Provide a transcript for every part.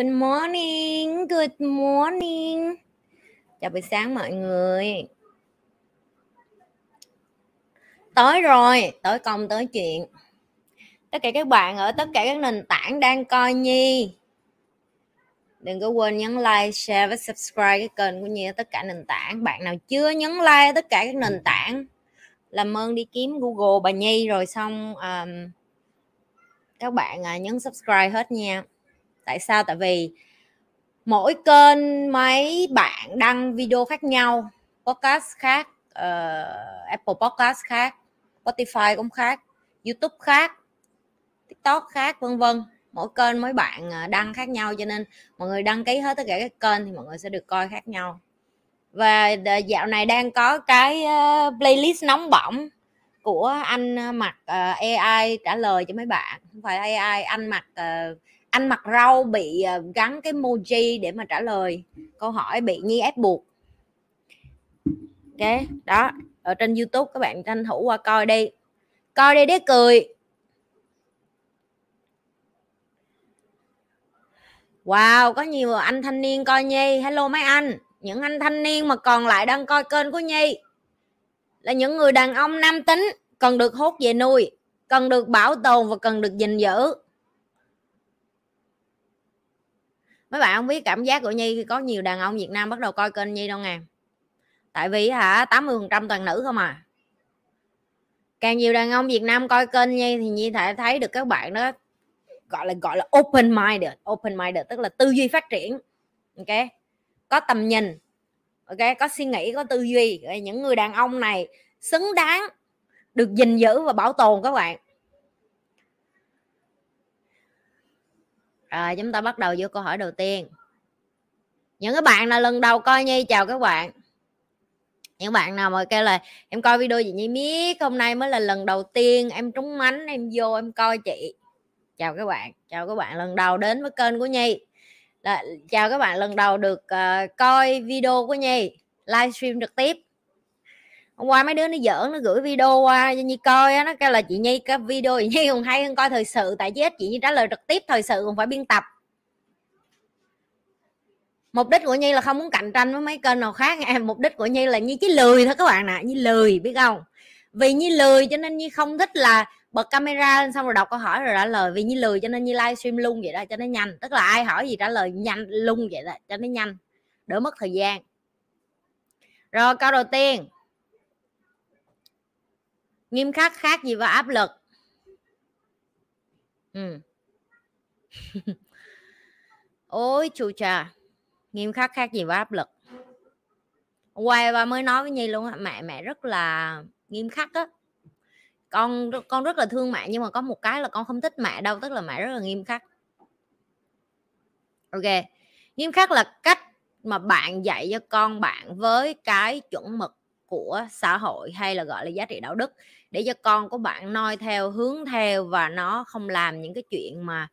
Good morning, good morning. Chào buổi sáng mọi người. Tới rồi, tới công tới chuyện. Tất cả các bạn ở tất cả các nền tảng đang coi Nhi. Đừng có quên nhấn like, share và subscribe cái kênh của Nhi ở tất cả nền tảng. Bạn nào chưa nhấn like tất cả các nền tảng làm ơn đi kiếm Google bà Nhi rồi xong um, các bạn à, nhấn subscribe hết nha tại sao? Tại vì mỗi kênh mấy bạn đăng video khác nhau podcast khác uh, apple podcast khác spotify cũng khác youtube khác tiktok khác vân vân. Mỗi kênh mấy bạn ờ, đăng khác nhau cho nên mọi người đăng ký hết tất cả các kênh thì mọi người sẽ được coi khác nhau. Và ờ, dạo này đang có cái playlist nóng bỏng của anh mặc AI trả lời cho mấy bạn. Không phải AI anh mặc anh mặc rau bị ờ, gắn cái emoji để mà trả lời câu hỏi bị nhi ép buộc. Ok, đó, ở trên youtube các bạn tranh thủ qua coi đi. Coi đi để cười. Wow, có nhiều anh thanh niên coi nhi. Hello mấy anh, những anh thanh niên mà còn lại đang coi kênh của nhi là những người đàn ông nam tính, cần được hốt về nuôi, cần được bảo tồn và cần được gìn giữ. Mấy bạn không biết cảm giác của nhi khi có nhiều đàn ông việt nam bắt đầu coi kênh nhi đâu nè. Tại vì hả 80 phần trăm toàn nữ không à. Càng nhiều đàn ông việt nam coi kênh nhi thì nhi thể thấy được các bạn đó, gọi là gọi là open minded open minded tức là tư duy phát triển. Ok? Có tầm nhìn, ok? Có suy nghĩ, có tư duy. Những người đàn ông này xứng đáng được gìn giữ và bảo tồn các bạn. Rồi chúng ta bắt đầu vô câu hỏi đầu tiên. Những cái bạn nào lần đầu coi nhi? Chào các bạn. Những bạn nào mà kêu là em coi video gì nhi miết? Hôm nay mới là lần đầu tiên em trúng mánh em vô em coi chị. Chào các bạn. Chào các bạn lần đầu đến với kênh của nhi. Là, chào các bạn lần đầu được uh, coi video của nhi. Livestream trực tiếp hôm qua mấy đứa nó giỡn, nó gửi video qua cho nhi coi á, nó kêu là chị nhi, cái video chị nhi còn hay hơn coi thời sự, tại chứ chị nhi trả lời trực tiếp thời sự còn phải biên tập. Mục đích của nhi là không muốn cạnh tranh với mấy kênh nào khác em mục đích của nhi là nhi chỉ lười thôi các bạn nè nhi lười, biết không? Vì nhi lười cho nên nhi không thích là bật camera lên xong rồi đọc câu hỏi rồi trả lời. Vì nhi lười cho nên nhi livestream luôn vậy đó, cho nó nhanh. Tức là ai hỏi gì trả lời nhanh, luôn vậy đó, cho nó nhanh, đỡ mất thời gian. Rồi, câu đầu tiên nghiêm khắc khác gì và áp lực. Ừ. ôi chú trà nghiêm khắc khác gì và áp lực. Quay và mới nói với nhi luôn mẹ mẹ rất là nghiêm khắc á. Con con rất là thương mẹ, nhưng mà có một cái là con không thích mẹ đâu, tức là mẹ rất là nghiêm khắc. Ok. Nghiêm khắc là cách mà bạn dạy cho con bạn với cái chuẩn mực của xã hội hay là gọi là giá trị đạo đức để cho con của bạn noi theo hướng theo và nó không làm những cái chuyện mà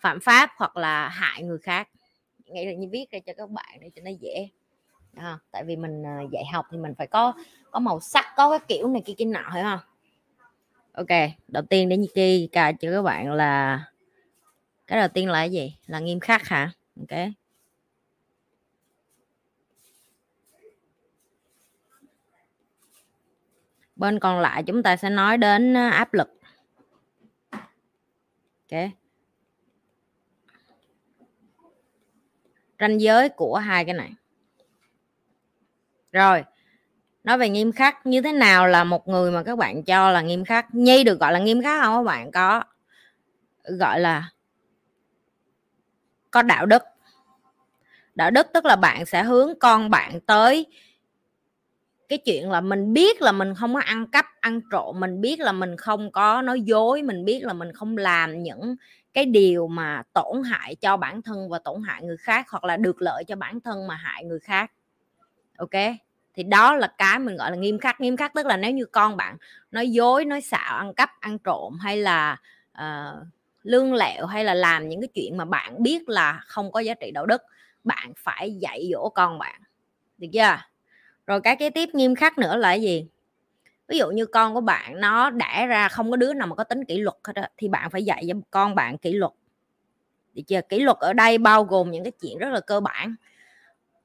phạm pháp hoặc là hại người khác. Nghĩ là như viết ra cho các bạn để cho nó dễ. À, tại vì mình ờ, dạy học thì mình phải có có màu sắc có cái kiểu này kia kia nọ phải không? Ok đầu tiên để như kia cho các bạn là cái đầu tiên là cái gì? Là nghiêm khắc hả? Ok. Bên còn lại chúng ta sẽ nói đến ờ, áp lực. Ok. Ranh giới của hai cái này. Rồi, nói về nghiêm khắc, như thế nào là một người mà các bạn cho là nghiêm khắc? Nhi được gọi là nghiêm khắc không các bạn? Có, gọi là có đạo đức. Đạo đức tức là bạn sẽ hướng con bạn tới cái chuyện là mình biết là mình không có ăn cắp ăn trộm mình biết là mình không có nói dối mình biết là mình không làm những cái điều mà tổn hại cho bản thân và tổn hại người khác hoặc là được lợi cho bản thân mà hại người khác. Ok? Thì đó là cái mình gọi là nghiêm khắc. Nghiêm khắc tức là nếu như con bạn nói dối nói xạo ăn cắp ăn trộm hay là uh, lương lẹo hay là làm những cái chuyện mà bạn biết là không có giá trị đạo đức bạn phải dạy dỗ con bạn. Được chưa? Rồi cái kế tiếp nghiêm khắc nữa là cái gì? Ví dụ như con của bạn nó đẻ ra không có đứa nào mà có tính kỷ luật hết đó, thì bạn phải dạy cho con bạn kỷ luật. Được chưa kỷ luật ở đây bao gồm những cái chuyện rất là cơ bản.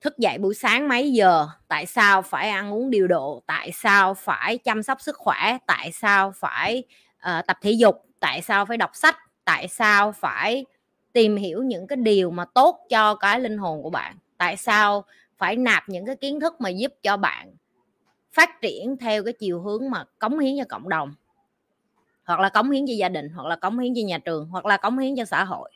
Thức dậy buổi sáng mấy giờ tại sao phải ăn uống điều độ tại sao phải chăm sóc sức khỏe tại sao phải uh, tập thể dục tại sao phải đọc sách tại sao phải tìm hiểu những cái điều mà tốt cho cái linh hồn của bạn tại sao phải nạp những cái kiến thức mà giúp cho bạn phát triển theo cái chiều hướng mà cống hiến cho cộng đồng. Hoặc là cống hiến cho gia đình, hoặc là cống hiến cho nhà trường, hoặc là cống hiến cho xã hội.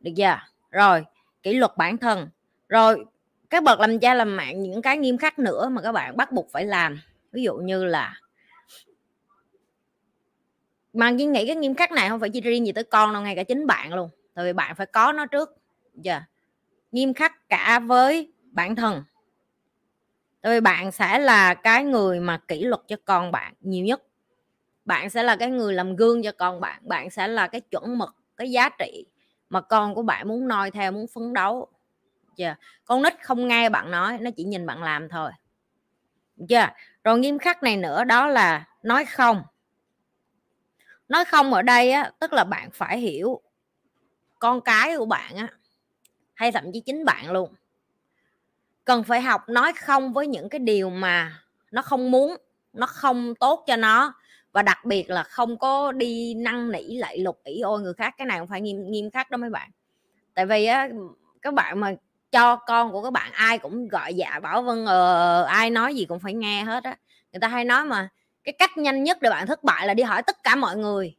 Được chưa? Rồi, kỷ luật bản thân. Rồi các bậc làm cha làm mẹ, những cái nghiêm khắc nữa mà các bạn bắt buộc phải làm. Ví dụ như là mà Duyên nghĩ cái nghiêm khắc này không phải chỉ riêng gì tới con đâu, ngay cả chính bạn luôn. Tại vì bạn phải có nó trước. Giờ yeah. nghiêm khắc cả với bản thân. Tại vì bạn sẽ là cái người mà kỷ luật cho con bạn nhiều nhất. Bạn sẽ là cái người làm gương cho con bạn bạn sẽ là cái chuẩn mực, cái giá trị mà con của bạn muốn noi theo, muốn phấn đấu. Chưa con nít không nghe bạn nói, nó chỉ nhìn bạn làm thôi. Chưa rồi nghiêm khắc này nữa, đó là nói không. Nói không ở đây á, tức là bạn phải hiểu con cái của bạn á, hay thậm chí chính bạn luôn cần phải học nói không với những cái điều mà nó không muốn nó không tốt cho nó. Và đặc biệt là không có đi năn nỉ lại lục ỷ ôi người khác cái này cũng phải nghiêm nghiêm khắc đó mấy bạn. Tại vì á các bạn mà cho con của các bạn ai cũng gọi dạ bảo vân, ờ, ai nói gì cũng phải nghe hết á. Người ta hay nói mà cái cách nhanh nhất để bạn thất bại là đi hỏi tất cả mọi người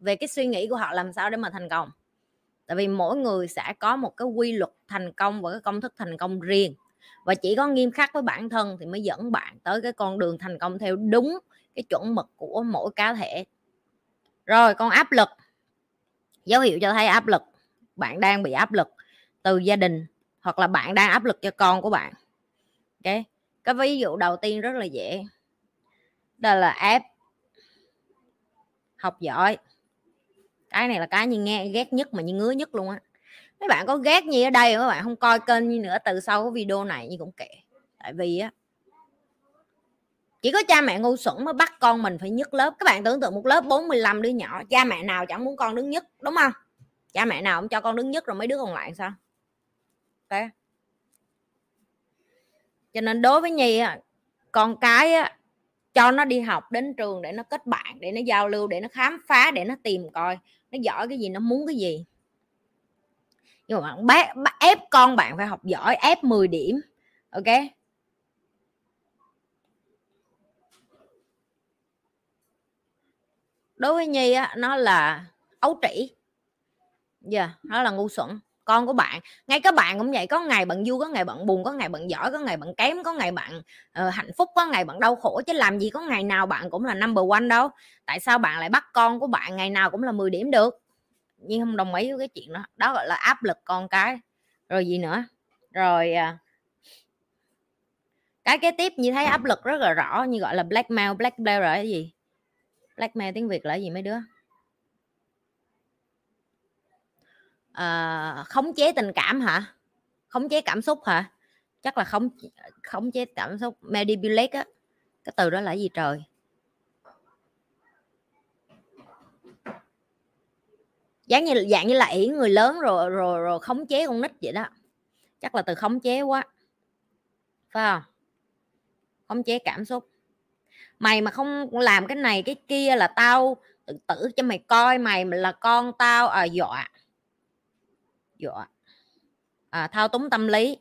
về cái suy nghĩ của họ làm sao để mà thành công. Tại vì mỗi người sẽ có một cái quy luật thành công và cái công thức thành công riêng và chỉ có nghiêm khắc với bản thân thì mới dẫn bạn tới cái con đường thành công theo đúng cái chuẩn mực của mỗi cá thể. Rồi, con áp lực. Dấu hiệu cho thấy áp lực. Bạn đang bị áp lực từ gia đình hoặc là bạn đang áp lực cho con của bạn. Ok? Cái ví dụ đầu tiên rất là dễ. Đó là ép học giỏi. Cái này là cái như nghe, ghét nhất mà như ngứa nhất luôn á mấy bạn có ghét nhi ở đây các bạn không coi kênh như nữa từ sau cái video này như cũng kệ. Tại vì á chỉ có cha mẹ ngu xuẩn mới bắt con mình phải nhất lớp. Các bạn tưởng tượng một lớp 45 đứa nhỏ cha mẹ nào chẳng muốn con đứng nhất đúng không? Cha mẹ nào cũng cho con đứng nhất rồi mấy đứa còn lại sao? Ok. Cho nên đối với nhi con cái á, cho nó đi học đến trường để nó kết bạn để nó giao lưu để nó khám phá để nó tìm coi nó giỏi cái gì nó muốn cái gì nhưng mà bạn bác, ép con bạn phải học giỏi ép 10 điểm ok? Đối với nhi á nó là ấu trĩ. Giờ yeah, nó là ngu xuẩn. Con của bạn ngay các bạn cũng vậy có ngày bạn vui có ngày bạn buồn có ngày bạn giỏi có ngày bạn kém có ngày bạn uh, hạnh phúc có ngày bạn đau khổ chứ làm gì có ngày nào bạn cũng là number one đâu. Tại sao bạn lại bắt con của bạn ngày nào cũng là 10 điểm được? Nhưng không đồng ý với cái chuyện đó. Đó gọi là áp lực con cái. Rồi gì nữa? Rồi à, cái kế tiếp như thấy áp lực rất là rõ như gọi là blackmail blackmail là cái gì? Blackmail tiếng việt là gì mấy đứa? À, khống chế tình cảm hả? Khống chế cảm xúc hả? Chắc là khống khống chế cảm xúc manipulate á. Cái từ đó là gì trời? Dạng như dạng như là ỷ người lớn rồi rồi rồi khống chế con nít vậy đó. Chắc là từ khống chế quá. Phải không? Khống chế cảm xúc. Mày mà không làm cái này cái kia là tao tự tử cho mày coi mày là con tao à dọa. Dọa. À, thao túng tâm lý.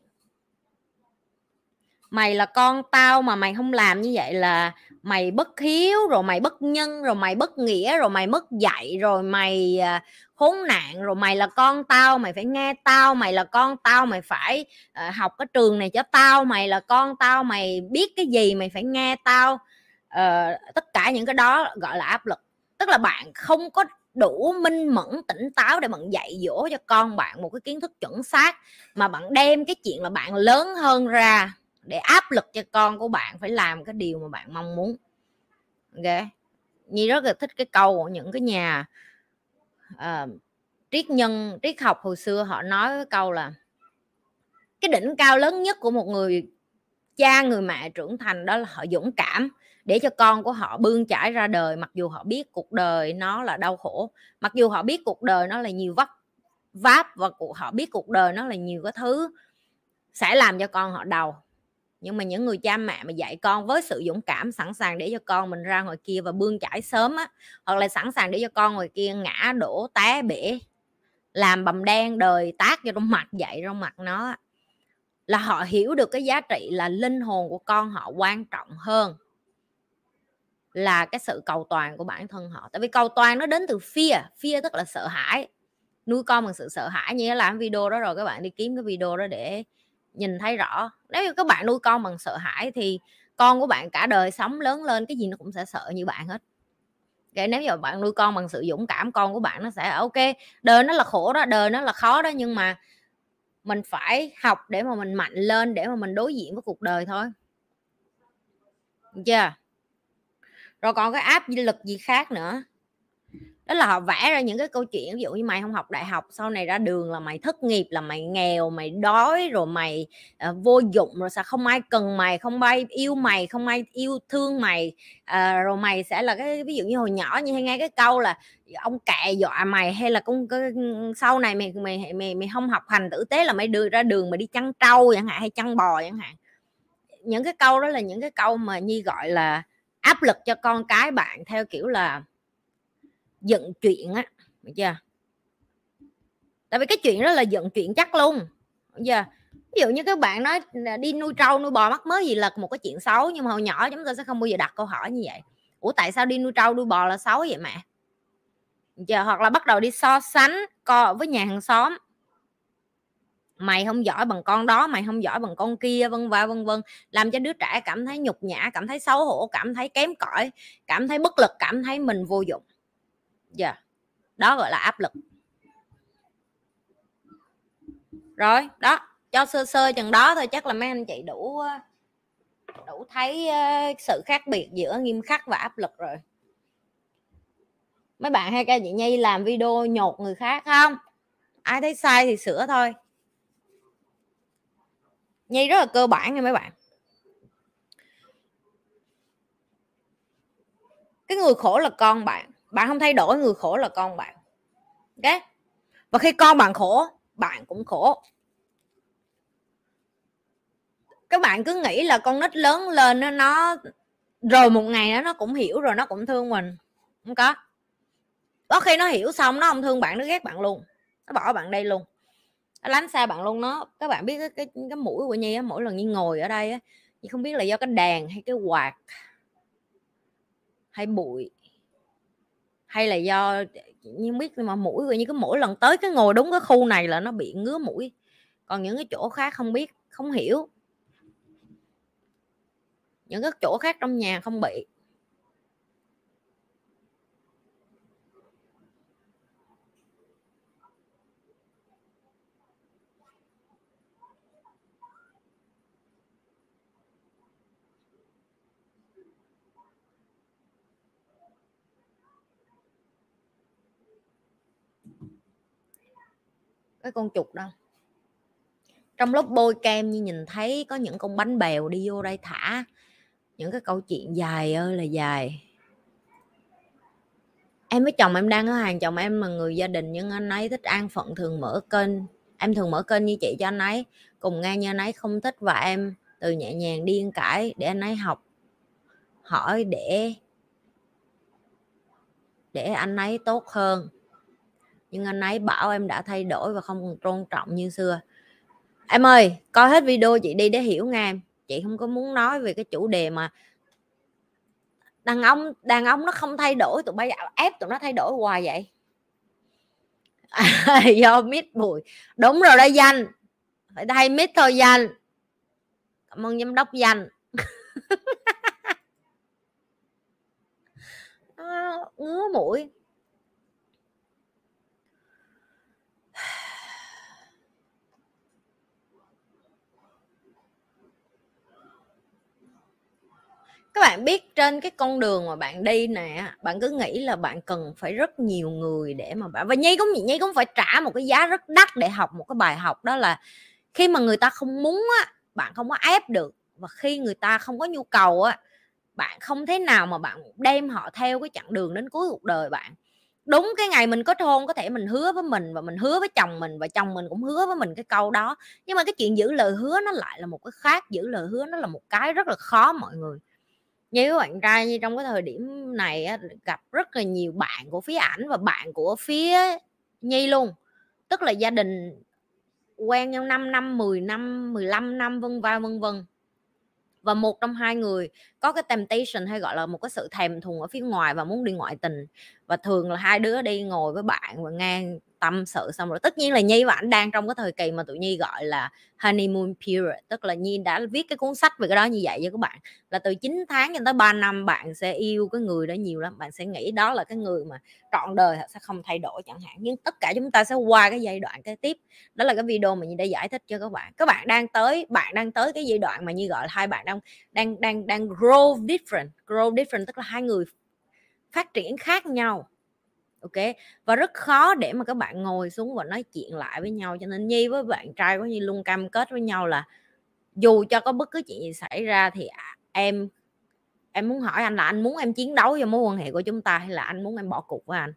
Mày là con tao mà mày không làm như vậy là mày bất hiếu rồi mày bất nhân rồi mày bất nghĩa rồi mày mất dạy rồi mày à, khốn nạn rồi mày là con tao mày phải nghe tao mày là con tao mày phải uh, học cái trường này cho tao mày là con tao mày biết cái gì mày phải nghe tao. Uh, tất cả những cái đó gọi là áp lực. Tức là bạn không có đủ minh mẫn tỉnh táo để bạn dạy dỗ cho con bạn một cái kiến thức chuẩn xác mà bạn đem cái chuyện là bạn lớn hơn ra để áp lực cho con của bạn phải làm cái điều mà bạn mong muốn. Ok? Nhi rất là thích cái câu của những cái nhà uh, triết nhân triết học hồi xưa họ nói cái câu là cái đỉnh cao lớn nhất của một người cha người mẹ trưởng thành đó là họ dũng cảm để cho con của họ bươn trải ra đời mặc dù họ biết cuộc đời nó là đau khổ mặc dù họ biết cuộc đời nó là nhiều vất váp và họ biết cuộc đời nó là nhiều cái thứ sẽ làm cho con họ đau nhưng mà những người cha mẹ mà dạy con với sự dũng cảm sẵn sàng để cho con mình ra ngoài kia và bươn chải sớm á, hoặc là sẵn sàng để cho con ngoài kia ngã, đổ, té, bể, làm bầm đen đời, tác cho trong mặt dạy trong mặt nó là họ hiểu được cái giá trị, là linh hồn của con họ quan trọng hơn là cái sự cầu toàn của bản thân họ. Tại vì cầu toàn nó đến từ fear fear tức là sợ hãi. Nuôi con bằng sự sợ hãi, như làm video đó rồi, các bạn đi kiếm cái video đó để nhìn thấy rõ. Nếu như các bạn nuôi con bằng sợ hãi thì con của bạn cả đời sống lớn lên, cái gì nó cũng sẽ sợ như bạn hết. Kể nếu như bạn nuôi con bằng sự dũng cảm, con của bạn nó sẽ, ok, đời nó là khổ đó, đời nó là khó đó, nhưng mà mình phải học để mà mình mạnh lên, để mà mình đối diện với cuộc đời thôi. Chưa? Yeah. rồi còn cái áp lực gì khác nữa? Đó là họ vẽ ra những cái câu chuyện ví dụ như mày không học đại học sau này ra đường là mày thất nghiệp là mày nghèo mày đói rồi mày uh, vô dụng rồi sao không ai cần mày không ai yêu mày không ai yêu thương mày. Uh, rồi mày sẽ là cái ví dụ như hồi nhỏ như hay nghe cái câu là ông kệ dọa mày hay là con sau này mày mày mày mày không học hành tử tế là mày đưa ra đường mà đi chăn trâu chẳng hạn hay chăn bò chẳng hạn. Những cái câu đó là những cái câu mà nhi gọi là áp lực cho con cái bạn theo kiểu là dựng chuyện á, được chưa? Tại vì cái chuyện đó là dựng chuyện chắc luôn, được chưa? Ví dụ như các bạn nói đi nuôi trâu, nuôi bò mắc mới gì là một cái chuyện xấu, nhưng mà hồi nhỏ chúng ta sẽ không bao giờ đặt câu hỏi như vậy. Ủa, tại sao đi nuôi trâu, nuôi bò là xấu vậy mẹ? Giờ hoặc là bắt đầu đi so sánh co, với nhà hàng xóm. Mày không giỏi bằng con đó, mày không giỏi bằng con kia, vân vân vân vân. Làm cho đứa trẻ cảm thấy nhục nhã, cảm thấy xấu hổ, cảm thấy kém cỏi, cảm thấy bất lực, cảm thấy mình vô dụng dạ. Yeah. đó gọi là áp lực. Rồi, đó, cho sơ sơ chừng đó thôi, chắc là mấy anh chị đủ ờ, đủ thấy ờ, sự khác biệt giữa nghiêm khắc và áp lực rồi. Mấy bạn hay ca chị nhi làm video nhột người khác không? Ai thấy sai thì sửa thôi. Nhi rất là cơ bản nha mấy bạn. Cái người khổ là con bạn bạn không thay đổi người khổ là con bạn. Ok? Và khi con bạn khổ bạn cũng khổ. Các bạn cứ nghĩ là con nít lớn lên nó, nó rồi một ngày đó nó cũng hiểu rồi nó cũng thương mình. Không có. Có khi nó hiểu xong nó không thương bạn nó ghét bạn luôn. Nó bỏ bạn đây luôn. Nó lánh xa bạn luôn nó các bạn biết cái cái, cái mũi của nhi á mỗi lần nhi ngồi ở đây á nhi không biết là do cái đèn hay cái quạt hay bụi hay là do nhưng biết mà mũi rồi như cái mỗi lần tới cái ngồi đúng cái khu này là nó bị ngứa mũi. Còn những cái chỗ khác không biết, không hiểu. Những cái chỗ khác trong nhà không bị. Cái con chuột đâu trong lúc bôi kem như nhìn thấy có những con bánh bèo đi vô đây thả, những cái câu chuyện dài ơi là dài. Em với chồng em đang ở hàng, chồng em là người gia đình nhưng anh ấy thích an phận, thường mở kênh. Em thường mở kênh như chị cho anh ấy, cùng nghe như anh ấy không thích và em từ nhẹ nhàng điên cãi để anh ấy học, hỏi để để anh ấy tốt hơn nhưng anh ấy bảo em đã thay đổi và không còn tôn trọng như xưa. Em ơi coi hết video chị đi để hiểu nghe em. Chị không có muốn nói về cái chủ đề mà đàn ông đàn ông nó không thay đổi tụi bây giờ ép tụi nó thay đổi hoài vậy. À, do mít bụi đúng rồi đó danh. Phải thay mít thôi danh. Cảm ơn giám đốc danh. Ờ, ngứa mũi. Các bạn biết trên cái con đường mà bạn đi nè, bạn cứ nghĩ là bạn cần phải rất nhiều người để mà bạn và nhi cũng nhi cũng phải trả một cái giá rất đắt để học một cái bài học, đó là khi mà người ta không muốn á, bạn không có ép được, và khi người ta không có nhu cầu á, bạn không thế nào mà bạn đem họ theo cái chặng đường đến cuối cuộc đời bạn. Đúng cái ngày mình có thôn, có thể mình hứa với mình và mình hứa với chồng mình và chồng mình cũng hứa với mình cái câu đó, nhưng mà cái chuyện giữ lời hứa nó lại là một cái khác, giữ lời hứa nó là một cái rất là khó mọi người như bạn trai như trong cái thời điểm này á, gặp rất là nhiều bạn của phía ảnh và bạn của phía nhi luôn. Tức là gia đình quen nhau 5 năm 10 năm 15 năm vân va vân vân. Và một trong hai người có cái temptation hay gọi là một cái sự thèm thuồng ở phía ngoài và muốn đi ngoại tình. Và thường là hai đứa đi ngồi với bạn và ngang tâm sự xong rồi. Tất nhiên là nhi và anh đang trong cái thời kỳ mà tụi nhi gọi là honeymoon period, tức là nhi đã viết cái cuốn sách về cái đó như vậy với các bạn. Là từ 9 tháng cho tới 3 năm, bạn sẽ yêu cái người đó nhiều lắm. Bạn sẽ nghĩ đó là cái người mà trọn đời sẽ không thay đổi chẳng hạn. Nhưng tất cả chúng ta sẽ qua cái giai đoạn kế tiếp. Đó là cái video mà nhi đã giải thích cho các bạn. Các bạn đang tới, bạn đang tới cái giai đoạn mà nhi gọi là hai bạn đang đang đang đang grow different. Grow different tức là hai người phát triển khác nhau ok? Và rất khó để mà các bạn ngồi xuống và nói chuyện lại với nhau. Cho nên nhi với bạn trai của Nhi luôn cam kết với nhau là dù cho có bất cứ chuyện gì xảy ra thì à, em em muốn hỏi anh là anh muốn em chiến đấu cho mối quan hệ của chúng ta hay là anh muốn em bỏ cuộc với anh?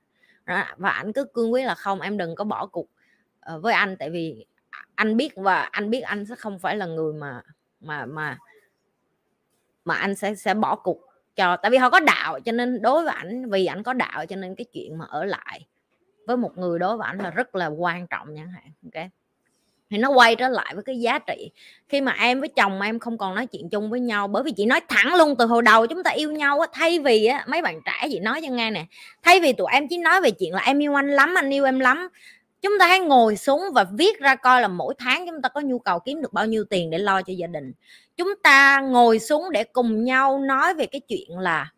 Và anh cứ cương quyết là không, em đừng có bỏ cuộc ờ, với anh. Tại vì anh biết và anh biết anh sẽ không phải là người mà mà mà mà anh sẽ sẽ bỏ cuộc cho, tại vì họ có đạo cho nên đối với ảnh, vì ảnh có đạo cho nên cái chuyện mà ở lại với một người đối với ảnh là rất là quan trọng chẳng hạn ok? Thì nó quay trở lại với cái giá trị. Khi mà em với chồng em không còn nói chuyện chung với nhau, bởi vì chị nói thẳng luôn, từ hồi đầu chúng ta yêu nhau á, thay vì á, mấy bạn trẻ chị nói cho nghe nè, thay vì tụi em chỉ nói về chuyện là em yêu anh lắm, anh yêu em lắm chúng ta hãy ngồi xuống và viết ra coi là mỗi tháng chúng ta có nhu cầu kiếm được bao nhiêu tiền để lo cho gia đình. Chúng ta ngồi xuống để cùng nhau nói về cái chuyện là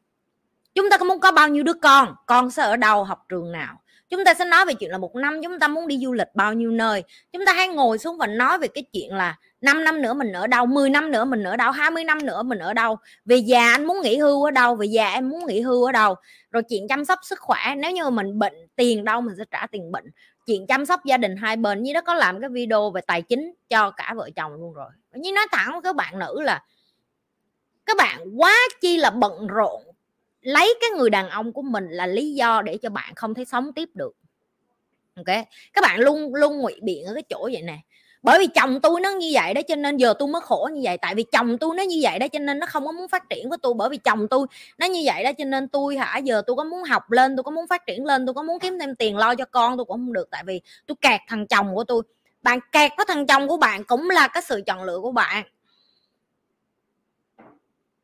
chúng ta có muốn có bao nhiêu đứa con con sẽ ở đâu, học trường nào. Chúng ta sẽ nói về chuyện là một năm chúng ta muốn đi du lịch bao nhiêu nơi. Chúng ta hãy ngồi xuống và nói về cái chuyện là 5 năm nữa mình ở đâu 10 năm nữa mình ở đâu 20 năm nữa mình ở đâu. Về già anh muốn nghỉ hưu ở đâu, về già em muốn nghỉ hưu ở đâu. Rồi chuyện chăm sóc sức khỏe, nếu như mình bệnh, tiền đâu mình sẽ trả tiền bệnh chuyện chăm sóc gia đình hai bên như nó có làm cái video về tài chính cho cả vợ chồng luôn rồi. Như nói thẳng với các bạn nữ là, các bạn quá chi là bận rộn, lấy cái người đàn ông của mình là lý do để cho bạn không thấy sống tiếp được. Ok? Các bạn luôn luôn ngụy biện ở cái chỗ vậy nè bởi vì chồng tôi nó như vậy đó cho nên giờ tôi mới khổ như vậy. Tại vì chồng tôi nó như vậy đó cho nên nó không có muốn phát triển với tôi. Bởi vì chồng tôi nó như vậy đó cho nên tôi hả giờ tôi có muốn học lên tôi có muốn phát triển lên tôi có muốn kiếm thêm tiền lo cho con tôi cũng không được. Tại vì tôi kẹt thằng chồng của tôi. Bạn kẹt với thằng chồng của bạn cũng là cái sự chọn lựa của bạn.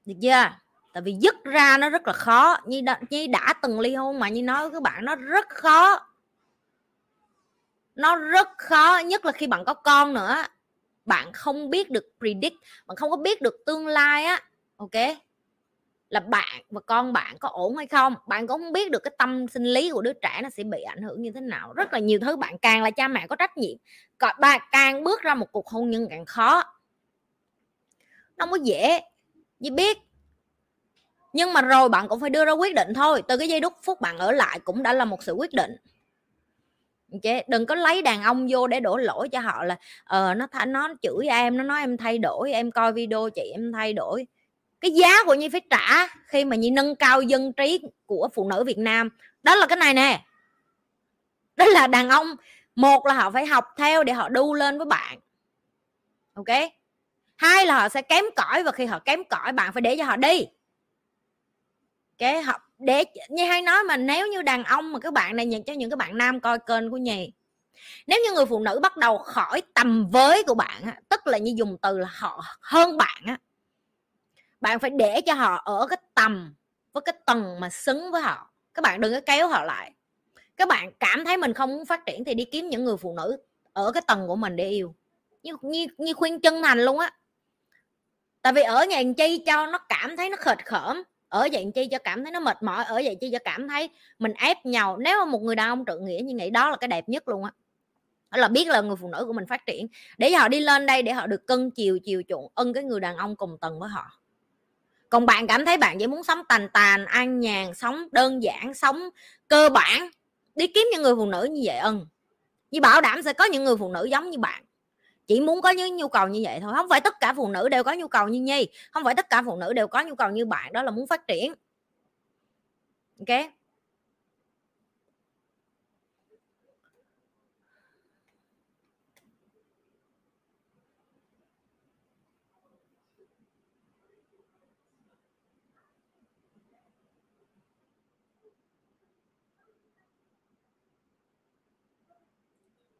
Được chưa? Tại vì dứt ra nó rất là khó. Như đã, như đã từng ly hôn mà như nói với các bạn nó rất khó nó rất khó, nhất là khi bạn có con nữa. Bạn không biết được predict, bạn không có biết được tương lai á. Ok? Là bạn và con bạn có ổn hay không? Bạn cũng không biết được cái tâm sinh lý của đứa trẻ nó sẽ bị ảnh hưởng như thế nào. Rất là nhiều thứ bạn càng là cha mẹ có trách nhiệm. Còn bạn càng bước ra một cuộc hôn nhân càng khó. Nó không có dễ. Như biết. Nhưng mà rồi bạn cũng phải đưa ra quyết định thôi. Từ cái giây đúc phút bạn ở lại cũng đã là một sự quyết định okay? đừng có lấy đàn ông vô để đổ lỗi cho họ là ờ nó nó chửi em, nó nói em thay đổi, em coi video chị em thay đổi. Cái giá của nhi phải trả khi mà nhi nâng cao dân trí của phụ nữ việt nam. Đó là cái này nè. Đó là đàn ông, một là họ phải học theo để họ đu lên với bạn. Ok hai là họ sẽ kém cỏi và khi họ kém cỏi, bạn phải để cho họ đi. Cái học để như hay nói mà nếu như đàn ông mà các bạn này nhận cho những cái bạn nam coi kênh của nhì nếu như người phụ nữ bắt đầu khỏi tầm với của bạn tức là như dùng từ là họ hơn bạn á bạn phải để cho họ ở cái tầm với cái tầng mà xứng với họ. Các bạn đừng có kéo họ lại. Các bạn cảm thấy mình không muốn phát triển thì đi kiếm những người phụ nữ ở cái tầng của mình để yêu. Như như, như khuyên chân thành luôn á. Tại vì ở nhà chi cho nó cảm thấy nó khệt khởm ở vậy chi cho cảm thấy nó mệt mỏi, ở vậy chi cho cảm thấy mình ép nhau. Nếu mà một người đàn ông trượng nghĩa như nghĩ đó là cái đẹp nhất luôn á. Là biết là người phụ nữ của mình phát triển. Để họ đi lên đây, để họ được cân chiều chiều chuộng ân cái người đàn ông cùng tầng với họ. Còn bạn cảm thấy bạn chỉ muốn sống tàn tàn, an nhàn, sống đơn giản, sống cơ bản, đi kiếm những người phụ nữ như vậy, ân. Như bảo đảm sẽ có những người phụ nữ giống như bạn chỉ muốn có những nhu cầu như vậy thôi không phải tất cả phụ nữ đều có nhu cầu như nhi không phải tất cả phụ nữ đều có nhu cầu như bạn, đó là muốn phát triển. Ok?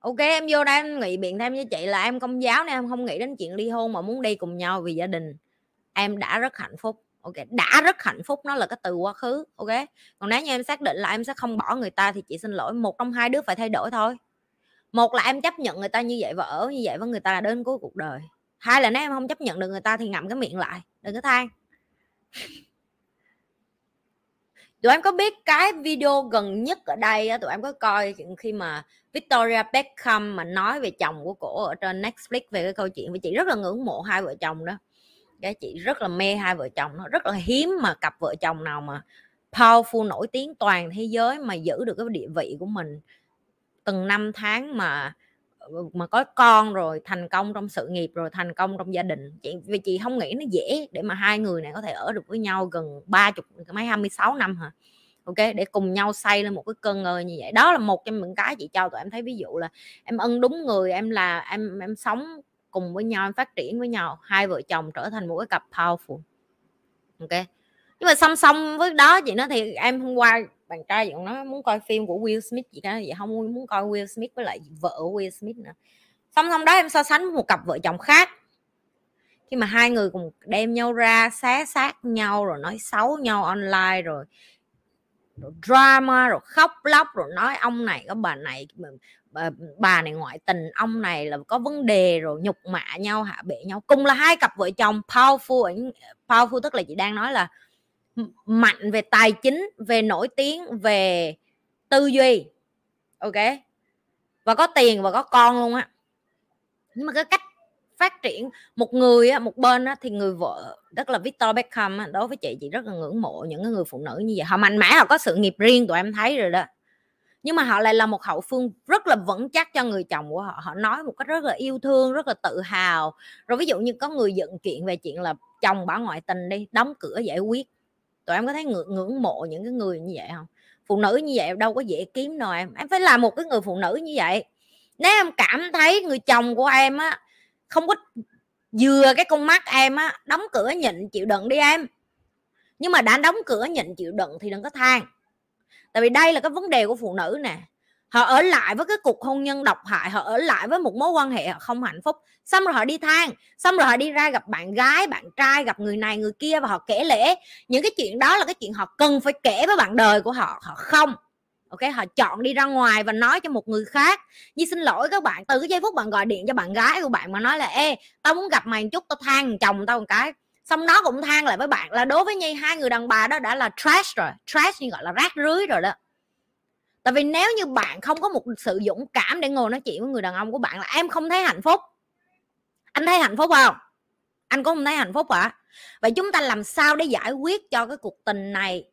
Ok em vô đây em nghị biện thêm với chị là em công giáo nên em không nghĩ đến chuyện ly hôn mà muốn đi cùng nhau vì gia đình. Em đã rất hạnh phúc. Ok đã rất hạnh phúc, nó là cái từ quá khứ ok còn nếu như em xác định là em sẽ không bỏ người ta thì chị xin lỗi, một trong hai đứa phải thay đổi thôi. Một là em chấp nhận người ta như vậy và ở như vậy với người ta là đến cuối cuộc đời. Hai là nếu em không chấp nhận được người ta thì ngậm cái miệng lại, đừng có than tụi em có biết cái video gần nhất ở đây tụi em có coi khi mà Victoria Beckham mà nói về chồng của cổ ở trên Netflix về cái câu chuyện và chị rất là ngưỡng mộ hai vợ chồng đó. Cái chị rất là mê hai vợ chồng nó, rất là hiếm mà cặp vợ chồng nào mà powerful, nổi tiếng toàn thế giới mà giữ được cái địa vị của mình. Từng năm tháng mà mà có con rồi, thành công trong sự nghiệp rồi, thành công trong gia đình. Chị, vì chị không nghĩ nó dễ để mà hai người này có thể ở được với nhau gần ba chục, mấy 26 năm hả? Ok, để cùng nhau xây lên một cái cơn ngơi như vậy. Đó là một trong những cái chị cho tụi em thấy ví dụ là em ân đúng người, em là, em em sống cùng với nhau, em phát triển với nhau, hai vợ chồng trở thành một cái cặp powerful. Ok. Nhưng mà song song với đó chị nói thì em hôm qua bạn trai chị nó muốn coi phim của Will Smith chị đó vậy không muốn coi Will Smith với lại vợ Will Smith nữa. Song song đó em so sánh một cặp vợ chồng khác. Khi mà hai người cùng đem nhau ra xé xác nhau rồi nói xấu nhau online rồi, rồi drama rồi khóc lóc rồi nói ông này có bà này bà, bà này ngoại tình ông này là có vấn đề rồi nhục mạ nhau hạ bệ nhau. Cùng là hai cặp vợ chồng powerful powerful tức là chị đang nói là mạnh về tài chính về nổi tiếng về tư duy ok? Và có tiền và có con luôn á. Nhưng mà cái cách phát triển một người á một bên á thì người vợ rất là Victor Beckham á, đối với chị chị rất là ngưỡng mộ những cái người phụ nữ như vậy. Họ mạnh mẽ họ có sự nghiệp riêng tụi em thấy rồi đó. Nhưng mà họ lại là một hậu phương rất là vững chắc cho người chồng của họ. Họ nói một cách rất là yêu thương rất là tự hào. Rồi ví dụ như có người dựng chuyện về chuyện là chồng bỏ ngoại tình đi đóng cửa giải quyết tụi em có thấy ngưỡng, ngưỡng mộ những cái người như vậy không phụ nữ như vậy đâu có dễ kiếm đâu em. Em phải là một cái người phụ nữ như vậy. Nếu em cảm thấy người chồng của em á không có vừa cái con mắt em á đóng cửa nhịn chịu đựng đi em. Nhưng mà đã đóng cửa nhịn chịu đựng thì đừng có than. Tại vì đây là cái vấn đề của phụ nữ nè họ ở lại với cái cuộc hôn nhân độc hại, họ ở lại với một mối quan hệ họ không hạnh phúc. Xong rồi họ đi than, xong rồi họ đi ra gặp bạn gái, bạn trai, gặp người này, người kia và họ kể lễ những cái chuyện đó là cái chuyện họ cần phải kể với bạn đời của họ họ không. Ok, họ chọn đi ra ngoài và nói cho một người khác. Như xin lỗi các bạn, từ cái giây phút bạn gọi điện cho bạn gái của bạn mà nói là, ê, tao muốn gặp mày một chút, tao than chồng tao một cái. Xong nó cũng than lại với bạn là đối với nhi, hai người đàn bà đó đã là trash rồi, trash như gọi là rác rưới rồi đó tại vì nếu như bạn không có một sự dũng cảm để ngồi nói chuyện với người đàn ông của bạn là em không thấy hạnh phúc. Anh thấy hạnh phúc không? Anh có không thấy hạnh phúc hả? Vậy chúng ta làm sao để giải quyết cho cái cuộc tình này?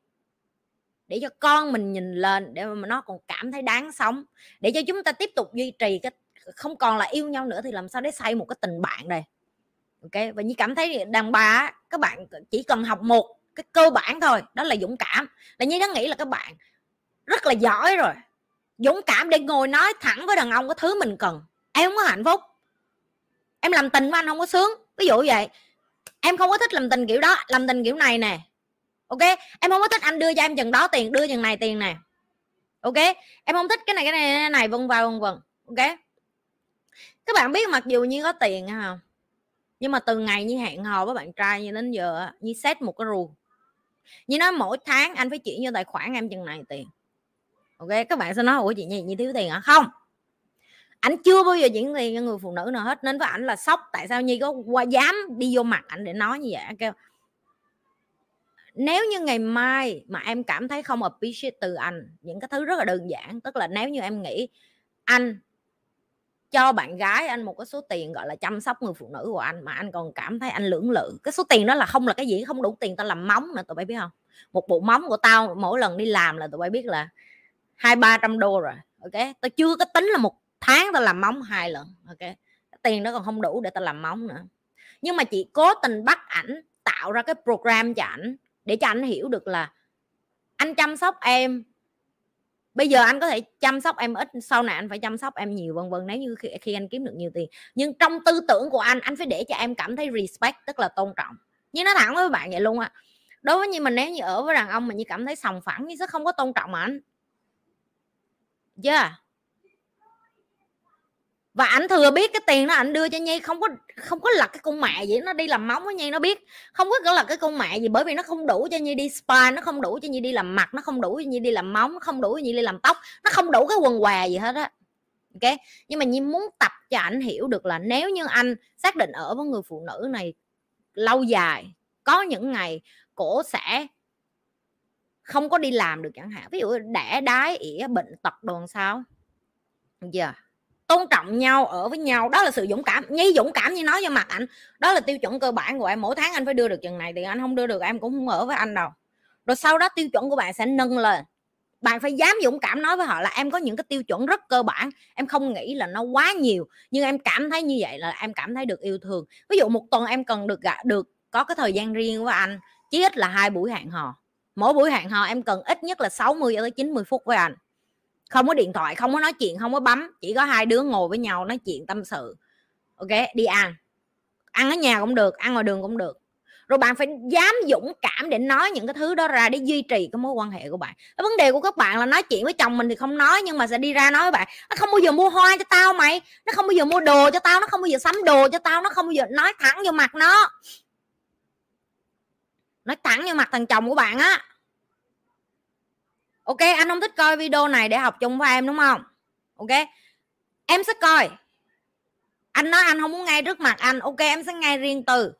Để cho con mình nhìn lên để mà nó còn cảm thấy đáng sống. Để cho chúng ta tiếp tục duy trì cái không còn là yêu nhau nữa thì làm sao để xây một cái tình bạn đây? Ok, và như cảm thấy đàn bà các bạn chỉ cần học một cái cơ bản thôi, đó là dũng cảm. Là như nó nghĩ là các bạn rất là giỏi rồi. Dũng cảm để ngồi nói thẳng với đàn ông cái thứ mình cần. Em không có hạnh phúc. Em làm tình với anh không có sướng. Ví dụ vậy. Em không có thích làm tình kiểu đó, làm tình kiểu này nè. Ok? Em không có thích anh đưa cho em chừng đó tiền, đưa chừng này tiền nè. Ok? Em không thích cái này cái này cái này, vân vào vân vân. Ok? Các bạn biết mặc dù như có tiền không nhưng mà từ ngày như hẹn hò với bạn trai như đến giờ như xét một cái rù như nói mỗi tháng anh phải chuyển vô tài khoản em chừng này tiền ok các bạn sẽ nói ủa chị như, như thiếu tiền hả không. Ảnh chưa bao giờ diễn tiền cho người phụ nữ nào hết nên với ảnh là sốc. Tại sao nhi có qua dám đi vô mặt ảnh để nói như vậy? Anh kêu nếu như ngày mai mà em cảm thấy không appreciate từ anh những cái thứ rất là đơn giản tức là nếu như em nghĩ anh cho bạn gái anh một cái số tiền gọi là chăm sóc người phụ nữ của anh mà anh còn cảm thấy anh lưỡng lự. Cái số tiền đó là không là cái gì không đủ tiền tao làm móng nữa tụi bay biết không? Một bộ móng của tao mỗi lần đi làm là tụi bay biết là hai ba trăm đô rồi ok? Tao chưa có tính là một tháng tao làm móng hai lần ok? Tiền đó còn không đủ để tao làm móng nữa. Nhưng mà chị cố tình bắt ảnh tạo ra cái program cho ảnh để cho anh hiểu được là anh chăm sóc em. Bây giờ anh có thể chăm sóc em ít sau này anh phải chăm sóc em nhiều vân vân nếu như khi, khi anh kiếm được nhiều tiền. Nhưng trong tư tưởng của anh anh phải để cho em cảm thấy respect tức là tôn trọng. Như nó thẳng với bạn vậy luôn á đối với như mình nếu như ở với đàn ông mà như cảm thấy sòng phẳng như sẽ không có tôn trọng anh yeah. Và ảnh thừa biết cái tiền đó, ảnh đưa cho nhi, không có không có lật cái con mẹ gì nó đi làm móng với nhi nó biết. Không có lật cái con mẹ gì, bởi vì nó không đủ cho nhi đi spa, nó không đủ cho nhi đi làm mặt, nó không đủ cho nhi đi làm móng, nó không đủ cho nhi đi làm tóc, nó không đủ cái quần què gì hết á. Ok? Nhưng mà nhi muốn tập cho ảnh hiểu được là nếu như anh xác định ở với người phụ nữ này lâu dài, có những ngày cổ sẽ không có đi làm được chẳng hạn. Ví dụ đẻ đái, ỉa, bệnh tật đồn sao? Giờ yeah tôn trọng nhau, ở với nhau, đó là sự dũng cảm. Nhi, dũng cảm như nói cho mặt anh đó là tiêu chuẩn cơ bản của em. Mỗi tháng anh phải đưa được chừng này thì anh không đưa được, em cũng không ở với anh đâu. Rồi sau đó tiêu chuẩn của bạn sẽ nâng lên. Bạn phải dám dũng cảm nói với họ là em có những cái tiêu chuẩn rất cơ bản. Em không nghĩ là nó quá nhiều, nhưng em cảm thấy như vậy là em cảm thấy được yêu thương. Ví dụ một tuần em cần được gặp được có cái thời gian riêng với anh, chí ít là hai buổi hẹn hò mỗi buổi hẹn hò em cần ít nhất là 60 tới 90 phút với anh. Không có điện thoại, không có nói chuyện, không có bấm, chỉ có hai đứa ngồi với nhau nói chuyện tâm sự. Ok, đi ăn. Ăn ở nhà cũng được, ăn ngoài đường cũng được. Rồi bạn phải dám dũng cảm để nói những cái thứ đó ra để duy trì cái mối quan hệ của bạn. Cái vấn đề của các bạn là nói chuyện với chồng mình thì không nói, nhưng mà sẽ đi ra nói với bạn, nó không bao giờ mua hoa cho tao mày, nó không bao giờ mua đồ cho tao, nó không bao giờ sắm đồ cho tao, nó không bao giờ nói thẳng vô mặt nó nói thẳng như mặt thằng chồng của bạn á. Ok, anh không thích coi video này để học chung với em, đúng không? Ok, em sẽ coi. Anh nói anh không muốn ngay trước mặt anh. Ok, em sẽ ngay riêng từ.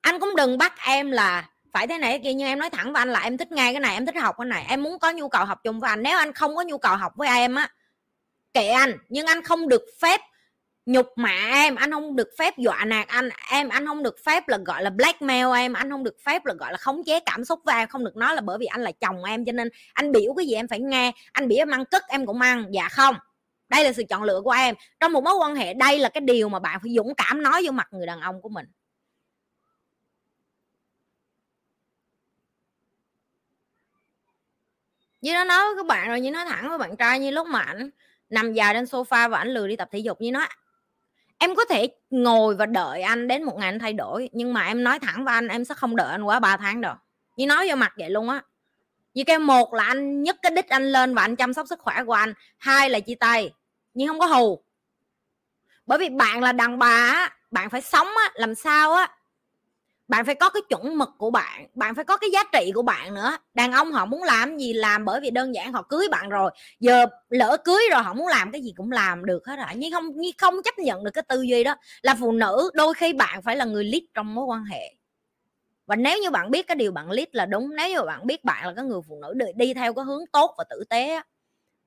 Anh cũng đừng bắt em là phải thế này kia, nhưng em nói thẳng với anh là em thích ngay cái này, em thích học cái này. Em muốn có nhu cầu học chung với anh. Nếu anh không có nhu cầu học với em á, kệ anh. Nhưng anh không được phép nhục mạ em, anh không được phép dọa nạt anh. Em, anh không được phép là, gọi là blackmail em, anh không được phép là, gọi là khống chế cảm xúc với em. Không được nói là bởi vì anh là chồng em cho nên anh biểu cái gì em phải nghe. Anh biểu em ăn cất em cũng ăn. Dạ không. Đây là sự chọn lựa của em. Trong một mối quan hệ, đây là cái điều mà bạn phải dũng cảm nói vô mặt người đàn ông của mình. Như nó nói với các bạn rồi, như nói thẳng với bạn trai, như lúc mà ảnh nằm dài trên sofa và ảnh lười đi tập thể dục, như nói em có thể ngồi và đợi anh đến một ngày anh thay đổi, nhưng mà em nói thẳng với anh, em sẽ không đợi anh quá 3 tháng đâu. Như nói vô mặt vậy luôn á. Như cái một là anh nhấc cái đích anh lên và anh chăm sóc sức khỏe của anh, hai là chia tay, nhưng không có hù. Bởi vì bạn là đàn bà bạn phải sống á, làm sao á bạn phải có cái chuẩn mực của bạn bạn phải có cái giá trị của bạn nữa. Đàn ông họ muốn làm gì làm bởi vì đơn giản họ cưới bạn rồi. Giờ lỡ cưới rồi họ muốn làm cái gì cũng làm được hết rồi. Nhưng không nhưng không chấp nhận được cái tư duy đó. Là phụ nữ đôi khi bạn phải là người lead trong mối quan hệ. Và nếu như bạn biết cái điều bạn lead là đúng nếu như bạn biết bạn là cái người phụ nữ đi, đi theo cái hướng tốt và tử tế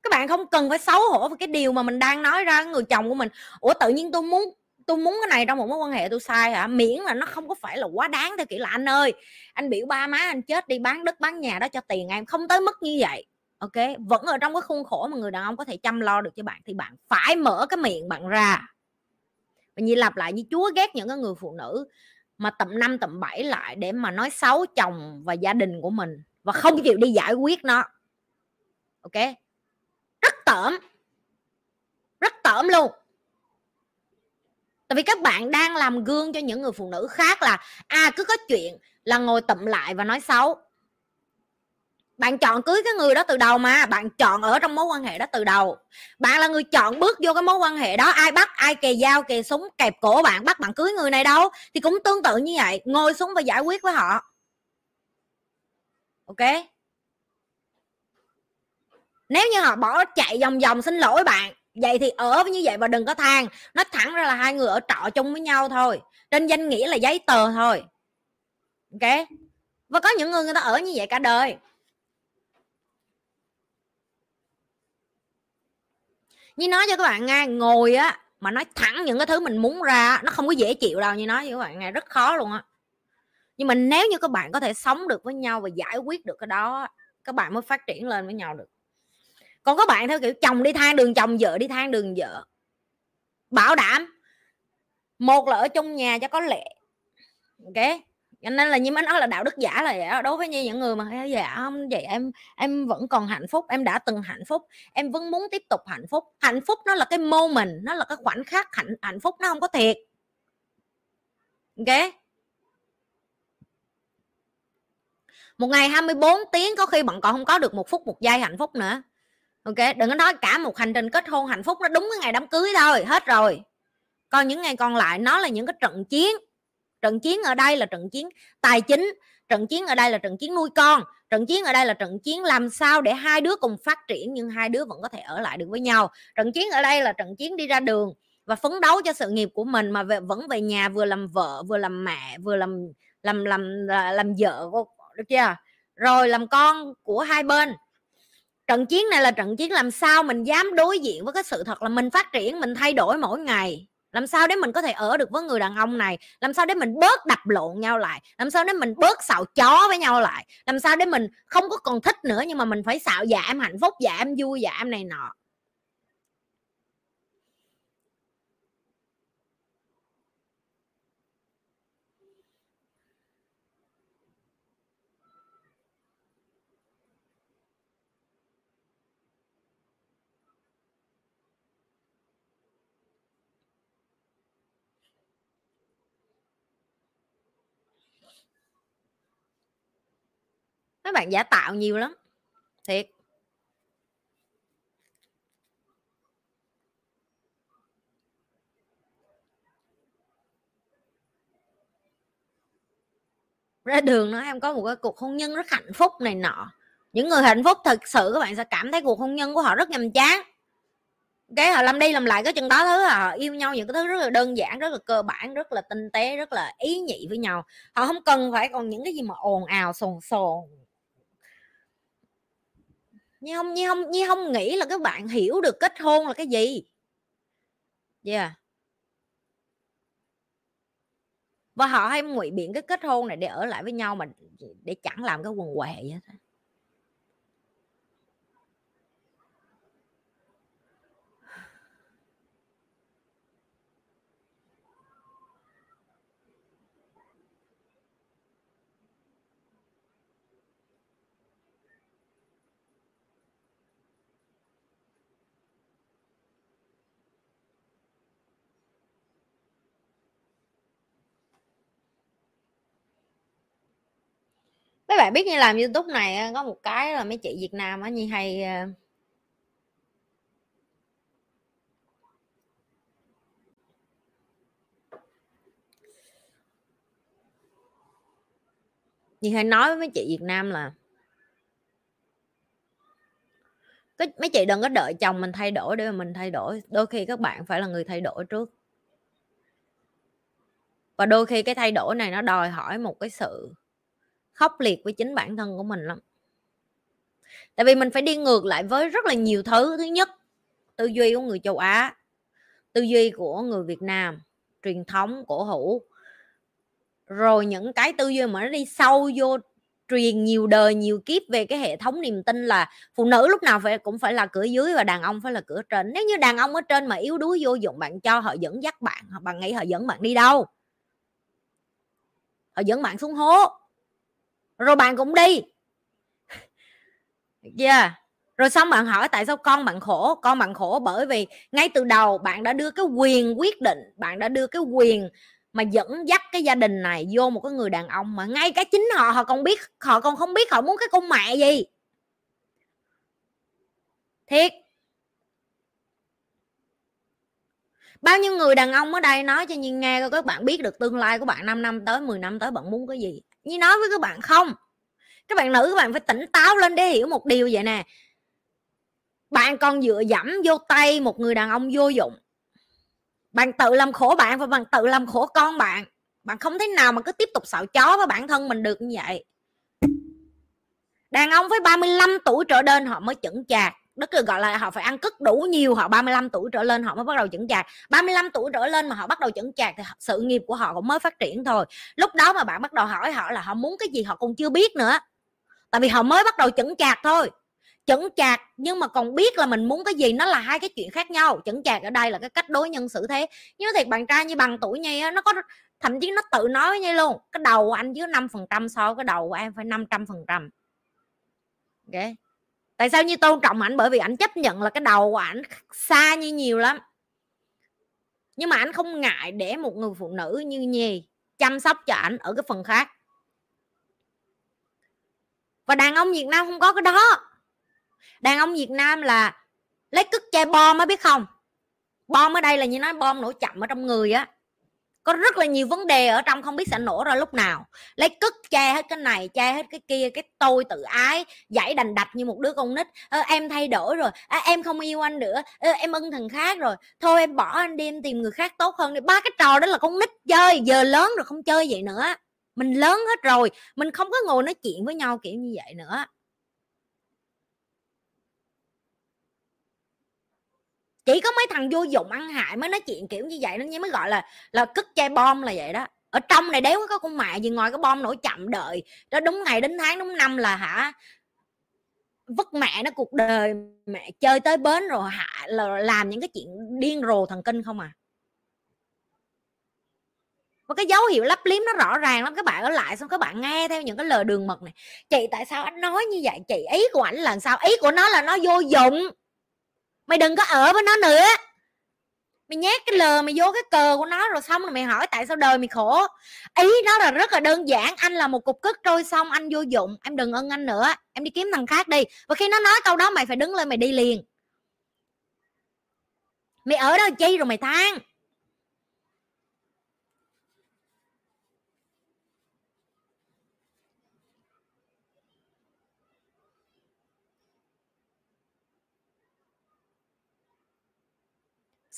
các bạn không cần phải xấu hổ với cái điều mà mình đang nói ra người chồng của mình. Ủa tự nhiên tôi muốn tôi muốn cái này trong một mối quan hệ tôi sai hả? Miễn là nó không có phải là quá đáng theo kiểu là, anh ơi, anh biểu ba má anh chết đi, bán đất, bán nhà đó cho tiền em. Không tới mức như vậy, ok? Vẫn ở trong cái khuôn khổ mà người đàn ông có thể chăm lo được cho bạn thì bạn phải mở cái miệng bạn ra. Và như lặp lại như chúa ghét những cái người phụ nữ mà tầm năm, tầm bảy lại để mà nói xấu chồng và gia đình của mình và không chịu đi giải quyết nó. Ok? Rất tởm. Rất tởm luôn tại vì các bạn đang làm gương cho những người phụ nữ khác là à cứ có chuyện là ngồi tụm lại và nói xấu. Bạn chọn cưới cái người đó từ đầu mà, bạn chọn ở trong mối quan hệ đó từ đầu. Bạn là người chọn bước vô cái mối quan hệ đó, ai bắt, ai kề dao, kề súng, kẹp cổ bạn, bắt bạn cưới người này đâu. Thì cũng tương tự như vậy, ngồi xuống và giải quyết với họ. Ok? Nếu như họ bỏ chạy vòng vòng xin lỗi bạn vậy thì ở như vậy và đừng có than nó thẳng ra là hai người ở trọ chung với nhau thôi, trên danh nghĩa là giấy tờ thôi. Ok? Và có những người người ta ở như vậy cả đời. Như nói cho các bạn nghe, ngồi á, mà nói thẳng những cái thứ mình muốn ra nó không có dễ chịu đâu, như nói với các bạn nghe, rất khó luôn á. Nhưng mà nếu như các bạn có thể sống được với nhau và giải quyết được cái đó các bạn mới phát triển lên với nhau được còn có bạn theo kiểu chồng đi thang đường, chồng vợ đi thang đường vợ. Bảo đảm một là ở trong nhà cho có lệ ok? Cho nên là như mới nói là đạo đức giả là vậy đối với như những người mà dạ không, vậy em em vẫn còn hạnh phúc, em đã từng hạnh phúc, em vẫn muốn tiếp tục hạnh phúc. Hạnh phúc nó là cái moment, nó là cái khoảnh khắc hạnh hạnh phúc, nó không có thiệt. Ok? Một ngày 24 tiếng, có khi bạn còn không có được một phút, một giây hạnh phúc nữa ok đừng có nói cả một hành trình kết hôn hạnh phúc nó đúng cái ngày đám cưới thôi hết rồi. Còn những ngày còn lại nó là những cái trận chiến. Trận chiến ở đây là trận chiến tài chính trận chiến ở đây là trận chiến nuôi con trận chiến ở đây là trận chiến làm sao để hai đứa cùng phát triển nhưng hai đứa vẫn có thể ở lại được với nhau. Trận chiến ở đây là trận chiến đi ra đường và phấn đấu cho sự nghiệp của mình mà về, vẫn về nhà vừa làm vợ vừa làm mẹ vừa làm làm làm làm, làm vợ được chưa? Rồi làm con của hai bên trận chiến này là trận chiến làm sao mình dám đối diện với cái sự thật là mình phát triển, mình thay đổi mỗi ngày. Làm sao để mình có thể ở được với người đàn ông này? Làm sao để mình bớt đập lộn nhau lại? Làm sao để mình bớt xạo chó với nhau lại? Làm sao để mình không có còn thích nữa nhưng mà mình phải xạo dạ em hạnh phúc dạ em vui dạ em này nọ? Mấy bạn giả tạo nhiều lắm. Thiệt. Ra đường nó em có một cái cuộc hôn nhân rất hạnh phúc này nọ. Những người hạnh phúc thật sự các bạn sẽ cảm thấy cuộc hôn nhân của họ rất nhàm chán. Cái họ làm đi làm lại cái chừng đó thứ, họ yêu nhau những cái thứ rất là đơn giản, rất là cơ bản, rất là tinh tế, rất là ý nhị với nhau. Họ không cần phải còn những cái gì mà ồn ào sồn sồn nhi không nhi không nhi không nghĩ là các bạn hiểu được kết hôn là cái gì. Yeah. Và họ hay ngụy biện cái kết hôn này để ở lại với nhau mà, để chẳng làm cái quần què vậy thôi bạn biết như làm youtube này có một cái là mấy chị việt nam á, như hay ờ, như hay nói với mấy chị việt nam là cái, mấy chị đừng có đợi chồng mình thay đổi để mà mình thay đổi, đôi khi các bạn phải là người thay đổi trước. Và đôi khi cái thay đổi này nó đòi hỏi một cái sự khốc liệt với chính bản thân của mình lắm. Tại vì mình phải đi ngược lại với rất là nhiều thứ. Thứ nhất, tư duy của người châu á, tư duy của người việt nam, truyền thống, cổ hủ. Rồi những cái tư duy mà nó đi sâu vô, truyền nhiều đời, nhiều kiếp về cái hệ thống niềm tin là phụ nữ lúc nào phải, cũng phải là cửa dưới và đàn ông phải là cửa trên. Nếu như đàn ông ở trên mà yếu đuối vô dụng, bạn cho họ dẫn dắt bạn bạn nghĩ họ dẫn bạn đi đâu? Họ dẫn bạn xuống hố rồi bạn cũng đi. Yeah. Rồi xong bạn hỏi tại sao con bạn khổ? Con bạn khổ bởi vì ngay từ đầu bạn đã đưa cái quyền quyết định, bạn đã đưa cái quyền mà dẫn dắt cái gia đình này vô một cái người đàn ông mà ngay cái chính họ họ còn biết, họ còn không biết họ muốn cái con mẹ gì. Thiệt. Bao nhiêu người đàn ông ở đây nói cho nhiên nghe các bạn biết được tương lai của bạn 5 năm tới 10 năm tới bạn muốn cái gì? Như nói với các bạn không? Các bạn nữ, các bạn phải tỉnh táo lên để hiểu một điều vậy nè. Bạn còn dựa dẫm vô tay một người đàn ông vô dụng. Bạn tự làm khổ bạn và bạn tự làm khổ con bạn. Bạn không thể nào mà cứ tiếp tục xạo chó với bản thân mình được như vậy. Đàn ông với 35 tuổi trở lên họ mới chững chạc đó cứ gọi là họ phải ăn cất đủ nhiều, họ 35 tuổi trở lên họ mới bắt đầu chững chạc. 35 tuổi trở lên mà họ bắt đầu chững chạc thì sự nghiệp của họ cũng mới phát triển thôi. Lúc đó mà bạn bắt đầu hỏi họ là họ muốn cái gì họ còn chưa biết nữa. Tại vì họ mới bắt đầu chững chạc thôi. Chững chạc nhưng mà còn biết là mình muốn cái gì, nó là hai cái chuyện khác nhau. Chững chạc ở đây là cái cách đối nhân xử thế. Nhưng thiệt bạn trai như bằng tuổi nhi nó có, thậm chí nó tự nói với nhi luôn, cái đầu của anh dưới năm phần trăm so với cái đầu của em phải 500 phần trăm. Ok? Tại sao như tôn trọng ảnh? Bởi vì ảnh chấp nhận là cái đầu của ảnh xa như nhiều lắm. Nhưng mà ảnh không ngại để một người phụ nữ như nhi chăm sóc cho ảnh ở cái phần khác. Và đàn ông việt nam không có cái đó. Đàn ông việt nam là lấy cức che bom mới biết không? Bom ở đây là như nói bom nổ chậm ở trong người á có rất là nhiều vấn đề ở trong không biết sẽ nổ ra lúc nào. Lấy cất che hết cái này che hết cái kia cái tôi tự ái giải đành đạch như một đứa con nít. À, em thay đổi rồi. À, em không yêu anh nữa. À, em ưng thằng khác rồi. Thôi em bỏ anh đi em tìm người khác tốt hơn đi. Ba cái trò đó là con nít chơi giờ lớn rồi không chơi vậy nữa. Mình lớn hết rồi mình không có ngồi nói chuyện với nhau kiểu như vậy nữa. Chỉ có mấy thằng vô dụng ăn hại mới nói chuyện kiểu như vậy nó mới gọi là là cất chai bom là vậy đó. Ở trong này đéo có con mẹ gì ngoài cái bom nổi chậm đợi đó đúng ngày đến tháng đúng năm là hả vất mẹ nó cuộc đời, mẹ chơi tới bến rồi hạ, là làm những cái chuyện điên rồ thần kinh không à. Và cái dấu hiệu lấp liếm nó rõ ràng lắm, các bạn ở lại xong các bạn nghe theo những cái lời đường mật này. Chị tại sao anh nói như vậy? Chị ý của ảnh là sao? Ý của nó là nó vô dụng mày đừng có ở với nó nữa. Mày nhét cái lờ, mày vô cái cờ của nó rồi xong rồi mày hỏi tại sao đời mày khổ. Ý nó là rất là đơn giản, anh là một cục cức trôi xong, anh vô dụng, em đừng ân anh nữa, em đi kiếm thằng khác đi. Và khi nó nói câu đó mày phải đứng lên mày đi liền. Mày ở đó chi rồi mày than?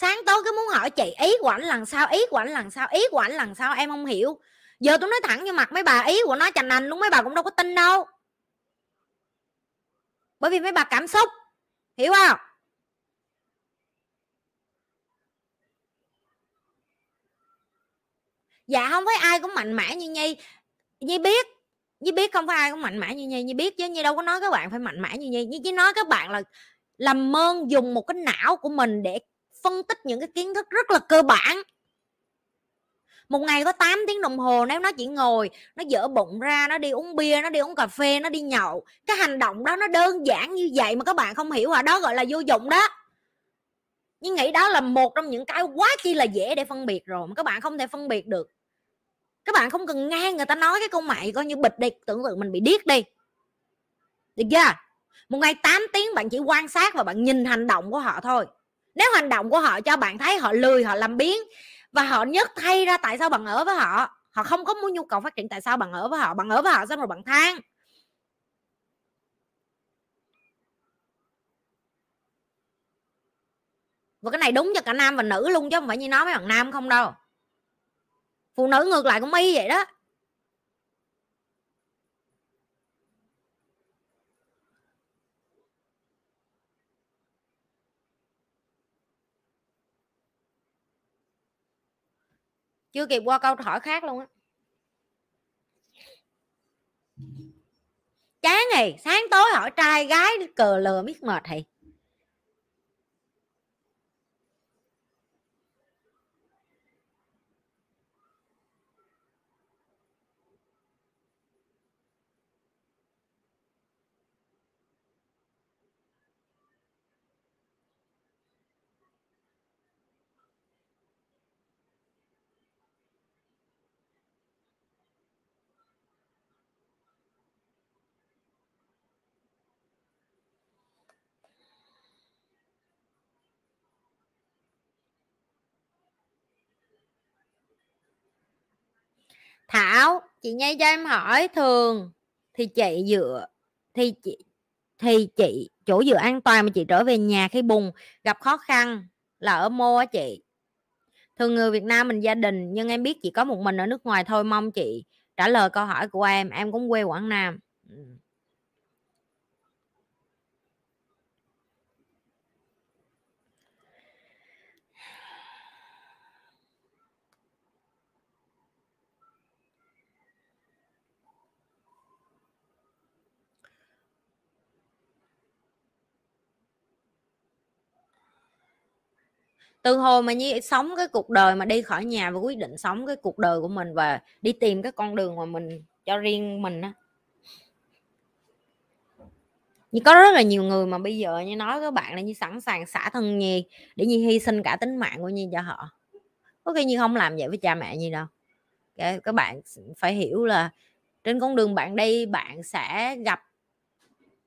Sáng tối cứ muốn hỏi chị, ý của ảnh lần sau ý của ảnh lần sau ý của ảnh lần sau em không hiểu. Giờ tôi nói thẳng vô mặt mấy bà, ý của nó chành anh luôn, mấy bà cũng đâu có tin đâu. Bởi vì mấy bà cảm xúc, hiểu không? Dạ không phải ai cũng mạnh mẽ như nhi. Nhi biết nhi biết không phải ai cũng mạnh mẽ như nhi nhi biết chứ, nhi đâu có nói các bạn phải mạnh mẽ như nhi. Nhi chỉ nói các bạn là làm ơn dùng một cái não của mình để phân tích những cái kiến thức rất là cơ bản. Một ngày có 8 tiếng đồng hồ nếu nó chỉ ngồi, nó dở bụng ra, nó đi uống bia, nó đi uống cà phê, nó đi nhậu. Cái hành động đó nó đơn giản như vậy mà các bạn không hiểu à đó gọi là vô dụng đó. Nhưng nghĩ đó là một trong những cái quá chi là dễ để phân biệt rồi mà các bạn không thể phân biệt được. Các bạn không cần nghe người ta nói cái câu mày coi như bịch đi, tưởng tượng mình bị điếc đi. Được chưa? Một ngày 8 tiếng bạn chỉ quan sát và bạn nhìn hành động của họ thôi nếu hành động của họ cho bạn thấy họ lười, họ làm biến và họ nhất thay ra tại sao bạn ở với họ họ không có muốn nhu cầu phát triển tại sao bạn ở với họ, bạn ở với họ xong rồi bạn than. Và cái này đúng cho cả nam và nữ luôn chứ không phải như nói với bạn nam không đâu. Phụ nữ ngược lại cũng y vậy đó. Chưa kịp qua câu hỏi khác luôn á. Chán này sáng tối hỏi trai gái cờ lờ biết mệt thì Thảo, chị Nhi cho em hỏi thường thì chị dựa, thì chị thì chị, chỗ dựa an toàn mà chị trở về nhà khi bùng gặp khó khăn là ở mô á chị. Thường người Việt Nam mình gia đình, nhưng em biết chị có một mình ở nước ngoài thôi, mong chị trả lời câu hỏi của em em cũng quê Quảng Nam. Ừ. từ hồi mà như sống cái cuộc đời mà đi khỏi nhà và quyết định sống cái cuộc đời của mình và đi tìm cái con đường mà mình cho riêng mình á. Như có rất là nhiều người mà bây giờ như nói các bạn là như sẵn sàng xả thân nhi để như hy sinh cả tính mạng của nhi cho họ. Có khi như không làm vậy với cha mẹ nhi đâu. Các bạn phải hiểu là trên con đường bạn đi, bạn sẽ gặp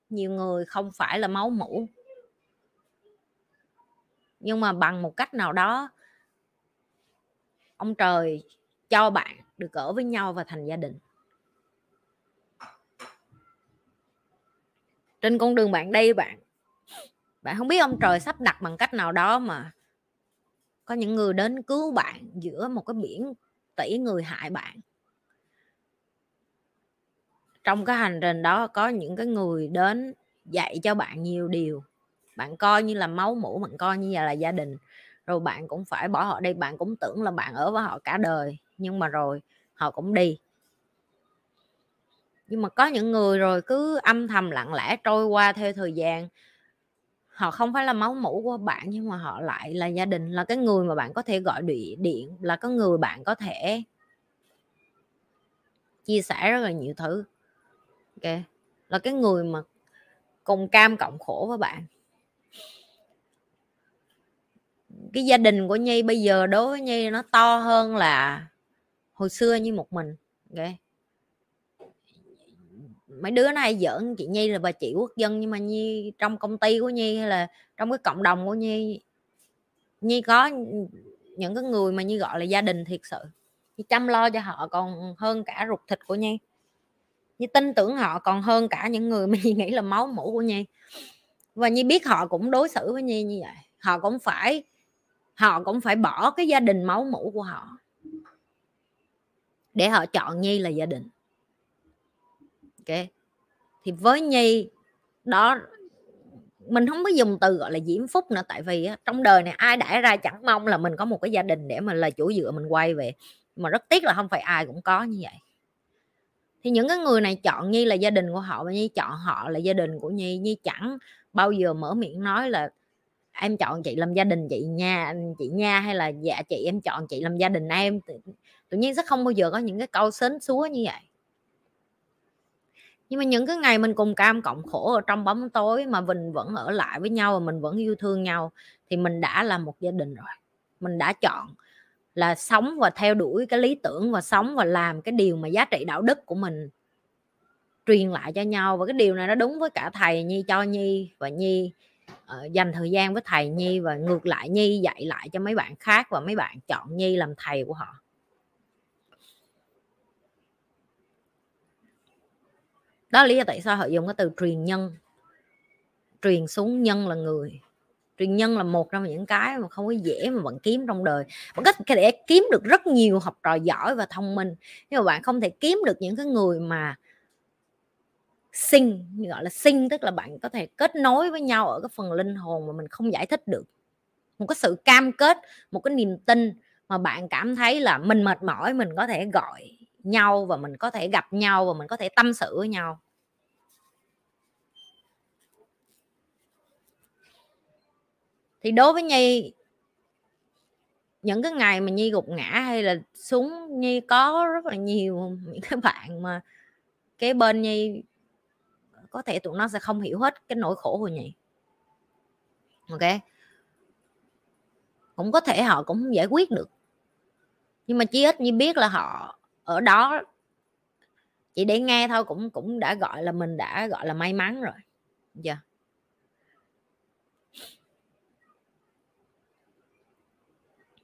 nhiều người không phải là máu mủ nhưng mà bằng một cách nào đó, ông trời cho bạn được ở với nhau và thành gia đình. Trên con đường bạn đi bạn bạn không biết ông trời sắp đặt bằng cách nào đó mà có những người đến cứu bạn giữa một cái biển tỷ người hại bạn. Trong cái hành trình đó có những cái người đến dạy cho bạn nhiều điều bạn coi như là máu mủ, bạn coi như là gia đình. Rồi bạn cũng phải bỏ họ đi, bạn cũng tưởng là bạn ở với họ cả đời, nhưng mà rồi họ cũng đi. Nhưng mà có những người rồi cứ âm thầm lặng lẽ trôi qua theo thời gian. Họ không phải là máu mủ của bạn, nhưng mà họ lại là gia đình, là cái người mà bạn có thể gọi điện điện, là có người bạn có thể chia sẻ rất là nhiều thứ. Ok? Là cái người mà cùng cam cộng khổ với bạn. Cái gia đình của nhi bây giờ đối với nhi nó to hơn là hồi xưa như một mình okay. mấy đứa này giỡn, chị nhi là bà chị quốc dân, nhưng mà nhi trong công ty của nhi hay là trong cái cộng đồng của nhi nhi có những cái người mà như gọi là gia đình thiệt sự. Nhi chăm lo cho họ còn hơn cả ruột thịt của nhi. Nhi tin tưởng họ còn hơn cả những người mà nhi nghĩ là máu mủ của nhi. Và nhi biết họ cũng đối xử với nhi như vậy. Họ cũng phải họ cũng phải bỏ cái gia đình máu mủ của họ để họ chọn nhi là gia đình. Ok? Thì với nhi đó mình không có dùng từ gọi là diễm phúc nữa tại vì á, trong đời này ai đãi ra chẳng mong là mình có một cái gia đình để mà là chủ dựa mình quay về. Mà rất tiếc là không phải ai cũng có như vậy. Thì những cái người này chọn nhi là gia đình của họ và nhi chọn họ là gia đình của nhi. Nhi chẳng bao giờ mở miệng nói là em chọn chị làm gia đình chị nha chị nha hay là dạ chị em chọn chị làm gia đình em tự, tự nhiên sẽ không bao giờ có những cái câu sến súa như vậy. Nhưng mà những cái ngày mình cùng cam cộng khổ ở trong bóng tối mà mình vẫn ở lại với nhau và mình vẫn yêu thương nhau thì mình đã là một gia đình rồi. Mình đã chọn là sống và theo đuổi cái lý tưởng và sống và làm cái điều mà giá trị đạo đức của mình truyền lại cho nhau. Và cái điều này nó đúng với cả thầy nhi cho nhi và nhi uh, dành thời gian với thầy nhi và ngược lại nhi dạy lại cho mấy bạn khác và mấy bạn chọn nhi làm thầy của họ. Đó là lý do tại sao họ dùng cái từ truyền nhân. Truyền xuống nhân là người. Truyền nhân là một trong những cái mà không có dễ mà bạn kiếm trong đời. Bạn có thể kiếm được rất nhiều học trò giỏi và thông minh nhưng mà bạn không thể kiếm được những cái người mà sinh, gọi là sinh, tức là bạn có thể kết nối với nhau ở cái phần linh hồn mà mình không giải thích được. Một cái sự cam kết, một cái niềm tin mà bạn cảm thấy là mình mệt mỏi, mình có thể gọi nhau và mình có thể gặp nhau và mình có thể tâm sự với nhau. Thì đối với nhi, những cái ngày mà nhi gục ngã hay là xuống, nhi có rất là nhiều những cái bạn mà cái bên nhi có thể tụi nó sẽ không hiểu hết cái nỗi khổ của nhỉ, ok? Cũng có thể họ cũng không giải quyết được. Nhưng mà chí ít như biết là họ ở đó chỉ để nghe thôi cũng cũng đã gọi là mình đã gọi là may mắn rồi. Giờ yeah.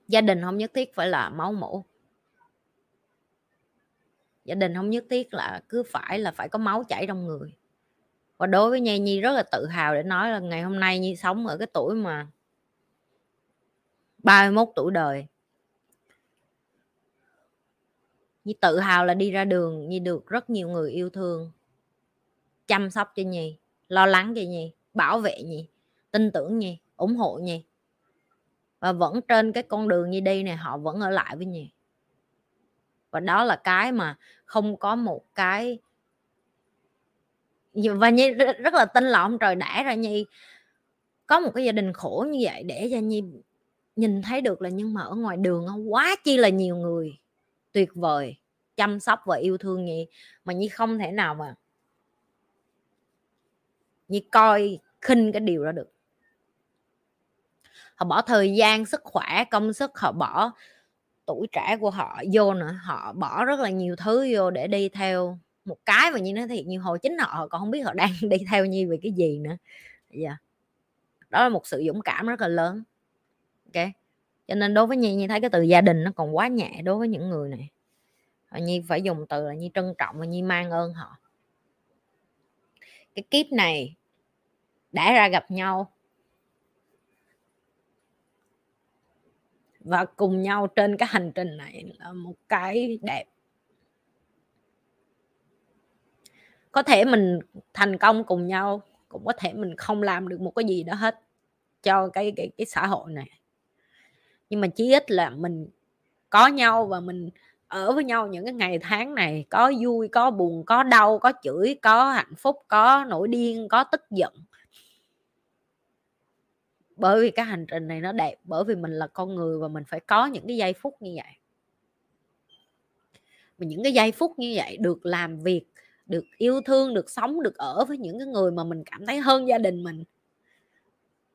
gia đình không nhất thiết phải là máu mủ. Gia đình không nhất thiết là cứ phải là phải có máu chảy trong người và đối với nhi nhi rất là tự hào để nói là ngày hôm nay nhi sống ở cái tuổi mà 31 tuổi đời. Nhi tự hào là đi ra đường, Nhi được rất nhiều người yêu thương, chăm sóc cho Nhi, lo lắng cho Nhi, bảo vệ Nhi, tin tưởng Nhi, ủng hộ Nhi. Và vẫn trên cái con đường Nhi đi này, họ vẫn ở lại với Nhi. Và đó là cái mà không có một cái và Nhi rất là tin là ông trời đã ra Nhi có một cái gia đình khổ như vậy để cho Nhi nhìn thấy được là nhưng mà ở ngoài đường quá chi là nhiều người tuyệt vời, chăm sóc và yêu thương Nhi mà Nhi không thể nào mà Nhi coi, khinh cái điều đó được. Họ bỏ thời gian, sức khỏe, công sức, họ bỏ tuổi trẻ của họ vô nữa, họ bỏ rất là nhiều thứ vô để đi theo một cái mà như nó thiệt như hồi chính họ, còn không biết họ đang đi theo nhi về cái gì nữa. Yeah. đó là một sự dũng cảm rất là lớn. Ok cho nên đối với nhi nhi thấy cái từ gia đình nó còn quá nhẹ đối với những người này. Và nhi phải dùng từ là nhi trân trọng và nhi mang ơn họ. Cái kiếp này đã ra gặp nhau. Và cùng nhau trên cái hành trình này là một cái đẹp có thể mình thành công cùng nhau, cũng có thể mình không làm được một cái gì đó hết cho cái cái cái xã hội này. Nhưng mà chí ít là mình có nhau và mình ở với nhau những cái ngày tháng này, có vui, có buồn, có đau, có chửi, có hạnh phúc, có nổi điên, có tức giận. Bởi vì cái hành trình này nó đẹp, bởi vì mình là con người và mình phải có những cái giây phút như vậy. Mà những cái giây phút như vậy được làm việc được yêu thương được sống được ở với những cái người mà mình cảm thấy hơn gia đình mình.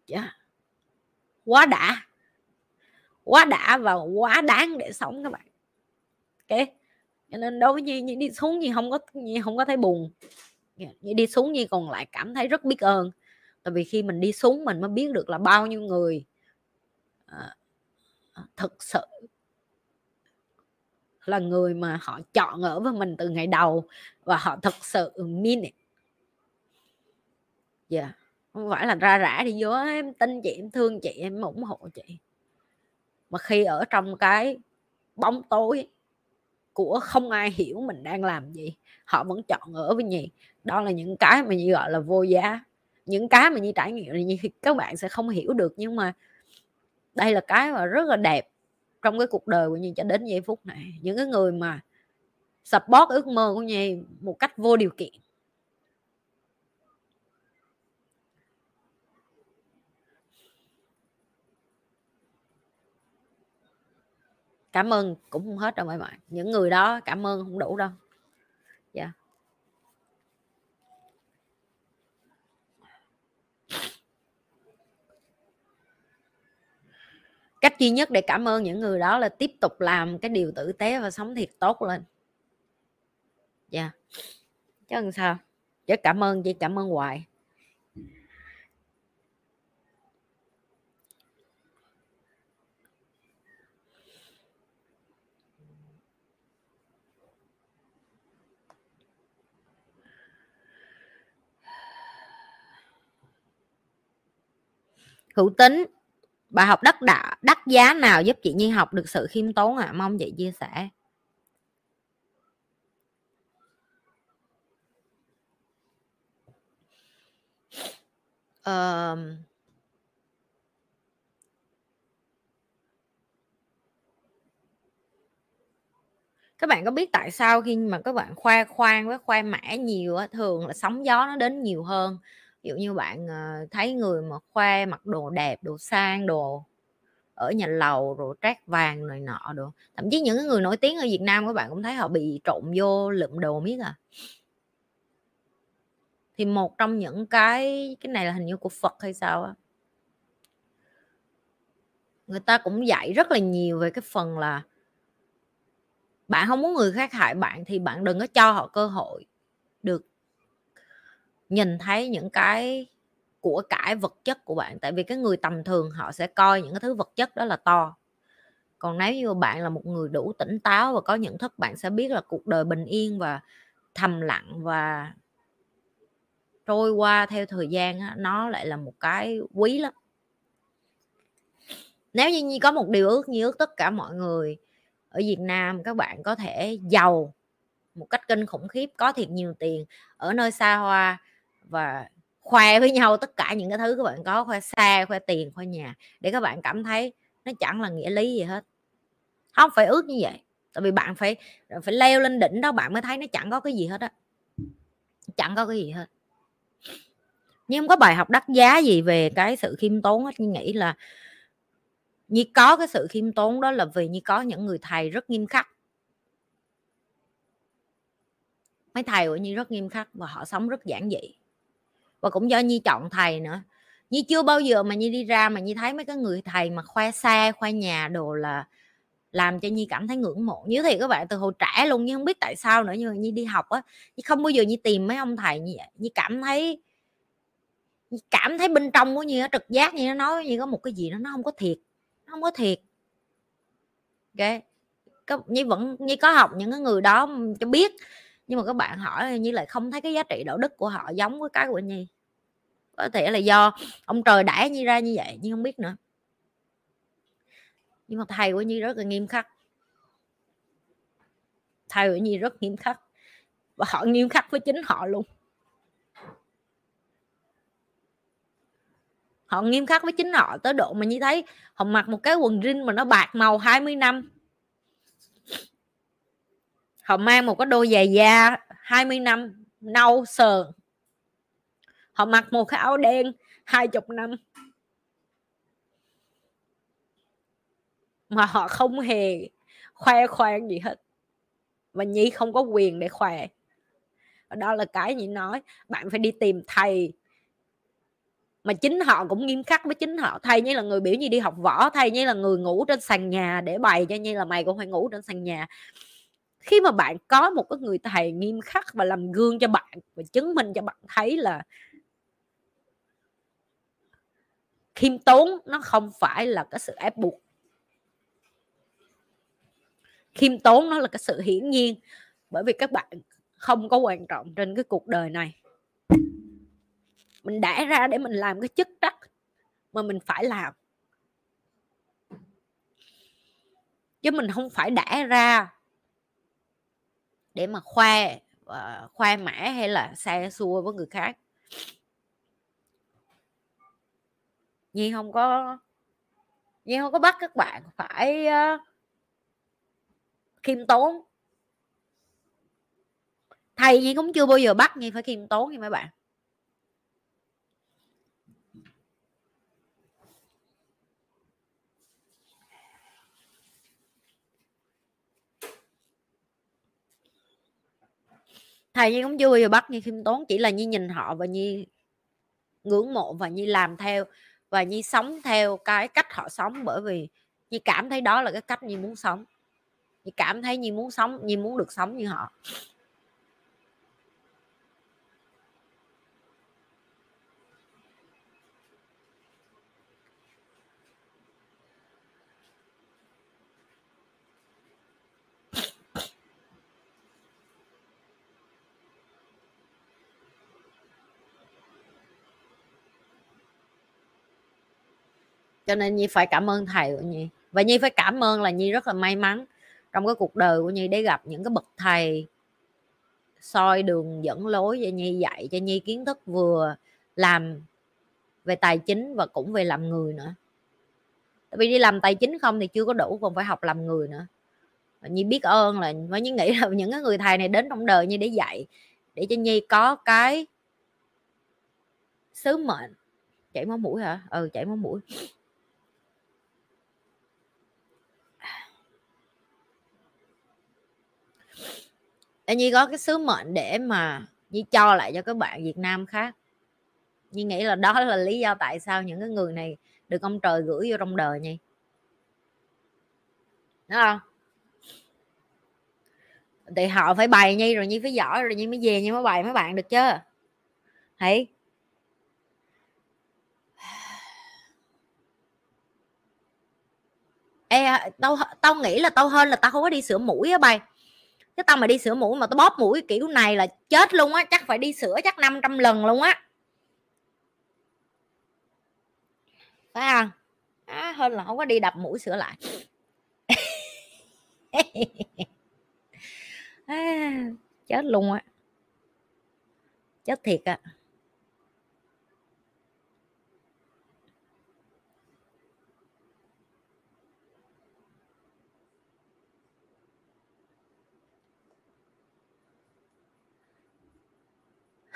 Yeah. Quá đã. Quá đã và quá đáng để sống các bạn. Ok. Cho nên đối với nhi nhi đi xuống nhi không có nhi không có thấy buồn. Dạ, nhi đi xuống nhi còn lại cảm thấy rất biết ơn. Tại vì khi mình đi xuống mình mới biết được là bao nhiêu người ờ, ờ, à, thực sự là người mà họ chọn ở với mình từ ngày đầu và họ thật sự mean it. Yeah. không phải là ra rã đi vô em tin chị, em thương chị, em ủng hộ chị. Mà khi ở trong cái bóng tối của không ai hiểu mình đang làm gì, họ vẫn chọn ở với nhì đó là những cái mà như gọi là vô giá. Những cái mà như trải nghiệm thì các bạn sẽ không hiểu được, nhưng mà đây là cái mà rất là đẹp trong cái cuộc đời của nhi cho đến giây phút này. Những cái người mà support ước mơ của nhi một cách vô điều kiện. Cảm ơn cũng không hết đâu mọi bạn. Những người đó cảm ơn không đủ đâu dạ yeah cách duy nhất để cảm ơn những người đó là tiếp tục làm cái điều tử tế và sống thiệt tốt lên. Dạ. Yeah. chứ làm sao? Chứ cảm ơn chị cảm ơn hoài. Hữu tính bài học đắt đạ đắt giá nào giúp chị nhi học được sự khiêm tốn ạ? À? mong chị chia sẻ. Uh, các bạn có biết tại sao khi mà các bạn khoe khoang với khoe mã nhiều á, thường là sóng gió nó đến nhiều hơn? Dụ như bạn ờ, thấy người mà khoe mặc đồ đẹp, đồ sang, đồ ở nhà lầu rồi trát vàng này nọ đồ, thậm chí những người nổi tiếng ở Việt Nam các bạn cũng thấy họ bị trộn vô lượm đồ miết à? Thì một trong những cái cái này là hình như của Phật hay sao á? Người ta cũng dạy rất là nhiều về cái phần là bạn không muốn người khác hại bạn thì bạn đừng có cho họ cơ hội được nhìn thấy những cái của cải vật chất của bạn tại vì cái người tầm thường họ sẽ coi những cái thứ vật chất đó là to. Còn nếu như bạn là một người đủ tỉnh táo và có nhận thức bạn sẽ biết là cuộc đời bình yên và thầm lặng và trôi qua theo thời gian đó, nó lại là một cái quý lắm. Nếu như Nhi có một điều ước như ước tất cả mọi người ở Việt Nam các bạn có thể giàu một cách kinh khủng khiếp có thiệt nhiều tiền ở nơi xa hoa và khoe với nhau tất cả những cái thứ các bạn có, khoe xe khoe tiền, khoe nhà, để các bạn cảm thấy nó chẳng là nghĩa lý gì hết. Không phải ước như vậy, tại vì bạn phải phải leo lên đỉnh đó bạn mới thấy nó chẳng có cái gì hết á. Chẳng có cái gì hết. Nhưng không có bài học đắt giá gì về cái sự khiêm tốn hết. Như nghĩ là như có cái sự khiêm tốn đó là vì như có những người thầy rất nghiêm khắc. Mấy thầy của như rất nghiêm khắc và họ sống rất giản dị và cũng do nhi chọn thầy nữa. Nhi chưa bao giờ mà nhi đi ra mà nhi thấy mấy cái người thầy mà khoe xe, khoe nhà đồ là làm cho nhi cảm thấy ngưỡng mộ. Như thì các bạn từ hồi trẻ luôn nhưng không biết tại sao nữa nhưng mà nhi đi học á nhi không bao giờ nhi tìm mấy ông thầy như vậy. Nhi cảm thấy nhi cảm thấy bên trong của nhi nó trực giác như nó nói như có một cái gì đó nó không có thiệt nó không có thiệt. Ok? Có, nhi vẫn nhi có học những cái người đó cho biết nhưng mà các bạn hỏi như lại không thấy cái giá trị đạo đức của họ giống với cái của nhi có thể là do ông trời đãi nhi ra như vậy, nhưng không biết nữa. Nhưng mà thầy của nhi rất là nghiêm khắc. Thầy của nhi rất nghiêm khắc. Và họ nghiêm khắc với chính họ luôn. Họ nghiêm khắc với chính họ tới độ mà như thấy họ mặc một cái quần jean mà nó bạc màu 20 năm. Họ mang một cái đôi giày da 20 năm, nâu, sờn họ mặc một cái áo đen hai chục năm. Mà họ không hề khoe khoang gì hết. Và nhi không có quyền để khoe. Đó là cái nhi nói, bạn phải đi tìm thầy. Mà chính họ cũng nghiêm khắc với chính họ. Thầy như là người biểu như đi học võ, thầy như là người ngủ trên sàn nhà để bày cho như là mày cũng phải ngủ trên sàn nhà. Khi mà bạn có một cái người thầy nghiêm khắc và làm gương cho bạn và chứng minh cho bạn thấy là khiêm tốn nó không phải là cái sự ép buộc. Khiêm tốn nó là cái sự hiển nhiên bởi vì các bạn không có quan trọng trên cái cuộc đời này. Mình đã ra để mình làm cái chức trách mà mình phải làm. Chứ mình không phải đã ra để mà khoe uh, khoe mã hay là xe xua với người khác nhi không có nhi không có bắt các bạn phải uh, khiêm tốn. Thầy nhi cũng chưa bao giờ bắt nhi phải khiêm tốn nha mấy bạn. Thầy nhi cũng chưa bao giờ bắt nhi khiêm tốn chỉ là nhi nhìn họ và nhi ngưỡng mộ và nhi làm theo và nhi sống theo cái cách họ sống, bởi vì nhi cảm thấy đó là cái cách nhi muốn sống. Nhi cảm thấy nhi muốn sống, nhi muốn được sống như họ. Cho nên nhi phải cảm ơn thầy của nhi. Và nhi phải cảm ơn là nhi rất là may mắn trong cái cuộc đời của nhi để gặp những cái bậc thầy soi đường, dẫn lối cho nhi, dạy cho nhi kiến thức vừa làm về tài chính và cũng về làm người nữa. Tại vì đi làm tài chính không thì chưa có đủ, còn phải học làm người nữa. Và nhi biết ơn là, và nhi nghĩ là những cái người thầy này đến trong đời như để dạy, để cho nhi có cái sứ mệnh. Chảy máu mũi hả? Ừ chảy máu mũi. Để nhi có cái sứ mệnh để mà nhi cho lại cho các bạn việt nam khác. Nhi nghĩ là đó là lý do tại sao những cái người này được ông trời gửi vô trong đời nhi. Đúng không? Thì họ phải bày nhi rồi nhi phải giỏi rồi nhi mới về nhi mới bày mấy bạn được chứ. Thấy Ê, tao tao nghĩ là tao hơn là tao không có đi sửa mũi á bay chứ tao mà đi sửa mũi mà tao bóp mũi kiểu này là chết luôn á chắc phải đi sửa chắc 500 lần luôn á. Phải không? À, hơn là không có đi đập mũi sửa lại. À, chết luôn á. Chết thiệt á.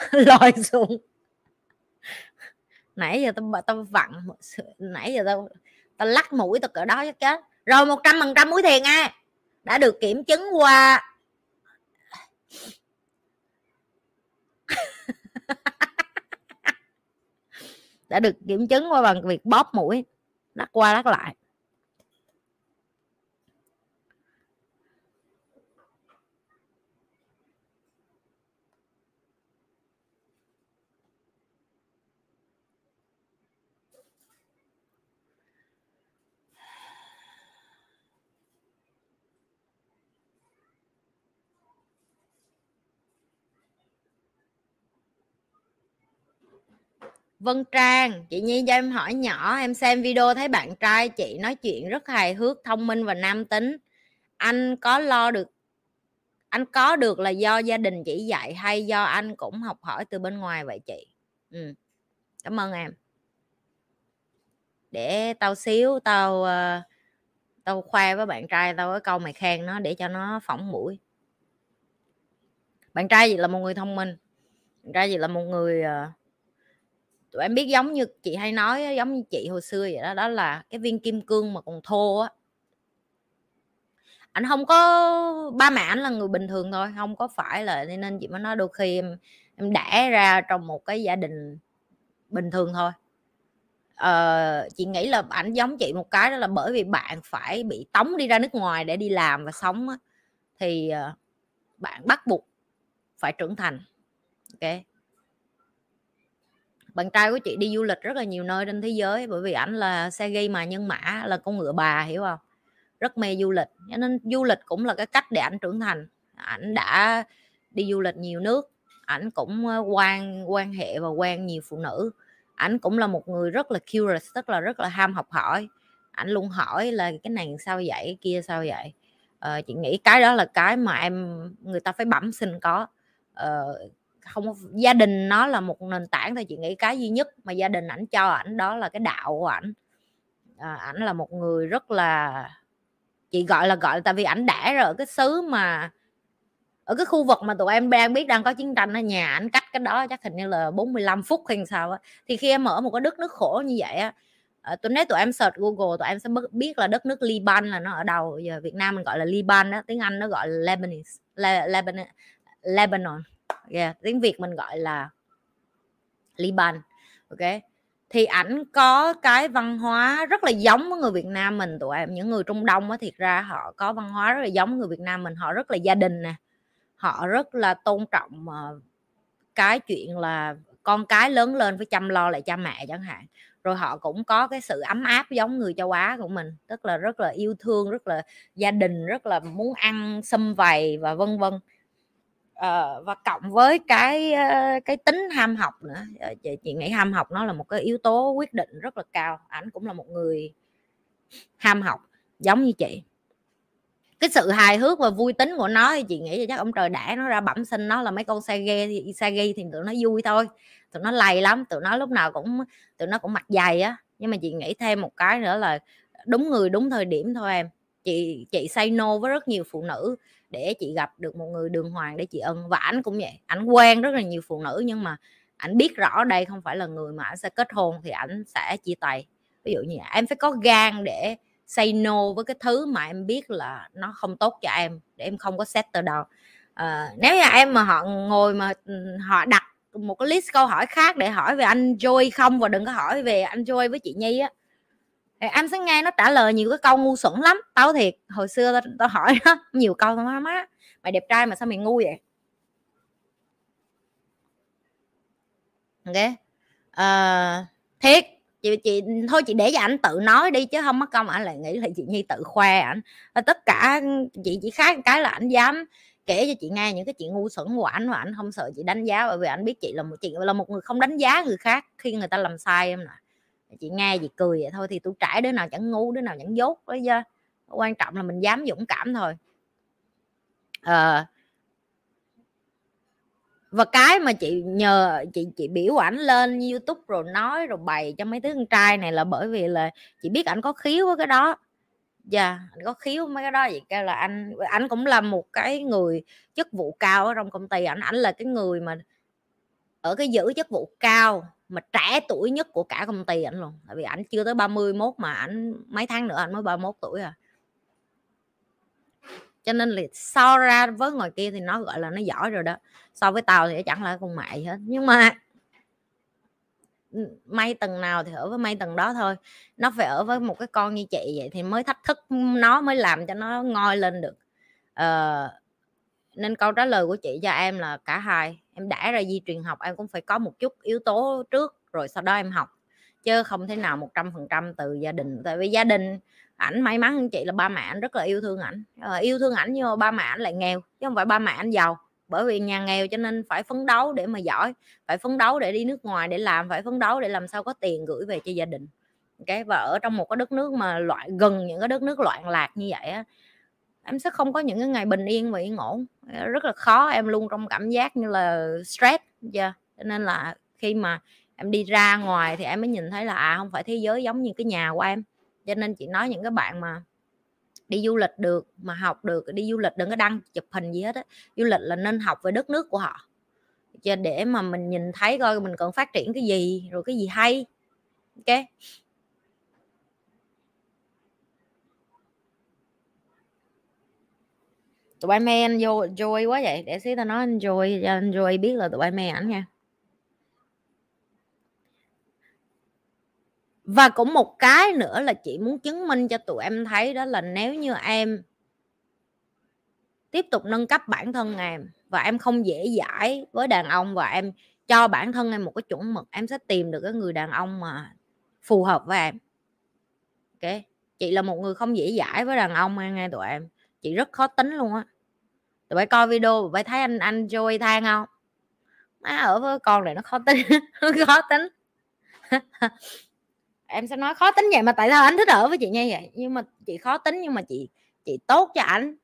lòi xuống. Nãy giờ tao tao vặn nãy giờ tao tao lắc mũi tao cỡ đó chắc chết. Rồi một trăm phần trăm mũi thiền nha. Đã được kiểm chứng qua. Đã được kiểm chứng qua bằng việc bóp mũi. Lắc qua lắc lại. Vân Trang chị Nhi cho em hỏi nhỏ em xem video thấy bạn trai chị nói chuyện rất hài hước thông minh và nam tính. Anh có lo được anh có được là do gia đình chỉ dạy hay do anh cũng học hỏi từ bên ngoài vậy chị? Ừ. cảm ơn em. Để tao xíu tao ờ, tao khoe với bạn trai tao cái câu mày khen nó để cho nó phỏng mũi. Bạn trai gì là một người thông minh bạn trai gì là một người uh, tụi em biết giống như chị hay nói giống như chị hồi xưa vậy đó đó là cái viên kim cương mà còn thô á. Anh không có ba mẹ anh là người bình thường thôi không có phải là nên chị mới nói đôi khi em em đẻ ra trong một cái gia đình bình thường thôi. Ờ, chị nghĩ là ảnh giống chị một cái đó là bởi vì bạn phải bị tống đi ra nước ngoài để đi làm và sống á, thì ờ, bạn bắt buộc phải trưởng thành ok? Bạn trai của chị đi du lịch rất là nhiều nơi trên thế giới bởi vì ảnh là xe ghi mà nhân mã là con ngựa bà hiểu không? Rất mê du lịch cho nên du lịch cũng là cái cách để ảnh trưởng thành. Ảnh đã đi du lịch nhiều nước ảnh cũng quan quan hệ và quen nhiều phụ nữ. Ảnh cũng là một người rất là curious tức là rất là ham học hỏi. Ảnh luôn hỏi là cái này sao vậy? Cái kia sao vậy? Ờ, chị nghĩ cái đó là cái mà em người ta phải bẩm sinh có. Ờ, không gia đình nó là một nền tảng thôi chị nghĩ cái duy nhất mà gia đình ảnh cho ảnh đó là cái đạo của ảnh. À, ảnh là một người rất là chị gọi là gọi là tại vì ảnh đã rồi ở cái xứ mà ở cái khu vực mà tụi em đang biết đang có chiến tranh ở nhà ảnh cách cái đó chắc hình như là 45 phút hay sao á. Thì khi em ở một cái đất nước khổ như vậy á À, tôi nói tụi em search google tụi em sẽ biết là đất nước liban là nó ở đâu. Giờ việt nam mình gọi là liban đó tiếng anh nó gọi là lebanese Le, lebanon yeah. tiếng việt mình gọi là liban, ok thì ảnh có cái văn hóa rất là giống với người Việt Nam mình, tụi em, những người Trung Đông á, thiệt ra họ có văn hóa rất là giống người Việt Nam mình, họ rất là gia đình nè, họ rất là tôn trọng ờ, cái chuyện là con cái lớn lên phải chăm lo lại cha mẹ chẳng hạn rồi họ cũng có cái sự ấm áp giống người châu Á của mình, tức là rất là yêu thương, rất là gia đình, rất là muốn ăn xâm vầy và vân vân uh, và cộng với cái uh, cái tính ham học nữa. Ờ, chị, chị nghĩ ham học nó là một cái yếu tố quyết định rất là cao. Ảnh cũng là một người ham học giống như chị. Cái sự hài hước và vui tính của nó thì chị nghĩ là chắc ông trời đã nó ra bẩm sinh nó là mấy con xe ghe xe ghe ghi thì tụi nó vui thôi. Tụi nó lầy lắm tụi nó lúc nào cũng tụi nó cũng mặt dày á. Nhưng mà chị nghĩ thêm một cái nữa là đúng người đúng thời điểm thôi em. Chị chị say no với rất nhiều phụ nữ để chị gặp được một người đường hoàng để chị ân và ảnh cũng vậy ảnh quen rất là nhiều phụ nữ nhưng mà ảnh biết rõ đây không phải là người mà ảnh sẽ kết hôn thì ảnh sẽ chia tay ví dụ như em phải có gan để say no với cái thứ mà em biết là nó không tốt cho em để em không có set settle đầu. à, nếu như em mà họ ngồi mà ừ, họ đặt một cái list câu hỏi khác để hỏi về anh Joy không và đừng có hỏi về anh Joy với chị Nhi á em sẽ nghe nó trả lời nhiều cái câu ngu xuẩn lắm. Tao thiệt hồi xưa tao, tao hỏi nó nhiều câu tao má má mày đẹp trai mà sao mày ngu vậy? Ok. À, thiệt chị chị thôi chị để cho anh tự nói đi chứ không mất công ảnh lại nghĩ là chị nhi tự khoe ảnh. Tất cả chị chỉ khác cái là anh dám kể cho chị nghe những cái chuyện ngu xuẩn của ảnh và ảnh không sợ chị đánh giá. Bởi vì anh biết chị là một chị là một người không đánh giá người khác khi người ta làm sai em nè chị nghe chị cười vậy thôi thì tôi trải đứa nào chẳng ngu đứa nào chẳng dốt đó chứ. Quan trọng là mình dám dũng cảm thôi. À, và cái mà chị nhờ chị chị biểu ảnh lên youtube rồi nói rồi bày cho mấy đứa con trai này là bởi vì là chị biết ảnh có khiếu với cái đó. Dạ yeah, anh có khiếu mấy cái đó vậy kêu là anh anh cũng là một cái người chức vụ cao ở trong công ty. Ảnh ảnh là cái người mà ở cái giữ chức vụ cao mà trẻ tuổi nhất của cả công ty ảnh luôn tại vì ảnh chưa tới 31 mà ảnh mấy tháng nữa anh mới 31 tuổi à. Cho nên là so ra với ngoài kia thì nó gọi là nó giỏi rồi đó so với tao thì chẳng là con mẹ hết. Nhưng mà may tầng nào thì ở với may tầng đó thôi. Nó phải ở với một cái con như chị vậy thì mới thách thức nó mới làm cho nó ngoi lên được. Ờ, nên câu trả lời của chị cho em là cả hai đã ra di truyền học em cũng phải có một chút yếu tố trước rồi sau đó em học. Chứ không thể nào một trăm phần trăm từ gia đình tại vì gia đình ảnh may mắn chị là ba mẹ anh rất là yêu thương ảnh. À, yêu thương ảnh nhưng mà ba mẹ anh lại nghèo chứ không phải ba mẹ anh giàu. Bởi vì nhà nghèo cho nên phải phấn đấu để mà giỏi phải phấn đấu để đi nước ngoài để làm phải phấn đấu để làm sao có tiền gửi về cho gia đình. Cái và ở trong một cái đất nước mà loại gần những cái đất nước loạn lạc như vậy á em sẽ không có những cái ngày bình yên và yên ổn. Ờ, rất là khó em luôn trong cảm giác như là stress, yeah. cho nên là khi mà em đi ra ngoài thì em mới nhìn thấy là à không phải thế giới giống như cái nhà của em. Cho nên chị nói những cái bạn mà đi du lịch được, mà học được, đi du lịch đừng có đăng chụp hình gì hết á. Du lịch là nên học về đất nước của họ. Cho để mà mình nhìn thấy coi mình cần phát triển cái gì, rồi cái gì hay ok tụi bay mê anh vô, joy quá vậy. Để xíu tao nói anh joy, cho anh joy biết là tụi bay mê ảnh nha. Và cũng một cái nữa là chị muốn chứng minh cho tụi em thấy đó là nếu như em tiếp tục nâng cấp bản thân em và em không dễ dãi với đàn ông và em cho bản thân em một cái chuẩn mực, em sẽ tìm được cái người đàn ông mà phù hợp với em. Ok? Chị là một người không dễ dãi với đàn ông nghe tụi em chị rất khó tính luôn á. Tụi bay coi video, tụi bay thấy anh anh Joey than không? Má ở với con này nó khó tính khó tính. Em sẽ nói khó tính vậy mà tại sao anh thích ở với chị như vậy? Nhưng mà chị khó tính, nhưng mà chị chị tốt cho anh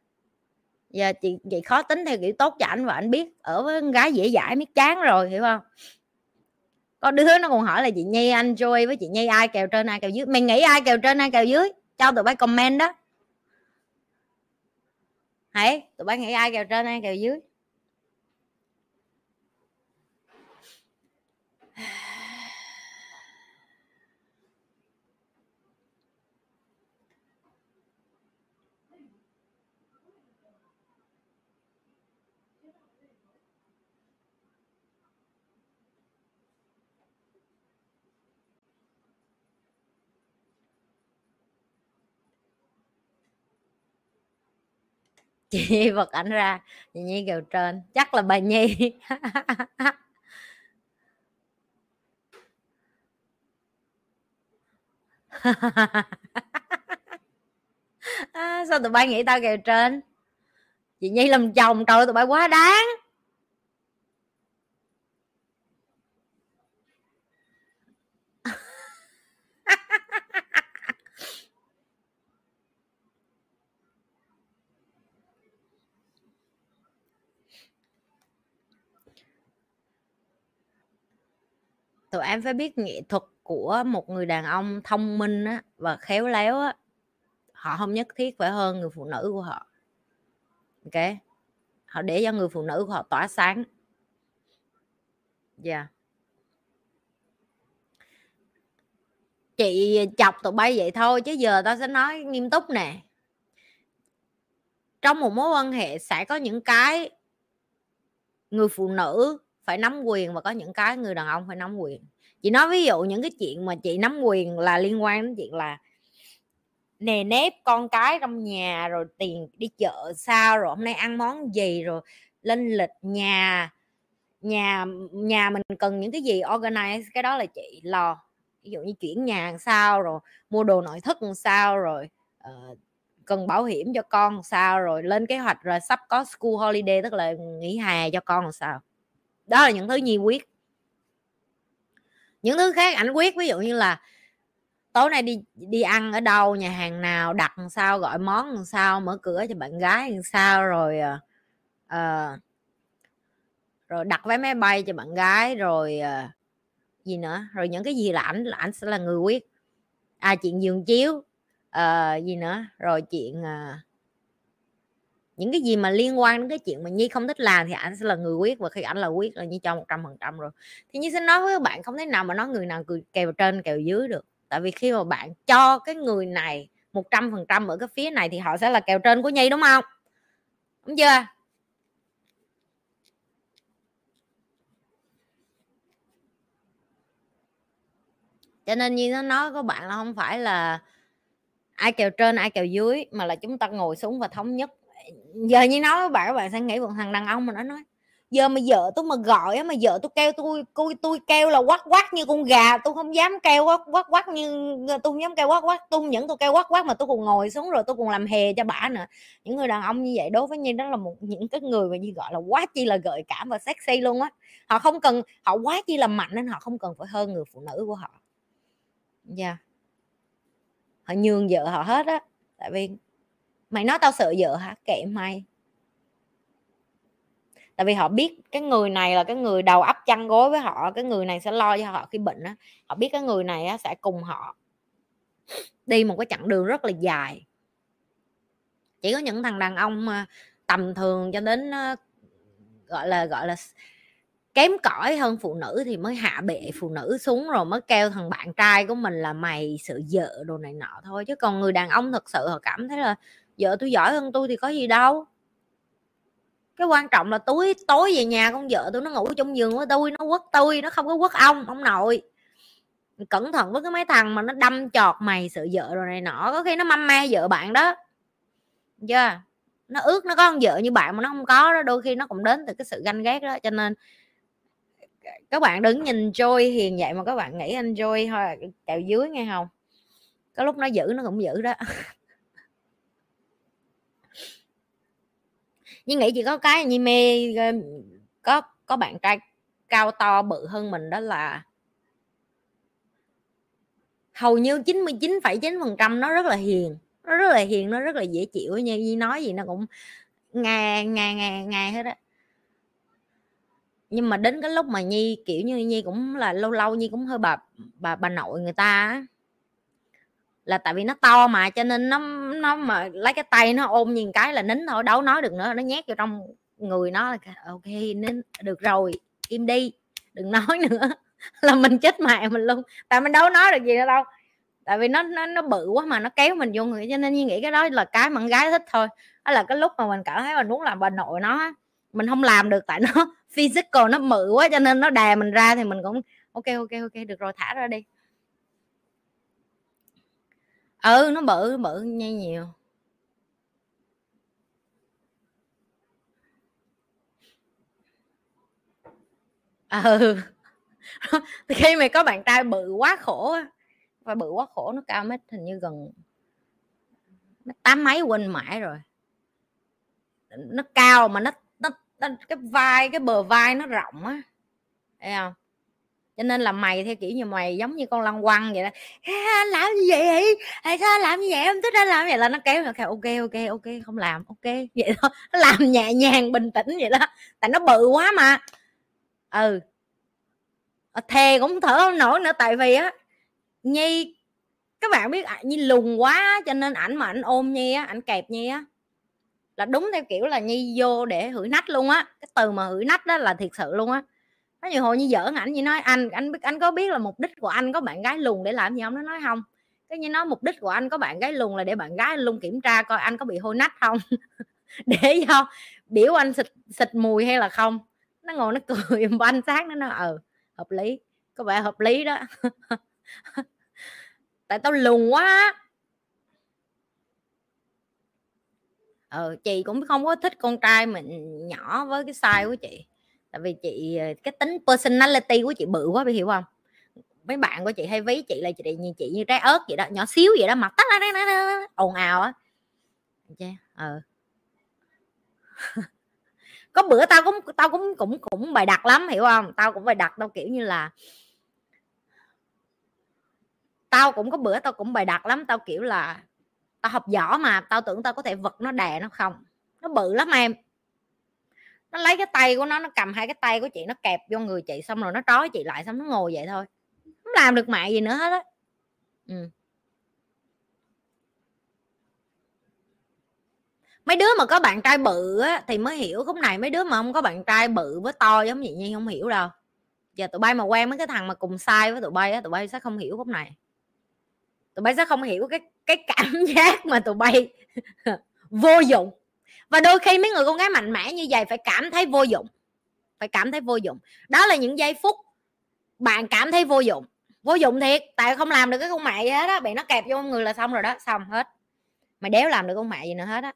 giờ chị chị khó tính theo kiểu tốt cho anh và anh biết ở với con gái dễ dãi biết chán rồi, hiểu không? Có đứa nó còn hỏi là chị nhi, anh joy với chị nhi ai kèo trên, ai kèo dưới? Mày nghĩ ai kèo trên, ai kèo dưới? Cho tụi bay comment đó hãy tụi bay nghĩ ai kèo trên ai kèo dưới? Chị vật ảnh ra chị nhi kêu trên chắc là bà nhi. À, sao tụi bay nghĩ tao kêu trên? Chị nhi làm chồng trời tụi bay quá đáng. Tụi em phải biết nghệ thuật của một người đàn ông thông minh á, và khéo léo á họ không nhất thiết phải hơn người phụ nữ của họ. Ok? Họ để cho người phụ nữ của họ tỏa sáng. Dạ. Yeah. chị chọc tụi bay vậy thôi chứ giờ tao sẽ nói nghiêm túc nè. Trong một mối quan hệ sẽ có những cái người phụ nữ phải nắm quyền và có những cái người đàn ông phải nắm quyền. Chị nói ví dụ những cái chuyện mà chị nắm quyền là liên quan đến chuyện là nề nếp con cái trong nhà rồi tiền đi chợ sao rồi hôm nay ăn món gì rồi lên lịch nhà nhà nhà mình cần những cái gì organize cái đó là chị lo. Ví dụ như chuyển nhà sao rồi mua đồ nội thất làm sao rồi uh, cần bảo hiểm cho con sao rồi lên kế hoạch rồi sắp có school holiday tức là nghỉ hè cho con làm sao đó là những thứ nhi quyết. Những thứ khác ảnh quyết ví dụ như là tối nay đi đi ăn ở đâu nhà hàng nào đặt làm sao gọi món làm sao mở cửa cho bạn gái làm sao rồi uh, rồi đặt vé máy bay cho bạn gái rồi uh, gì nữa rồi những cái gì là ảnh là ảnh sẽ là người quyết. À chuyện giường chiếu uh, gì nữa rồi chuyện uh, những cái gì mà liên quan đến cái chuyện mà nhi không thích làm thì anh sẽ là người quyết, và khi anh là quyết là nhi cho một trăm phần trăm rồi. Thì nhi sẽ nói với các bạn không thể nào mà nói người nào kèo trên kèo dưới được. Tại vì khi mà bạn cho cái người này một trăm phần trăm ở cái phía này thì họ sẽ là kèo trên của nhi, đúng không? Đúng chưa? Cho nên như nó nói các bạn là không phải là ai kèo trên, ai kèo dưới, mà là chúng ta ngồi xuống và thống nhất giờ như nói với bạn các bạn sẽ nghĩ một thằng đàn ông mà nó nói, giờ mà vợ tôi mà gọi mà vợ tôi kêu tôi tôi tôi kêu là quát quát như con gà tôi không dám kêu quát quát quát như tôi không dám kêu quát quát tôi không những tôi kêu quát quát mà tôi còn ngồi xuống rồi tôi còn làm hề cho bả nữa. Những người đàn ông như vậy đối với như đó là một, những cái người mà như gọi là quá chi là gợi cảm và sexy luôn á. Họ không cần, họ quá chi là mạnh nên họ không cần phải hơn người phụ nữ của họ. Dạ yeah. họ nhường vợ họ hết á, tại vì mày nói tao sợ vợ hả? Kệ mày. Tại vì họ biết cái người này là cái người đầu ấp chăn gối với họ cái người này sẽ lo cho họ khi bệnh á. Họ biết cái người này á, sẽ cùng họ đi một cái chặng đường rất là dài. Chỉ có những thằng đàn ông à, tầm thường cho đến à, gọi là gọi là kém cỏi hơn phụ nữ thì mới hạ bệ phụ nữ xuống rồi mới kêu thằng bạn trai của mình là mày sợ vợ đồ này nọ thôi. Chứ còn người đàn ông thật sự họ cảm thấy là vợ tôi giỏi hơn tôi thì có gì đâu. Cái quan trọng là tối tối về nhà con vợ tôi nó ngủ trong giường của tôi nó quất tôi nó không có quất ông ông nội. Cẩn thận với cái mấy thằng mà nó đâm chọt mày, sợ vợ rồi này nọ, có khi nó mâm me vợ bạn đó. Chưa? Nó ước nó có con vợ như bạn mà nó không có đó, đôi khi nó cũng đến từ cái sự ganh ghét đó, cho nên các bạn đừng nhìn trôi hiền vậy mà các bạn nghĩ anh trôi thôi, kẹo dưới nghe không? Có lúc nó giữ nó cũng giữ đó. nhưng nghĩ chỉ có cái như mê ờ, có có bạn trai cao to bự hơn mình đó là hầu như 99,9 phần trăm nó rất là hiền nó rất là hiền nó rất là dễ chịu như, nhi nói gì nó cũng nghe nghe nghe nghe hết á. Nhưng mà đến cái lúc mà nhi kiểu như nhi cũng là lâu lâu nhi cũng hơi bà bà bà nội người ta á là tại vì nó to mà, cho nên nó nó mà lấy cái tay nó ôm nhìn cái là nín thôi, đâu nói được nữa, nó nhét vào trong người nó là ok nên được rồi, im đi, đừng nói nữa. Là mình chết mẹ mình luôn, tại mình đâu nói được gì nữa đâu. Tại vì nó nó nó bự quá mà, nó kéo mình vô người, cho nên như nghĩ cái đó là cái mà con gái thích thôi. Đó là cái lúc mà mình cảm thấy mình muốn làm bà nội nó mình không làm được tại nó physical nó mự quá, cho nên nó đè mình ra thì mình cũng, ok ok ok, được rồi, thả ra đi ừ nó bự bự nhây nhiều. Ừ. Thì khi mày có bạn trai bự quá khổ và bự quá khổ nó cao mét hình như gần tám mấy quên mãi rồi. Nó cao mà nó, nó, nó cái vai cái bờ vai nó rộng á thấy không? Cho nên là mày theo kiểu như mày giống như con lăng quăng vậy đó. Làm như vậy? Tại sao làm như vậy? Em thích ra làm vậy. Là nó kéo là ok ok ok, không làm, ok. Vậy thôi nó làm nhẹ nhàng, bình tĩnh vậy đó. Tại nó bự quá mà. Ừ. Ờ, thề cũng thở không nổi nữa, tại vì á, nhi, các bạn biết à, nhi lùn quá, cho nên ảnh mà ảnh ôm nhi á, ảnh kẹp nhi á, là đúng theo kiểu là nhi vô để hửi nách luôn á. Cái từ mà hửi nách đó là thiệt sự luôn á nó nhiều hồi như giỡn, ảnh như nói, anh anh biết, anh có biết là mục đích của anh có bạn gái lùn để làm gì không? Nó nói, không. Cái như nói, mục đích của anh có bạn gái lùn là để bạn gái luôn kiểm tra coi anh có bị hôi nách không? Để cho biểu anh xịt xịt mùi hay là không? Nó ngồi, nó cười anh sát, nó nói ờ hợp lý, có vẻ hợp lý đó. Tại tao lùn quá ờ chị cũng không có thích con trai mình nhỏ với cái size của chị tại vì chị ờ, cái tính personality của chị bự quá bị hiểu không? Mấy bạn của chị hay ví chị là chị như chị như trái ớt vậy đó, nhỏ xíu vậy đó mặt tắt ồn ào á. Ờ. Có bữa tao cũng tao cũng cũng cũng bài đặt lắm, hiểu không? Tao cũng bài đặt tao kiểu như là tao cũng có bữa tao cũng bài đặt lắm, tao kiểu là tao học võ mà, tao tưởng tao có thể vật nó đè nó không. Nó bự lắm em nó lấy cái tay của nó nó cầm hai cái tay của chị, nó kẹp vô người chị xong rồi nó trói chị lại xong nó ngồi vậy thôi. Không làm được mẹ gì nữa hết á. Ừ. mấy đứa mà có bạn trai bự á thì mới hiểu, khúc này mấy đứa mà không có bạn trai bự với to giống vậy nhi không hiểu đâu. Giờ tụi bay mà quen mấy cái thằng mà cùng sai với tụi bay á, tụi bay sẽ không hiểu khúc này. Tụi bay sẽ không hiểu cái cái cảm giác mà tụi bay vô dụng và đôi khi mấy người con gái mạnh mẽ như vậy phải cảm thấy vô dụng. Phải cảm thấy vô dụng. Đó là những giây phút bạn cảm thấy vô dụng. Vô dụng thiệt, tại không làm được cái con mẹ gì hết á, bị nó kẹp vô người là xong rồi đó, xong hết. Mày đéo làm được con mẹ gì nữa hết á.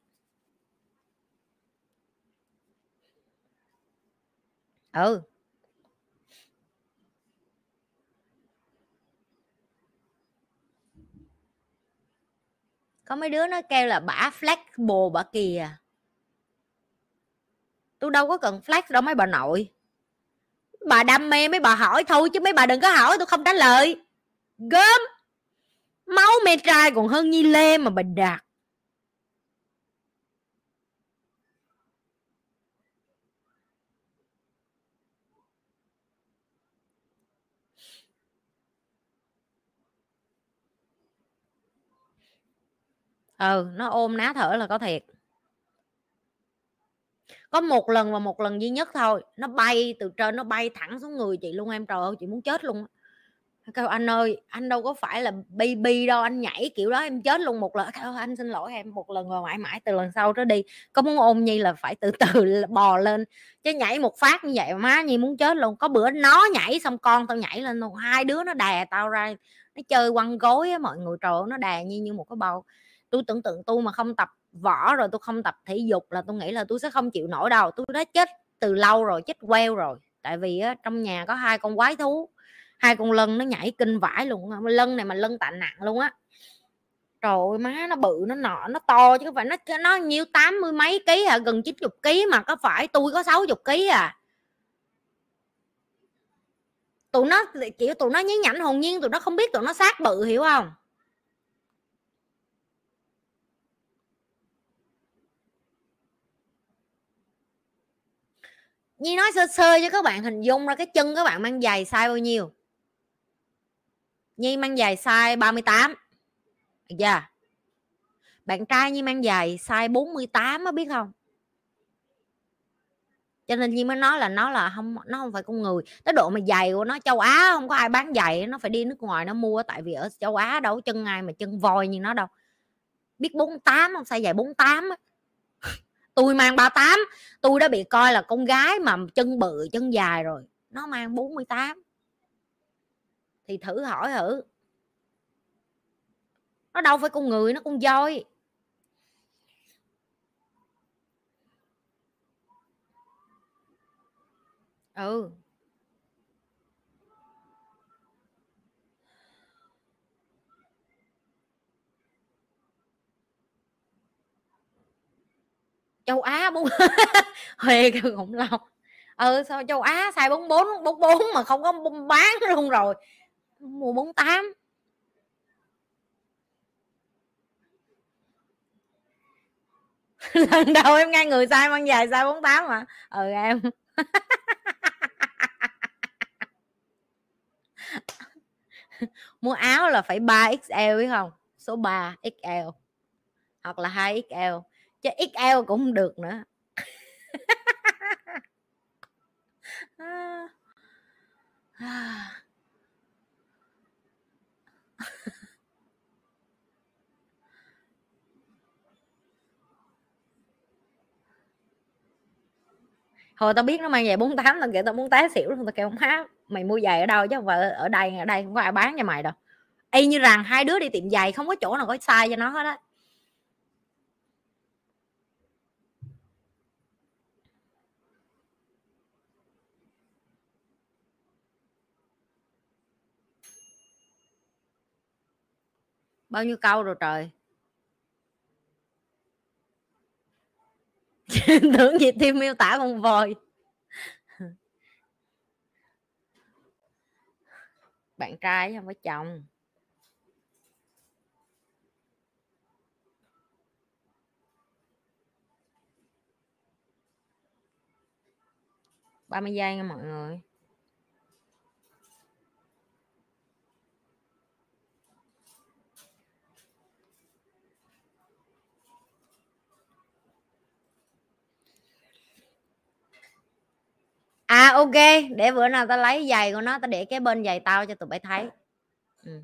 Ừ. Có mấy đứa nó kêu là bả flexible, bả kìa tôi đâu có cần flex đâu mấy bà nội. Bà đam mê mấy bà hỏi thôi chứ mấy bà đừng có hỏi, tôi không trả lời. Gớm. Máu mê trai còn hơn nhi lê mà bà đạt. Ừ nó ôm ná thở là có thiệt có một lần và một lần duy nhất thôi nó bay từ trên nó bay thẳng xuống người chị luôn em trời ơi chị muốn chết luôn kêu anh ơi anh đâu có phải là baby đâu anh nhảy kiểu đó em chết luôn. Một lần kêu anh xin lỗi em. Một lần rồi mãi mãi từ lần sau đó đi có muốn ôm nhi là phải từ từ bò lên chứ nhảy một phát như vậy má nhi muốn chết luôn. Có bữa nó nhảy xong con tao nhảy lên luôn hai đứa nó đè tao ra nó chơi quăng gối á mọi người trời ơi, nó đè như như một cái bầu tôi tưởng tượng tôi mà không tập võ rồi tôi không tập thể dục là tôi nghĩ là tôi sẽ không chịu nổi đâu. Tôi đã chết từ lâu rồi chết queo rồi. Tại vì á, trong nhà có hai con quái thú hai con lân nó nhảy kinh vãi luôn lân này mà lân tạ nặng luôn á. Trời ơi má nó bự nó nọ nó to chứ không phải nó nó nhiêu tám mươi mấy ký à gần 90 ký mà có phải tôi có 60 ký à. Tụi nó kiểu tụi nó nhí nhảnh hồn nhiên tụi nó không biết tụi nó sát bự hiểu không? Nhi nói sơ sơ cho các bạn hình dung ra cái chân các bạn mang giày size bao nhiêu. Nhi mang giày size 38 Được chưa? Bạn trai Nhi mang giày size 48 á, biết không? Cho nên Nhi mới nói là nó là không, nó không phải con người. Tới độ mà giày của nó châu Á, không có ai bán giày, nó phải đi nước ngoài nó mua, tại vì ở châu Á đâu chân ai mà chân voi như nó đâu. Biết 48 không? Sai giày 48 á tôi mang 38 tôi đã bị coi là con gái mà chân bự, chân dài rồi. Nó mang 48 thì thử hỏi thử. Nó đâu phải con người, nó con voi. Ừ. châu Á bốn huề kêu khủng long. Ừ sao châu Á xài 44 44 mà không có bán luôn rồi. Mua 48 lần đầu em nghe người sai mang dài size 48 mà. Ừ em. Mua áo là phải 3XL biết không? Số 3 XL hoặc là 2XL chứ XL cũng được nữa. Hồi tao biết nó mang giày 48 tao kêu tao muốn té xỉu luôn tao kêu má mày mua giày ở đâu chứ không phải ở đây ở đây không có ai bán cho mày đâu. Y như rằng hai đứa đi tiệm giày không có chỗ nào có size cho nó hết á. Bao nhiêu câu rồi trời? Tưởng gì thêm miêu tả con voi. Bạn trai không phải chồng. Ba mươi giây nha mọi người. Ok để bữa nào tao lấy giày của nó tao để cái bên giày tao cho tụi bay thấy ừ.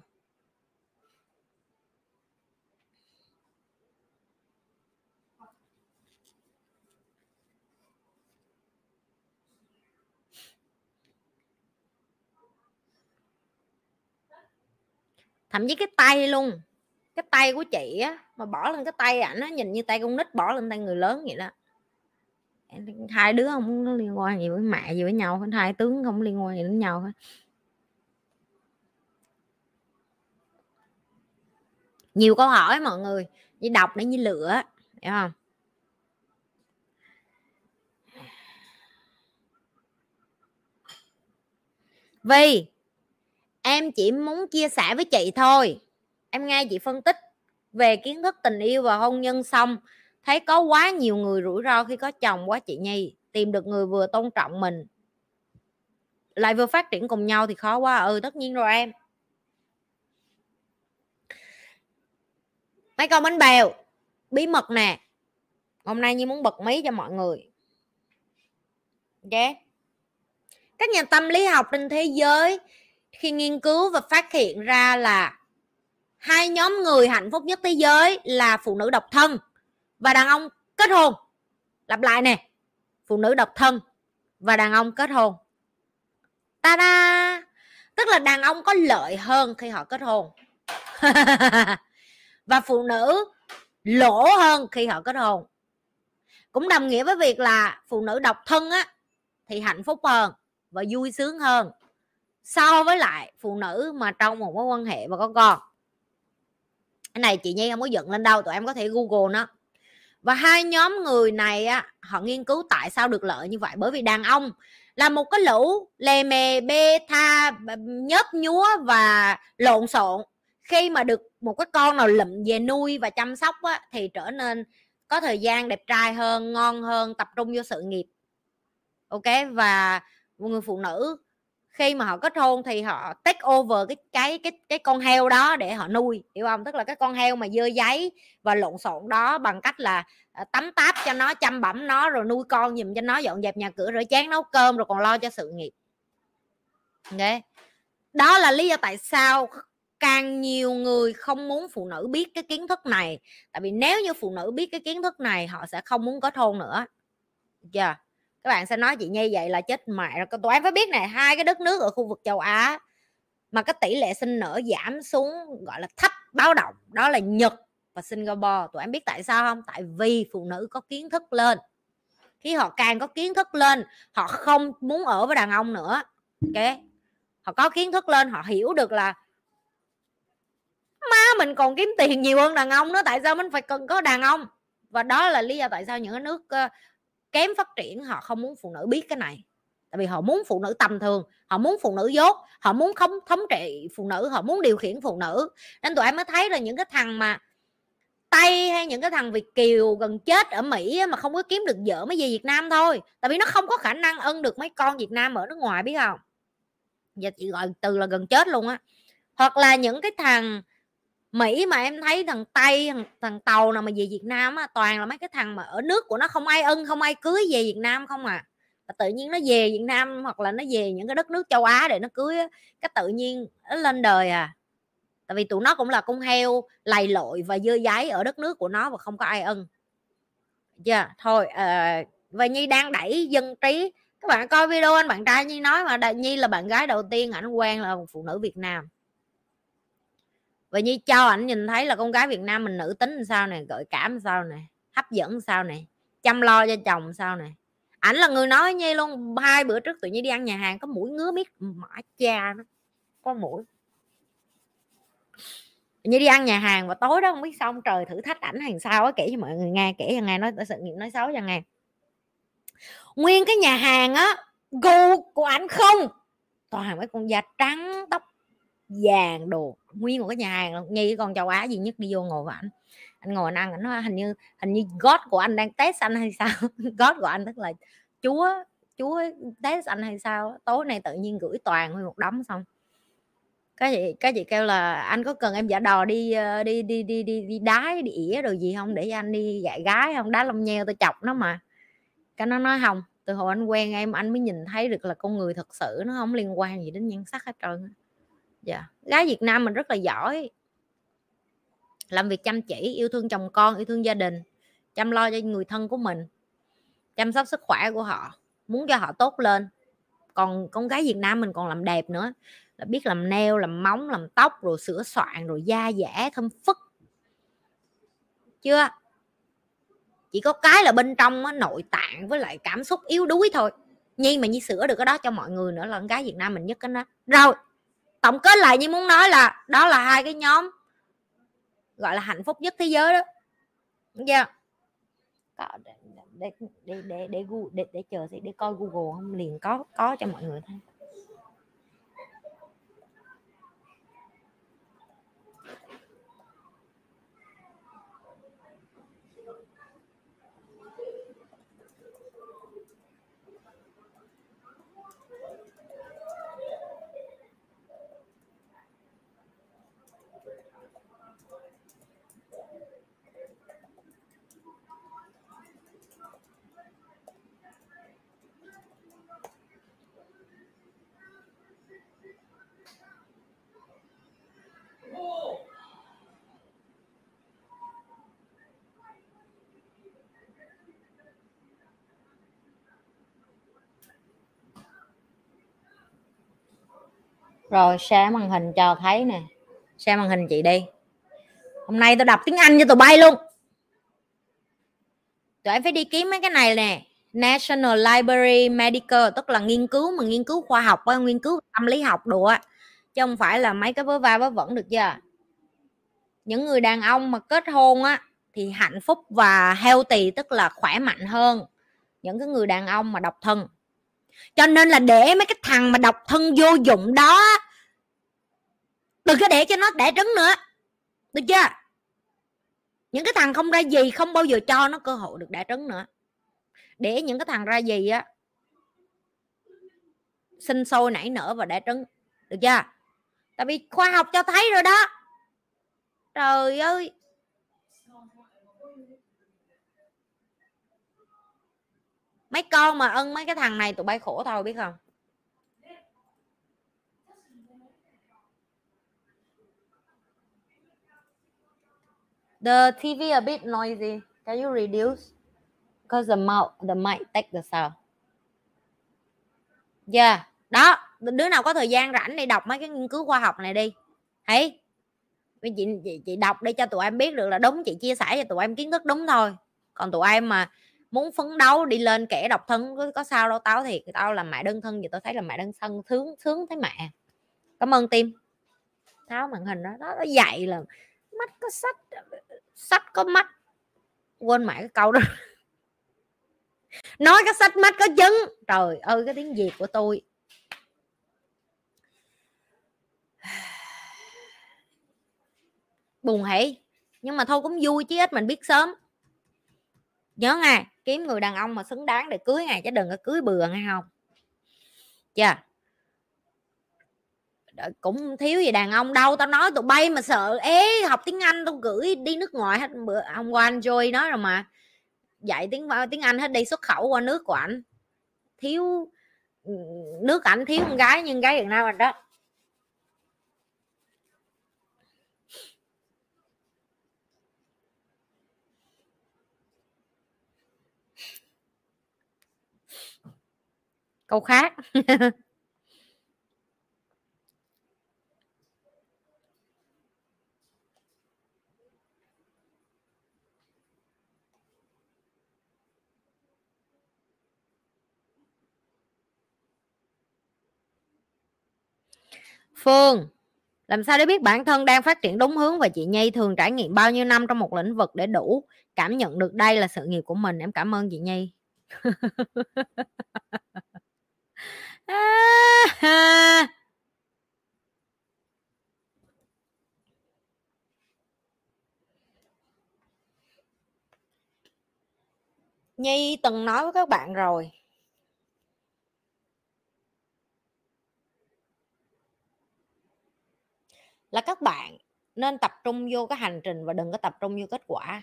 thậm chí cái tay luôn cái tay của chị á mà bỏ lên cái tay ảnh nó nhìn như tay con nít bỏ lên tay người lớn vậy đó hai đứa không có liên quan gì với mẹ gì với nhau hai tướng không liên quan gì đến nhau hết. Nhiều câu hỏi mọi người, như đọc để như lửa hiểu không? Vì em chỉ muốn chia sẻ với chị thôi. Em nghe chị phân tích về kiến thức tình yêu và hôn nhân xong thấy có quá nhiều người rủi ro khi có chồng quá chị nhi, tìm được người vừa tôn trọng mình. Lại vừa phát triển cùng nhau thì khó quá ừ tất nhiên rồi em. Mấy con bánh bèo, bí mật nè. Hôm nay như muốn bật mí cho mọi người. Ok. Các nhà tâm lý học trên thế giới khi nghiên cứu và phát hiện ra là hai nhóm người hạnh phúc nhất thế giới là phụ nữ độc thân và đàn ông kết hôn. Lặp lại nè. Phụ nữ độc thân và đàn ông kết hôn. Ta da tức là đàn ông có lợi hơn khi họ kết hôn. Và phụ nữ lỗ hơn khi họ kết hôn. Cũng đồng nghĩa với việc là phụ nữ độc thân á, thì hạnh phúc hơn và vui sướng hơn so với lại phụ nữ mà trong một mối quan hệ và có con. Cái này chị nhi không có giận lên đâu, tụi em có thể google nó và hai nhóm người này á họ nghiên cứu tại sao được lợi như vậy. Bởi vì đàn ông là một cái lũ lề mề bê tha nhớp nhúa và lộn xộn. Khi mà được một cái con nào lụm về nuôi và chăm sóc á, thì trở nên có thời gian đẹp trai hơn ngon hơn tập trung vô sự nghiệp. Ok? Và một người phụ nữ khi mà họ kết hôn thì họ take over cái cái cái cái con heo đó để họ nuôi, hiểu không? Tức là cái con heo mà dơ giấy và lộn xộn đó bằng cách là ờ, tắm táp cho nó, chăm bẩm nó, rồi nuôi con giùm cho nó, dọn dẹp nhà cửa, rửa chén, nấu cơm, rồi còn lo cho sự nghiệp. Ok đó là lý do tại sao càng nhiều người không muốn phụ nữ biết cái kiến thức này. Tại vì nếu như phụ nữ biết cái kiến thức này, họ sẽ không muốn kết hôn nữa. Chưa? yeah các bạn sẽ nói chị như vậy là chết mẹ rồi. Tụi em phải biết này hai cái đất nước ở khu vực châu Á mà cái tỷ lệ sinh nở giảm xuống, gọi là, thấp báo động, đó là Nhật và Singapore. Tụi em biết tại sao không? Tại vì phụ nữ có kiến thức lên. Khi họ càng có kiến thức lên, họ không muốn ở với đàn ông nữa. Ok? Họ có kiến thức lên, họ hiểu được là má mình còn kiếm tiền nhiều hơn đàn ông nữa, tại sao mình phải cần có đàn ông? Và đó là lý do tại sao những cái nước kém phát triển, họ không muốn phụ nữ biết cái này. Tại vì họ muốn phụ nữ tầm thường, họ muốn phụ nữ dốt, họ muốn không thống trị phụ nữ, họ muốn điều khiển phụ nữ. Nên tụi em mới thấy là những cái thằng mà tây hay những cái thằng việt kiều gần chết ở mỹ mà không có kiếm được vợ mới về việt nam thôi. Tại vì nó không có khả năng ân được mấy con việt nam ở nước ngoài, biết không? Giờ chị gọi từ là gần chết luôn á. Hoặc là những cái thằng Mỹ mà em thấy thằng Tây thằng, thằng Tàu nào mà về Việt Nam á toàn là mấy cái thằng mà ở nước của nó không ai ân không ai cưới về Việt Nam không à. Và tự nhiên nó về Việt Nam hoặc là nó về những cái đất nước châu Á để nó cưới á, cái tự nhiên nó lên đời à. Tại vì tụi nó cũng là con heo lầy lội và dơ giấy ở đất nước của nó và không có ai ân chưa? Yeah, thôi uh, và nhi đang đẩy dân trí. Các bạn coi video anh bạn trai nhi nói mà nhi là bạn gái đầu tiên ảnh quen là một phụ nữ việt nam và như cho ảnh nhìn thấy là con gái Việt Nam mình nữ tính làm sao này gợi cảm sao này hấp dẫn sao này chăm lo cho chồng sao này ảnh là người nói như luôn, hai bữa trước tự nhiên đi ăn nhà hàng có mũi ngứa biết mã cha nó, có mũi. Như đi ăn nhà hàng và tối đó không biết xong trời thử thách ảnh hàng sao á, kể cho mọi người nghe, kể cho nghe nói sự nghiệp nói xấu cho nghe. Nguyên cái nhà hàng á, gu của ảnh không. Toàn mấy con da trắng, tóc vàng đồ, nguyên một cái nhà hàng như con châu Á duy nhất đi vô ngồi và anh anh ngồi anh ăn anh nói hình như hình như gót của anh đang test anh hay sao? Gót của anh tức là chúa chúa test anh hay sao tối nay tự nhiên gửi toàn nguyên một đống xong. Cái gì cái chị kêu là, anh có cần em giả đò đi ờ, đi đi đi đi đi đái, đi ỉa đồ gì không? Để anh đi dạy gái không? Đá lông nheo tôi chọc nó mà. Cái nó nói không từ hồi anh quen em, anh mới nhìn thấy được là con người thật sự nó không liên quan gì đến nhan sắc hết trơn dạ. Gái Việt Nam mình rất là giỏi. Làm việc chăm chỉ yêu thương chồng con yêu thương gia đình chăm lo cho người thân của mình chăm sóc sức khỏe của họ muốn cho họ tốt lên. Còn con gái Việt Nam mình còn làm đẹp nữa là biết làm nail làm móng làm tóc rồi sửa soạn rồi da dẻ thâm phức. Chưa? Chỉ có cái là bên trong á, nội tạng với lại cảm xúc yếu đuối thôi. Nhi mà nhi sửa được cái đó cho mọi người nữa là con gái việt nam mình nhất cái đó. Rồi tổng kết lại như muốn nói là đó là hai cái nhóm gọi là hạnh phúc nhất thế giới đó. Được chưa? Để để để để để, để, để chờ để, để coi google không liền có có cho mọi người thôi. Rồi, share màn hình cho thấy nè. Share màn hình chị đi. Hôm nay tôi đọc tiếng anh cho tụi bay luôn. Tụi em phải đi kiếm mấy cái này nè. National Library Medical, tức là nghiên cứu mà nghiên cứu khoa học nghiên cứu tâm lý học đồ á. Chứ không phải là mấy cái vớ va vớ vẩn được chưa? Những người đàn ông mà kết hôn á, thì hạnh phúc và healthy, tức là khỏe mạnh hơn. Những cái người đàn ông mà độc thân cho nên là để mấy cái thằng mà độc thân vô dụng đó, đừng có để cho nó đẻ trứng nữa. Được chưa? Những cái thằng không ra gì không bao giờ cho nó cơ hội được đẻ trứng nữa. Để những cái thằng ra gì á, sinh sôi nảy nở và đẻ trứng. Được chưa? Tại vì khoa học cho thấy rồi đó. Trời ơi! Mấy con mà ân mấy cái thằng này tụi bay khổ thôi biết không The TV a bit noisy. Can you reduce? Because the mouth, the mic take the sound. Yeah, đó. Đứa nào có thời gian rảnh đi đọc mấy cái nghiên cứu khoa học này đi. Thấy? Chị, chị, chị đọc để cho tụi em biết được là đúng chị chia sẻ cho tụi em kiến thức đúng thôi còn tụi em mà muốn phấn đấu đi lên kẻ độc thân có, có sao đâu tao thiệt tao làm mẹ đơn thân vậy tao thấy là mẹ đơn thân sướng sướng thấy mẹ. Cảm ơn tim. Tháo màn hình đó nó, nó dạy là mắt có sách sách có mắt. Quên mẹ cái câu đó. Nói cái sách mắt có chứng trời ơi cái tiếng việt của tôi. Buồn hỉ nhưng mà thôi cũng vui chứ ít mình biết sớm. Nhớ nghe kiếm người đàn ông mà xứng đáng để cưới ngày, chứ đừng có cưới bừa nghe không chưa yeah. cũng thiếu gì đàn ông đâu, tao nói tụi bay mà sợ. Ế học tiếng anh tao gửi đi nước ngoài hết. Bữa, ông qua anh joy nói rồi mà. Dạy tiếng tiếng anh hết, đi xuất khẩu qua nước của ảnh. Thiếu ừ, nước ảnh thiếu con gái nhưng gái việt nam rồi đó. Câu khác. Phương, làm sao để biết bản thân đang phát triển đúng hướng và chị Nhi thường trải nghiệm bao nhiêu năm trong một lĩnh vực để đủ cảm nhận được đây là sự nghiệp của mình? Em cảm ơn chị Nhi. Nhi từng nói với các bạn rồi. Là các bạn nên tập trung vô cái hành trình và đừng có tập trung vô kết quả.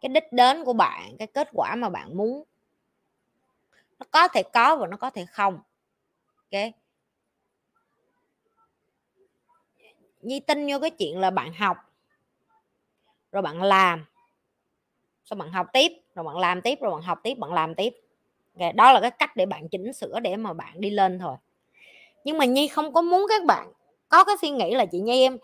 Cái đích đến của bạn, cái kết quả mà bạn muốn nó có thể có và nó có thể không. Ok. Nhi tin vô cái chuyện là bạn học, rồi bạn làm. Xong bạn học tiếp, rồi bạn làm tiếp, rồi bạn học tiếp, bạn làm tiếp. Okay. đó là cái cách để bạn chỉnh sửa để mà bạn đi lên thôi. Nhưng mà nhi không có muốn các bạn có cái suy nghĩ là, chị nhi, em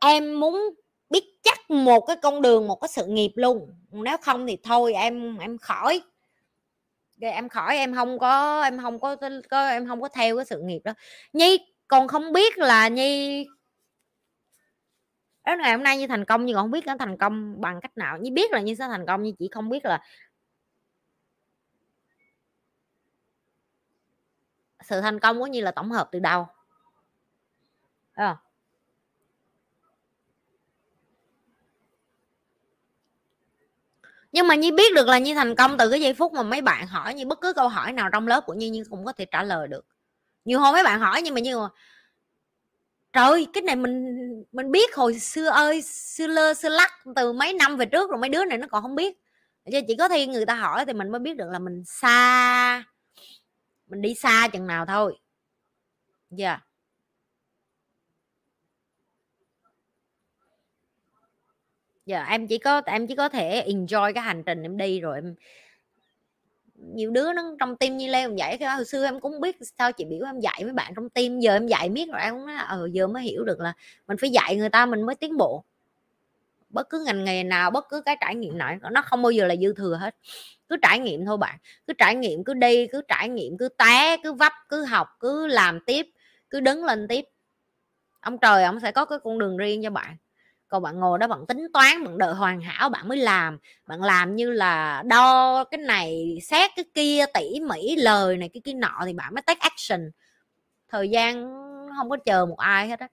em muốn biết chắc một cái con đường, một cái sự nghiệp luôn. Nếu không thì thôi, em em khỏi em khỏi em không có em không có, có em không có theo cái sự nghiệp đó. Nhi còn không biết là nhi đó ngày hôm nay như thành công nhưng còn không biết nó thành công bằng cách nào. Như biết là như sẽ thành công nhưng chỉ không biết là sự thành công của như là tổng hợp từ đâu. À. nhưng mà như biết được là như thành công từ cái giây phút mà mấy bạn hỏi như bất cứ câu hỏi nào trong lớp của như như cũng có thể trả lời được. Nhiều hôm mấy bạn hỏi nhưng mà như mà trời cái này mình mình biết hồi xưa ơi, xưa lơ, xưa lắc, từ mấy năm về trước rồi mấy đứa này nó còn không biết. Chứ chỉ có khi người ta hỏi thì mình mới biết được là mình xa, mình đi xa chừng nào thôi. Dạ. yeah. Giờ yeah, em chỉ có em chỉ có thể enjoy cái hành trình em đi rồi em nhiều đứa nó trong tim như leo dạy cái hồi xưa em cũng biết sao chị biểu em dạy mấy bạn trong tim giờ em dạy biết rồi em cũng nói ờ giờ mới hiểu được là mình phải dạy người ta mình mới tiến bộ. Bất cứ ngành nghề nào bất cứ cái trải nghiệm nào nó không bao giờ là dư thừa hết. Cứ trải nghiệm thôi bạn cứ trải nghiệm cứ đi cứ trải nghiệm cứ té cứ vấp cứ học cứ làm tiếp cứ đứng lên tiếp. Ông trời ông sẽ có cái con đường riêng cho bạn còn bạn ngồi đó bạn tính toán, bạn đợi hoàn hảo bạn mới làm. Bạn làm như là đo cái này, xét cái kia, tỉ mỉ, lời này, cái kia nọ thì bạn mới take action. Thời gian không có chờ một ai hết á.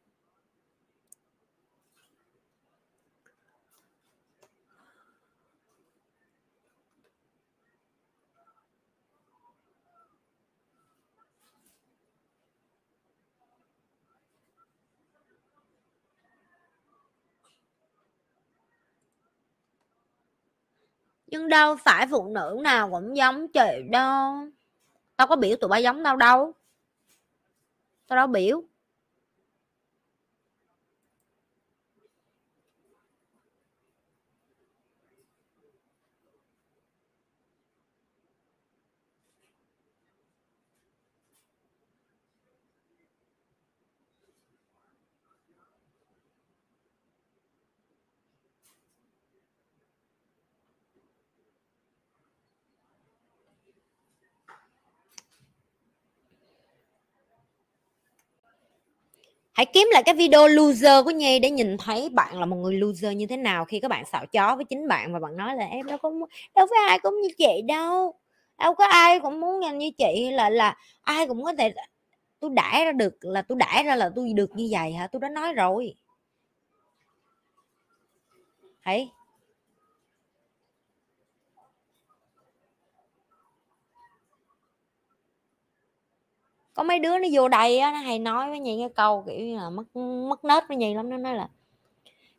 Nhưng đâu phải phụ nữ nào cũng giống chị đâu. Tao có biểu tụi bay giống tao đâu. Tao đâu biểu. Hãy kiếm lại cái video loser của Nhi để nhìn thấy bạn là một người loser như thế nào khi các bạn xạo chó với chính bạn và bạn nói là em đâu có đâu phải ai cũng như chị đâu. Đâu có ai cũng muốn nhanh như chị, là là ai cũng có thể tôi đã ra được, là tôi đã ra là tôi được như vậy hả? Tôi đã nói rồi. Thấy có mấy đứa nó vô đây á nó hay nói với nhi cái câu kiểu như là mất mất nết với nhi lắm nó nói là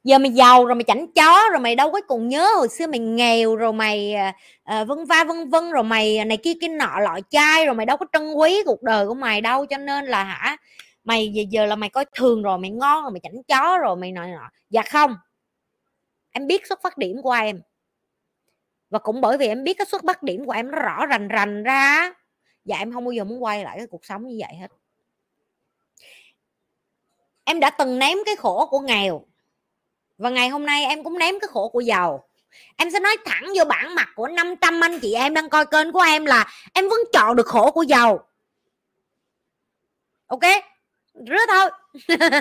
giờ mày giàu rồi mày chảnh chó rồi mày đâu có còn nhớ hồi xưa mày nghèo rồi mày à, à vân va vân vân rồi mày à, này kia cái nọ lọ chai rồi mày đâu có trân quý cuộc đời của mày đâu cho nên là hả mày giờ, giờ là mày coi thường rồi mày ngon rồi mày chảnh chó rồi mày nọ nọ dạ không. Em biết xuất phát điểm của em. Và cũng bởi vì em biết cái xuất phát điểm của em nó rõ rành rành ra và em không bao giờ muốn quay lại cái cuộc sống như vậy hết. Em đã từng ném cái khổ của nghèo và ngày hôm nay em cũng ném cái khổ của giàu. Em sẽ nói thẳng vô bản mặt của 500 anh chị em đang coi kênh của em là em vẫn chọn được khổ của giàu. Ok? Rứa thôi.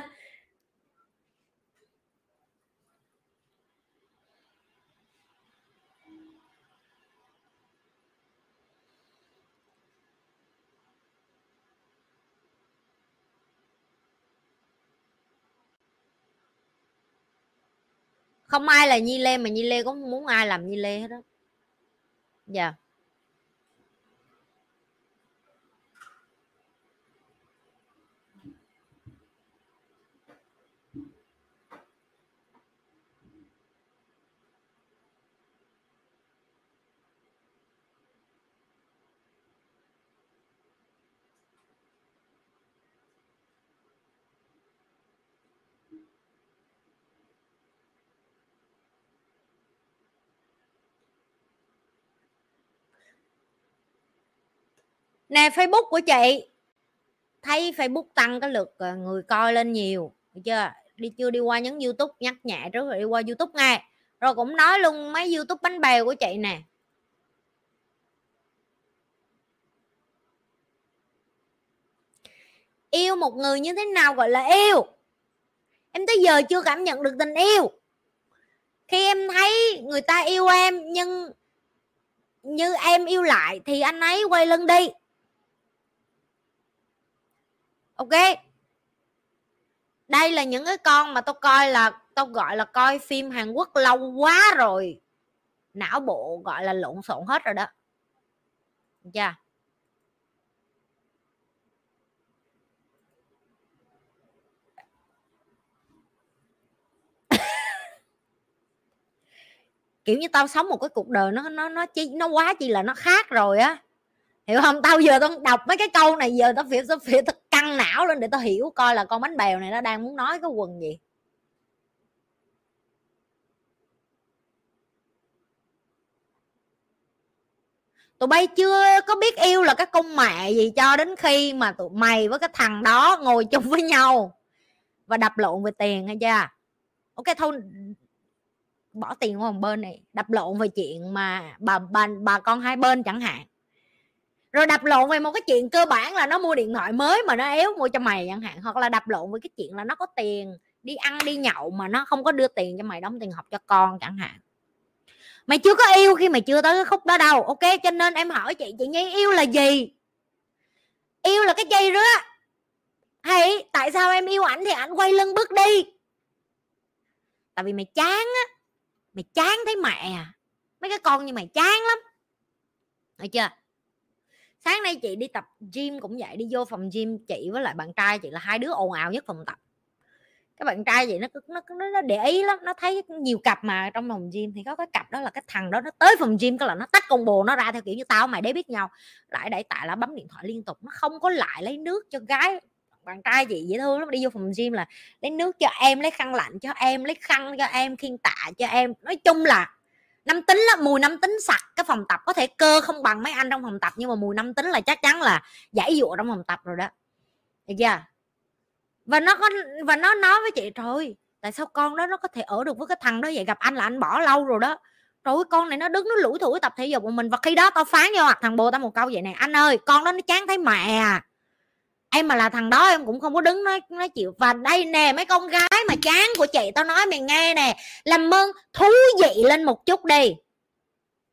không ai là nhi lê mà nhi lê cũng muốn ai làm nhi lê hết đó dạ yeah. Nè, facebook của chị. Thấy facebook tăng cái lượt ờ, người coi lên nhiều, được chưa? Đi chưa đi qua nhấn youtube, nhắc nhẹ trước rồi đi qua youtube nghe. Rồi cũng nói luôn mấy youtube bánh bèo của chị nè. Yêu một người như thế nào gọi là yêu? Em tới giờ chưa cảm nhận được tình yêu. Khi em thấy người ta yêu em, nhưng, như em yêu lại thì anh ấy quay lưng đi ok? Đây là những cái con mà tôi coi là tôi gọi là coi phim hàn quốc lâu quá rồi. Não bộ gọi là lộn xộn hết rồi đó. Chưa? Yeah. kiểu như tao sống một cái cuộc đời nó nó nó chi nó quá chi là nó khác rồi á hiểu không? Tao giờ tao đọc mấy cái câu này, giờ tao phải tao phải, tao căng não lên để tao hiểu coi là con bánh bèo này nó đang muốn nói cái quần gì. Tụi bay chưa có biết yêu là cái con mẹ gì cho đến khi mà tụi mày với cái thằng đó ngồi chung với nhau và đập lộn về tiền hay chưa? Ok, thôi, bỏ tiền qua một bên này đập lộn về chuyện mà bà bà bà con hai bên chẳng hạn rồi đập lộn về một cái chuyện cơ bản là nó mua điện thoại mới mà nó éo mua cho mày chẳng hạn, hoặc là đập lộn về cái chuyện là nó có tiền đi ăn, đi nhậu mà nó không có đưa tiền cho mày đóng tiền học cho con chẳng hạn. Mày chưa có yêu khi mày chưa tới cái khúc đó đâu, ok? Cho nên em hỏi chị chị nhi yêu là gì? Yêu là cái gì đó? Hay tại sao em yêu ảnh thì ảnh quay lưng bước đi? Tại vì mày chán á, mày chán thấy mẹ à. Mấy cái con như mày chán lắm. Được chưa? Sáng nay chị đi tập gym cũng vậy đi vô phòng gym chị với lại bạn trai chị là hai đứa ồn ào nhất phòng tập. Cái bạn trai vậy nó nó nó, nó để ý lắm nó thấy nhiều cặp mà trong phòng gym thì có cái cặp đó là cái thằng đó nó tới phòng gym cái là nó tách con bồ nó ra theo kiểu như tao mày để biết nhau. Lại đẩy tại là bấm điện thoại liên tục nó không có lại lấy nước cho gái bạn trai chị dễ thương lắm đi vô phòng gym là lấy nước cho em lấy khăn lạnh cho em lấy khăn cho em khiên tạ cho em. Nói chung là năm tính á, mùi năm tính sặc cái phòng tập có thể cơ không bằng mấy anh trong phòng tập nhưng mà mùi năm tính là chắc chắn là giải dụa trong phòng tập rồi đó. Được chưa? Và nó có và nó nói với chị rồi tại sao con đó nó có thể ở được với cái thằng đó vậy? Gặp anh là anh bỏ lâu rồi đó. Rồi con này nó đứng nó lủi thủi tập thể dục của mình và khi đó tao phán vô à. mặt thằng bồ tao một câu vậy này anh ơi con đó nó chán thấy mẹ à em mà là thằng đó em cũng không có đứng nói nói chịu. Và đây nè, mấy con gái mà chán của chị, tao nói mày nghe nè. Làm ơn, thú vị lên một chút đi.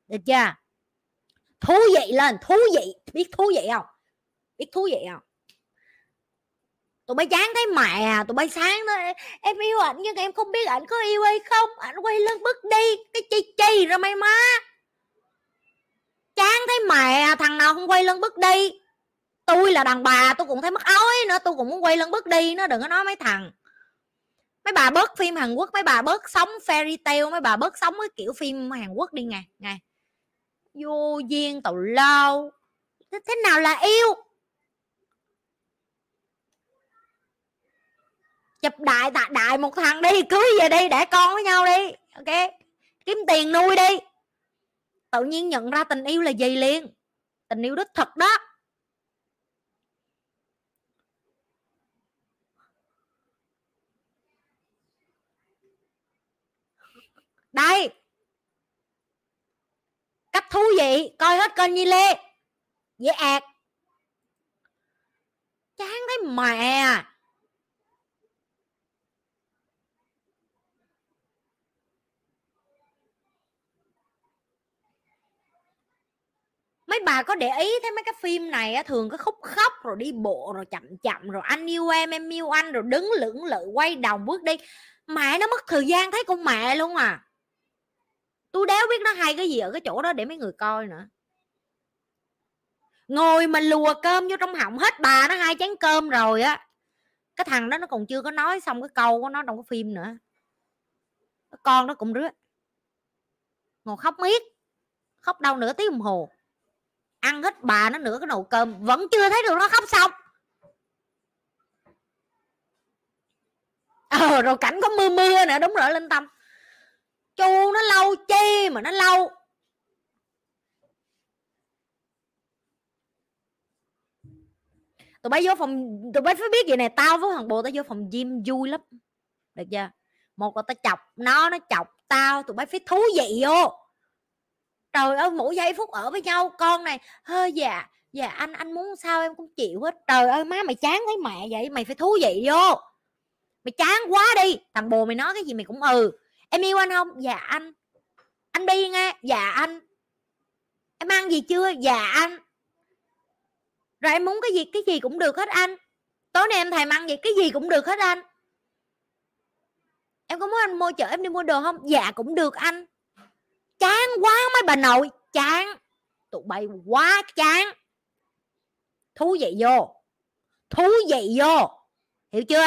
Được chưa? Thú vị lên, thú vị. Biết thú vị không? Biết thú vị không? Tụi bay chán thấy mẹ à tụi bay sáng đó em yêu ảnh nhưng em không biết ảnh có yêu hay không? Ảnh quay lưng bước đi, cái chi chi rồi mày má. Chán thấy mẹ à thằng nào không quay lưng bước đi? Tôi là đàn bà tôi cũng thấy mất ói nữa tôi cũng muốn quay lưng bước đi nó đừng có nói mấy thằng. Mấy bà bớt phim Hàn Quốc mấy bà bớt sống fairy tale mấy bà bớt sống cái kiểu phim Hàn Quốc đi nghe nghe vô duyên tàu lao. Thế, thế nào là yêu? Chụp đại tạ đại một thằng đi cưới về đi để con với nhau đi ok? Kiếm tiền nuôi đi. Tự nhiên nhận ra tình yêu là gì liền? Tình yêu đích thực đó. Đây. Cách thú vị, coi hết kênh Nhi Lê. Dễ ạt chán thấy mẹ à. mấy bà có để ý thấy mấy cái phim này á, thường có khúc khóc rồi đi bộ rồi chậm chậm rồi anh yêu em em yêu anh rồi đứng lưỡng lự quay đầu bước đi. Mẹ nó mất thời gian thấy con mẹ luôn à tôi đéo biết nó hay cái gì ở cái chỗ đó để mấy người coi nữa. Ngồi mà lùa cơm vô trong họng hết bà nó hai chén cơm rồi á. Cái thằng đó nó còn chưa có nói xong cái câu của nó trong cái phim nữa. Con nó cũng rứa. Ngồi khóc miết. Khóc đâu nửa tiếng đồng hồ. Ăn hết bà nó nửa cái nồi cơm, vẫn chưa thấy được nó khóc xong. Ờ rồi cảnh có mưa mưa nữa đúng rồi linh tâm chu nó lâu chi mà nó lâu? Tụi bay vô phòng, tụi bay phải biết vậy này tao với thằng bồ tao vô phòng gym vui lắm. Được chưa? Một là tao chọc nó nó chọc tao, tụi bay phải thú vị vô. Trời ơi, mỗi giây phút ở với nhau, con này hơi dạ dạ anh anh muốn sao em cũng chịu hết. Trời ơi, má, mày chán thấy mẹ vậy, mày phải thú vị vô. Mày chán quá đi. Thằng bồ mày nói cái gì mày cũng ừ em yêu anh không? Dạ anh. Anh đi nghe dạ anh. Em ăn gì chưa? Dạ anh. Rồi em muốn cái gì cái gì cũng được hết anh. Tối nay em thèm ăn gì, cái gì cũng được hết anh. Em có muốn anh mua chợ em đi mua đồ không? Dạ cũng được anh. Chán quá mấy bà nội. Chán. Tụi bay quá chán. Thú vị vô. Thú vị vô. Hiểu chưa?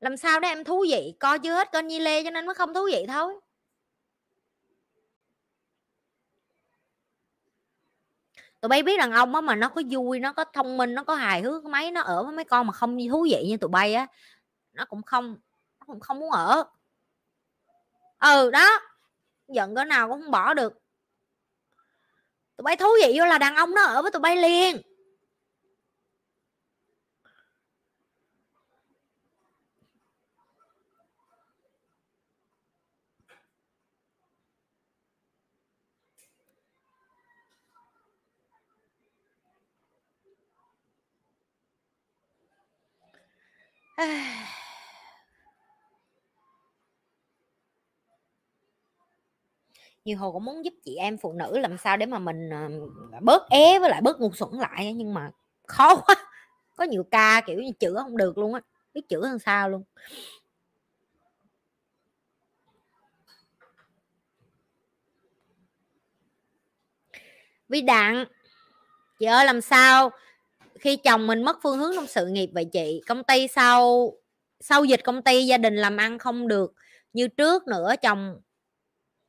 Làm sao để em thú vị? Coi chưa hết con nhi lê cho nên mới không thú vị thôi. Tụi bay biết đàn ông á mà nó có vui, nó có thông minh, nó có hài hước, mấy nó ở với mấy con mà không thú vị như tụi bay á, nó cũng không, nó cũng không muốn ở. Ừ đó. Giận cỡ nào cũng không bỏ được. Tụi bay thú vị vô là đàn ông nó ở với tụi bay liền. nhiều hồ cũng muốn giúp chị em phụ nữ làm sao để mà mình ờ, bớt é với lại bớt ngu xuẩn lại nhưng mà khó quá. Có nhiều ca kiểu như chữa không được luôn á, biết chữa làm sao luôn. Vi đặng, chị ơi, làm sao? Khi chồng mình mất phương hướng trong sự nghiệp vậy chị, công ty sau sau dịch công ty gia đình làm ăn không được như trước nữa, chồng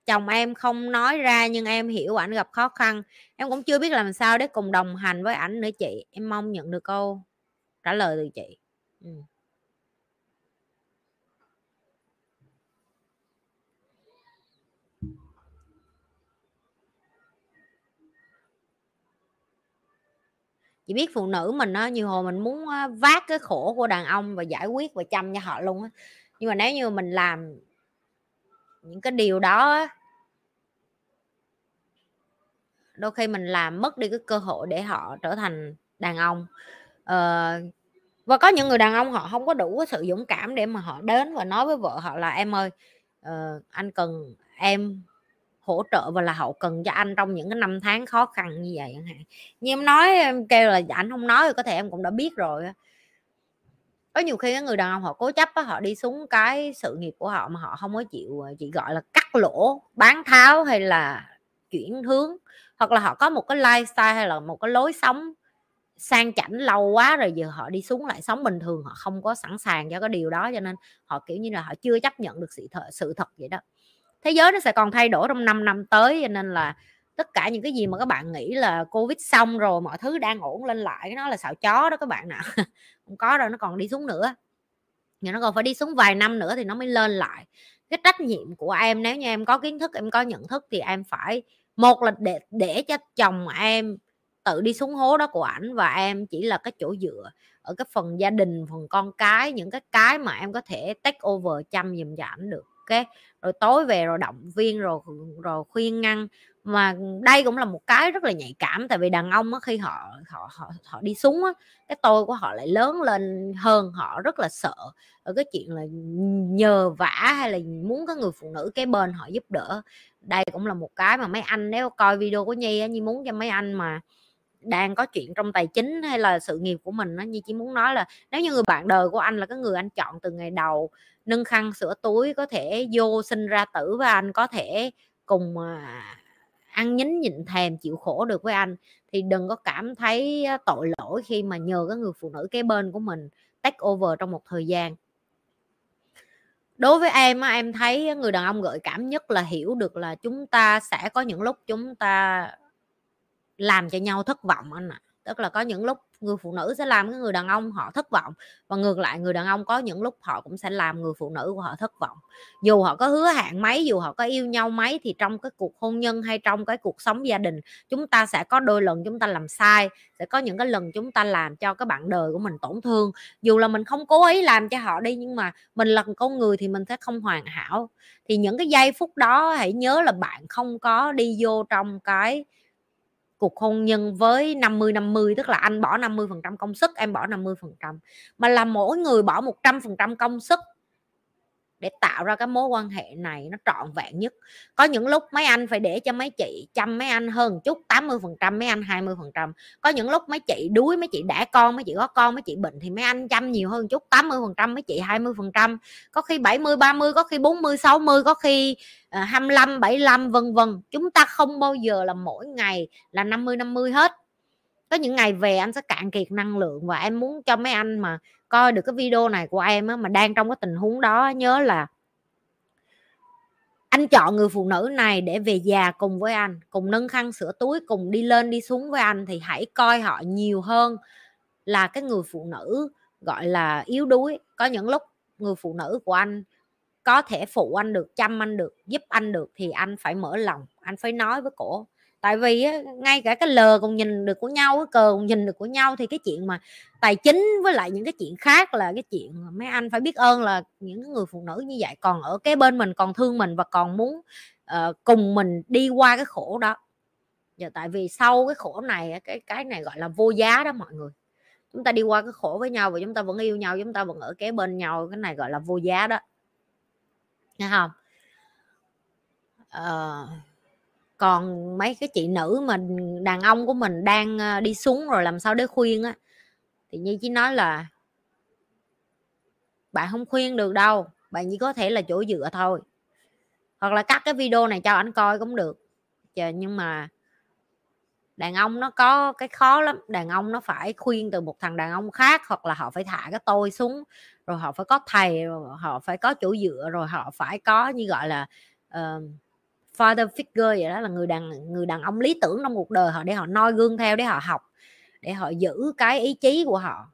chồng em không nói ra nhưng em hiểu ảnh gặp khó khăn em cũng chưa biết làm sao để cùng đồng hành với ảnh nữa chị, em mong nhận được câu trả lời từ chị ừ. Chị biết phụ nữ mình á nhiều hồi mình muốn vác cái khổ của đàn ông và giải quyết và chăm cho họ luôn á. Nhưng mà nếu như mình làm những cái điều đó đôi khi mình làm mất đi cái cơ hội để họ trở thành đàn ông. Ờ, và có những người đàn ông họ không có đủ cái sự dũng cảm để mà họ đến và nói với vợ họ là em ơi uh, anh cần em hỗ trợ và là hậu cần cho anh trong những cái năm tháng khó khăn như vậy chẳng hạn như em nói em kêu là dạ, anh không nói thì có thể em cũng đã biết rồi có nhiều khi cái người đàn ông họ cố chấp họ đi xuống cái sự nghiệp của họ mà họ không có chịu à, chỉ gọi là cắt lỗ bán tháo hay là chuyển hướng hoặc là họ có một cái lifestyle hay là một cái lối sống sang chảnh lâu quá rồi giờ họ đi xuống lại sống bình thường họ không có sẵn sàng cho cái điều đó cho nên họ kiểu như là họ chưa chấp nhận được sự thật, sự thật vậy đó thế giới nó sẽ còn thay đổi trong 5 năm tới, cho nên là tất cả những cái gì mà các bạn nghĩ là covid xong rồi mọi thứ đang ổn lên lại nó là xạo chó đó các bạn nào không có đâu, nó còn đi xuống nữa. Nhưng nó còn phải đi xuống vài năm nữa thì nó mới lên lại. Cái trách nhiệm của em, nếu như em có kiến thức, em có nhận thức thì em phải, một là để để cho chồng em tự đi xuống hố đó của ảnh và em chỉ là cái chỗ dựa ở cái phần gia đình, phần con cái, những cái cái mà em có thể take over chăm giùm cho ảnh được ok rồi tối về rồi động viên rồi rồi khuyên ngăn. Mà đây cũng là một cái rất là nhạy cảm tại vì đàn ông á, khi họ họ họ họ đi xuống á, cái tôi của họ lại lớn lên hơn họ rất là sợ ở cái chuyện là nhờ vả hay là muốn có người phụ nữ cái bên họ giúp đỡ. Đây cũng là một cái mà mấy anh nếu coi video của nhi á nhi muốn cho mấy anh mà đang có chuyện trong tài chính hay là sự nghiệp của mình nó như chỉ muốn nói là nếu như người bạn đời của anh là cái người anh chọn từ ngày đầu, nâng khăn sửa túi, có thể vô sinh ra tử và anh có thể cùng à, ăn nhín nhịn thèm chịu khổ được với anh, thì đừng có cảm thấy tội lỗi khi mà nhờ cái người phụ nữ kế bên của mình take over trong một thời gian. Đối với em em thấy người đàn ông gợi cảm nhất là hiểu được là chúng ta sẽ có những lúc chúng ta làm cho nhau thất vọng anh ạ. À tức là có những lúc người phụ nữ sẽ làm cái người đàn ông họ thất vọng, và ngược lại người đàn ông có những lúc họ cũng sẽ làm người phụ nữ của họ thất vọng. Dù họ có hứa hẹn mấy, dù họ có yêu nhau mấy, thì trong cái cuộc hôn nhân hay trong cái cuộc sống gia đình, chúng ta sẽ có đôi lần chúng ta làm sai, sẽ có những cái lần chúng ta làm cho cái bạn đời của mình tổn thương. Dù là mình không cố ý làm cho họ đi, nhưng mà mình là con người thì mình sẽ không hoàn hảo. Thì những cái giây phút đó, hãy nhớ là bạn không có đi vô trong cái cuộc hôn nhân với 50 50 tức là anh bỏ 50% công sức, em bỏ 50% mà là mỗi người bỏ 100% công sức để tạo ra cái mối quan hệ này nó trọn vẹn nhất. Có những lúc mấy anh phải để cho mấy chị chăm mấy anh hơn chút 80 phần trăm, mấy anh 20 phần trăm. Có những lúc mấy chị đuối, mấy chị đẻ con, mấy chị có con, mấy chị bệnh thì mấy anh chăm nhiều hơn chút 80 phần trăm, mấy chị 20 phần trăm. Có khi 70 30 có khi 40 60 có khi ờ, 25 75 vân vân. Chúng ta không bao giờ là mỗi ngày là 50 50 hết. Có những ngày về anh sẽ cạn kiệt năng lượng và em muốn cho mấy anh mà coi được cái video này của em á, mà đang trong cái tình huống đó nhớ là anh chọn người phụ nữ này để về già cùng với anh cùng nâng khăn sửa túi cùng đi lên đi xuống với anh thì hãy coi họ nhiều hơn là cái người phụ nữ gọi là yếu đuối. Có những lúc người phụ nữ của anh có thể phụ anh được chăm anh được giúp anh được thì anh phải mở lòng anh phải nói với cổ tại vì á, ngay cả cái lờ còn nhìn được của nhau cái cờ còn nhìn được của nhau thì cái chuyện mà tài chính với lại những cái chuyện khác là cái chuyện mấy anh phải biết ơn là những người phụ nữ như vậy còn ở cái bên mình còn thương mình và còn muốn uh, cùng mình đi qua cái khổ đó. Giờ tại vì sau cái khổ này cái cái này gọi là vô giá đó mọi người. Chúng ta đi qua cái khổ với nhau và chúng ta vẫn yêu nhau chúng ta vẫn ở kế bên nhau cái này gọi là vô giá đó. Nghe không uh, ờ còn mấy cái chị nữ mà đàn ông của mình đang ờ, đi xuống rồi làm sao để khuyên á. Thì như chỉ nói là bạn không khuyên được đâu bạn chỉ có thể là chỗ dựa thôi. Hoặc là cắt cái video này cho anh coi cũng được. Chờ, nhưng mà đàn ông nó có cái khó lắm đàn ông nó phải khuyên từ một thằng đàn ông khác hoặc là họ phải thả cái tôi xuống rồi họ phải có thầy rồi họ phải có chỗ dựa rồi họ phải có như gọi là uh, father figure vậy đó, là người đàn người đàn ông lý tưởng trong cuộc đời họ để họ noi gương theo, để họ học, để họ giữ cái ý chí của họ.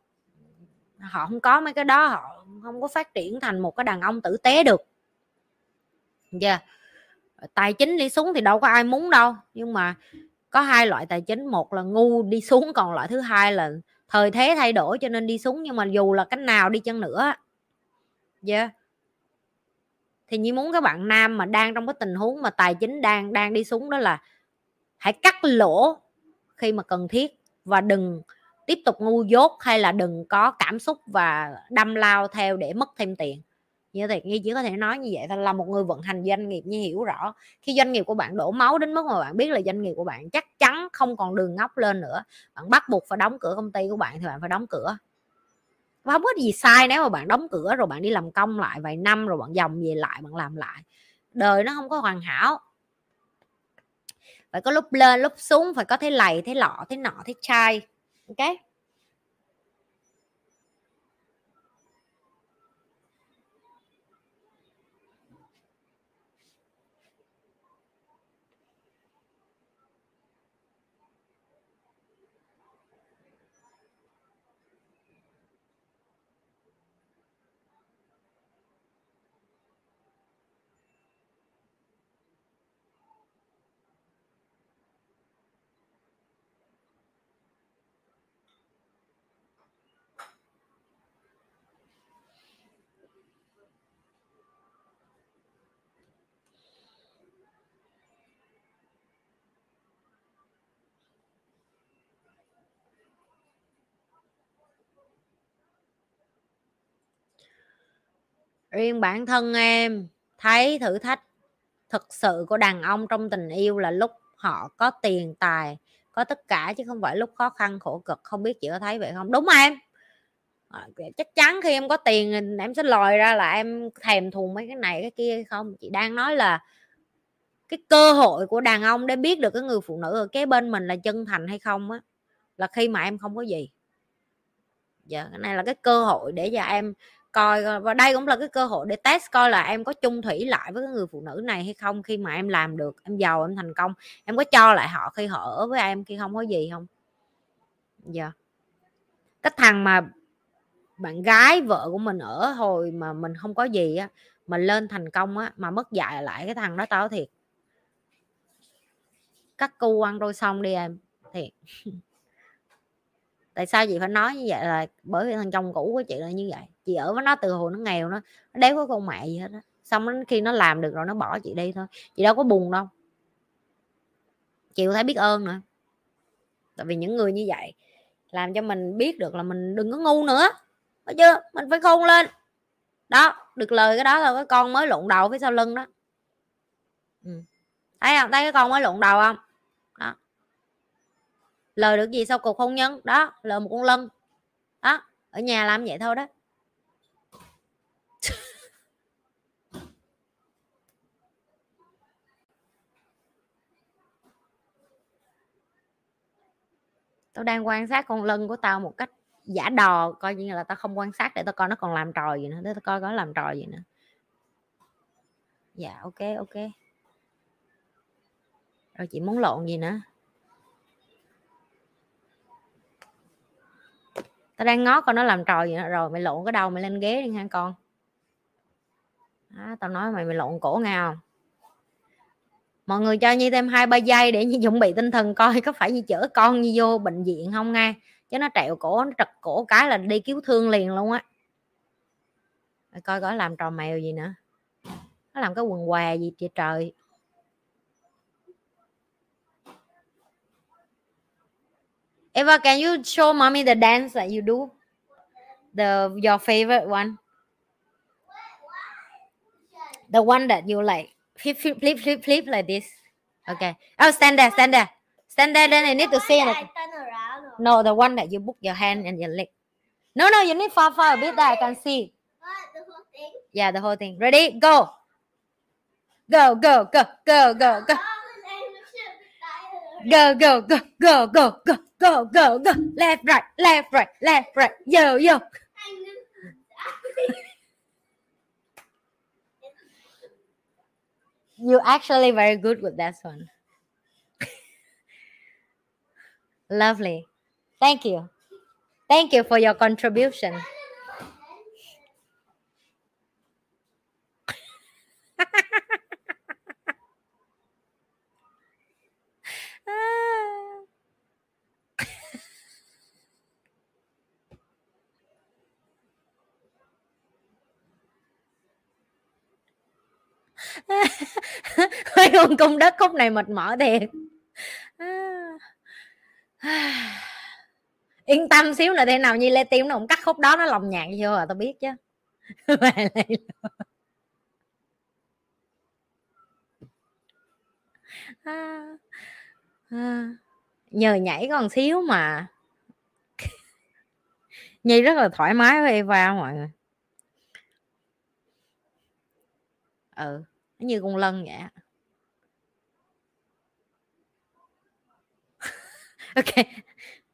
Họ không có mấy cái đó, họ không có phát triển thành một cái đàn ông tử tế được. Yeah. tài chính đi xuống thì đâu có ai muốn đâu, nhưng mà có hai loại tài chính, một là ngu đi xuống, còn loại thứ hai là thời thế thay đổi cho nên đi xuống, nhưng mà dù là cách nào đi chăng nữa yeah thì như muốn các bạn nam mà đang trong cái tình huống mà tài chính đang đang đi xuống đó là hãy cắt lỗ khi mà cần thiết và đừng tiếp tục ngu dốt hay là đừng có cảm xúc và đâm lao theo để mất thêm tiền. Như thế như chỉ có thể nói như vậy thôi, là một người vận hành doanh nghiệp như hiểu rõ. Khi doanh nghiệp của bạn đổ máu đến mức mà bạn biết là doanh nghiệp của bạn chắc chắn không còn đường ngóc lên nữa. Bạn bắt buộc phải đóng cửa công ty của bạn thì bạn phải đóng cửa và không có gì sai nếu mà bạn đóng cửa rồi bạn đi làm công lại vài năm rồi bạn dòng về lại, bạn làm lại. Đời nó không có hoàn hảo. Phải có lúc lên, lúc xuống, phải có thế lầy thế lọ thế nọ, thế chai ok? Riêng bản thân em thấy thử thách thực sự của đàn ông trong tình yêu là lúc họ có tiền tài có tất cả chứ không phải lúc khó khăn khổ cực. Không biết chị có thấy vậy không? Đúng em. À, chắc chắn khi em có tiền em sẽ lòi ra là em thèm thuồng mấy cái này cái kia không? Chị đang nói là cái cơ hội của đàn ông để biết được cái người phụ nữ ở kế bên mình là chân thành hay không á là khi mà em không có gì. Dạ cái này là cái cơ hội để cho em coi và đây cũng là cái cơ hội để test coi là em có chung thủy lại với cái người phụ nữ này hay không khi mà em làm được, em giàu, em thành công. Em có cho lại họ khi họ ở với em khi không có gì không? Dạ. Yeah. cái thằng mà bạn gái vợ của mình ở hồi mà mình không có gì á, mà lên thành công á, mà mất dạy lại cái thằng đó tao thiệt. Cắt cu ăn đôi xong đi em, thiệt. Tại sao chị phải nói như vậy là bởi vì thằng chồng cũ của chị là như vậy? Chị ở với nó từ hồi nó nghèo nó nó đéo có con mẹ gì hết á. Xong đến khi nó làm được rồi nó bỏ chị đi thôi, chị đâu có buồn đâu. Chị thấy biết ơn nữa. Tại vì những người như vậy làm cho mình biết được là mình đừng có ngu nữa phải chưa? Mình phải khôn lên. Đó, được lời cái đó là cái con mới lộn đầu phía sau lưng đó. Ừ. thấy không? Thấy cái con mới lộn đầu không? Đó. Lời được gì sau cuộc hôn nhân đó, lời một con lân. Đó, ở nhà làm vậy thôi đó tao đang quan sát con lân của tao một cách giả đò, coi như là tao không quan sát để tao coi nó còn làm trò gì nữa, để tao coi có làm trò gì nữa. Dạ ok ok. Rồi chị muốn lộn gì nữa? Tao đang ngó con nó làm trò gì nữa, rồi mày lộn cái đầu mày lên ghế đi ha con? Đó, tao nói mày mày lộn cổ ngào mọi người cho như thêm hai ba giây để như chuẩn bị tinh thần coi có phải như chở con như vô bệnh viện không nghe chứ nó trẹo cổ nó trật cổ cái là đi cứu thương liền luôn á. Coi có làm trò mèo gì nữa. Nó làm cái quần què gì trời trời. Eva, can you show mommy the dance that you do? The your favorite one. The one that you like flip flip flip flip flip like this. Okay. Oh, stand there, stand there, stand there. Then I need to see it. No, the one that you book your hand and your leg. No, no, you need far, far a bit that I can see. Yeah, the whole thing. Ready? Go. Go, go, go, go, go, go. Go, go, go, go, go, go, go, go, go. Left, right, left, right, left, right. Yo, yo. You're actually very good with that one. Lovely. Thank you. Thank you for your contribution. Mấy con cung đất khúc này mệt mỏi thiệt. À. Yên tâm xíu nữa thế nào như lê tim nó cũng cắt khúc đó nó lòng nhạc vô à tao biết chứ. À. À. Nhờ nhảy còn xíu mà. Nhi rất là thoải mái với Eva mọi người. Ừ nó như con lân vậy ok,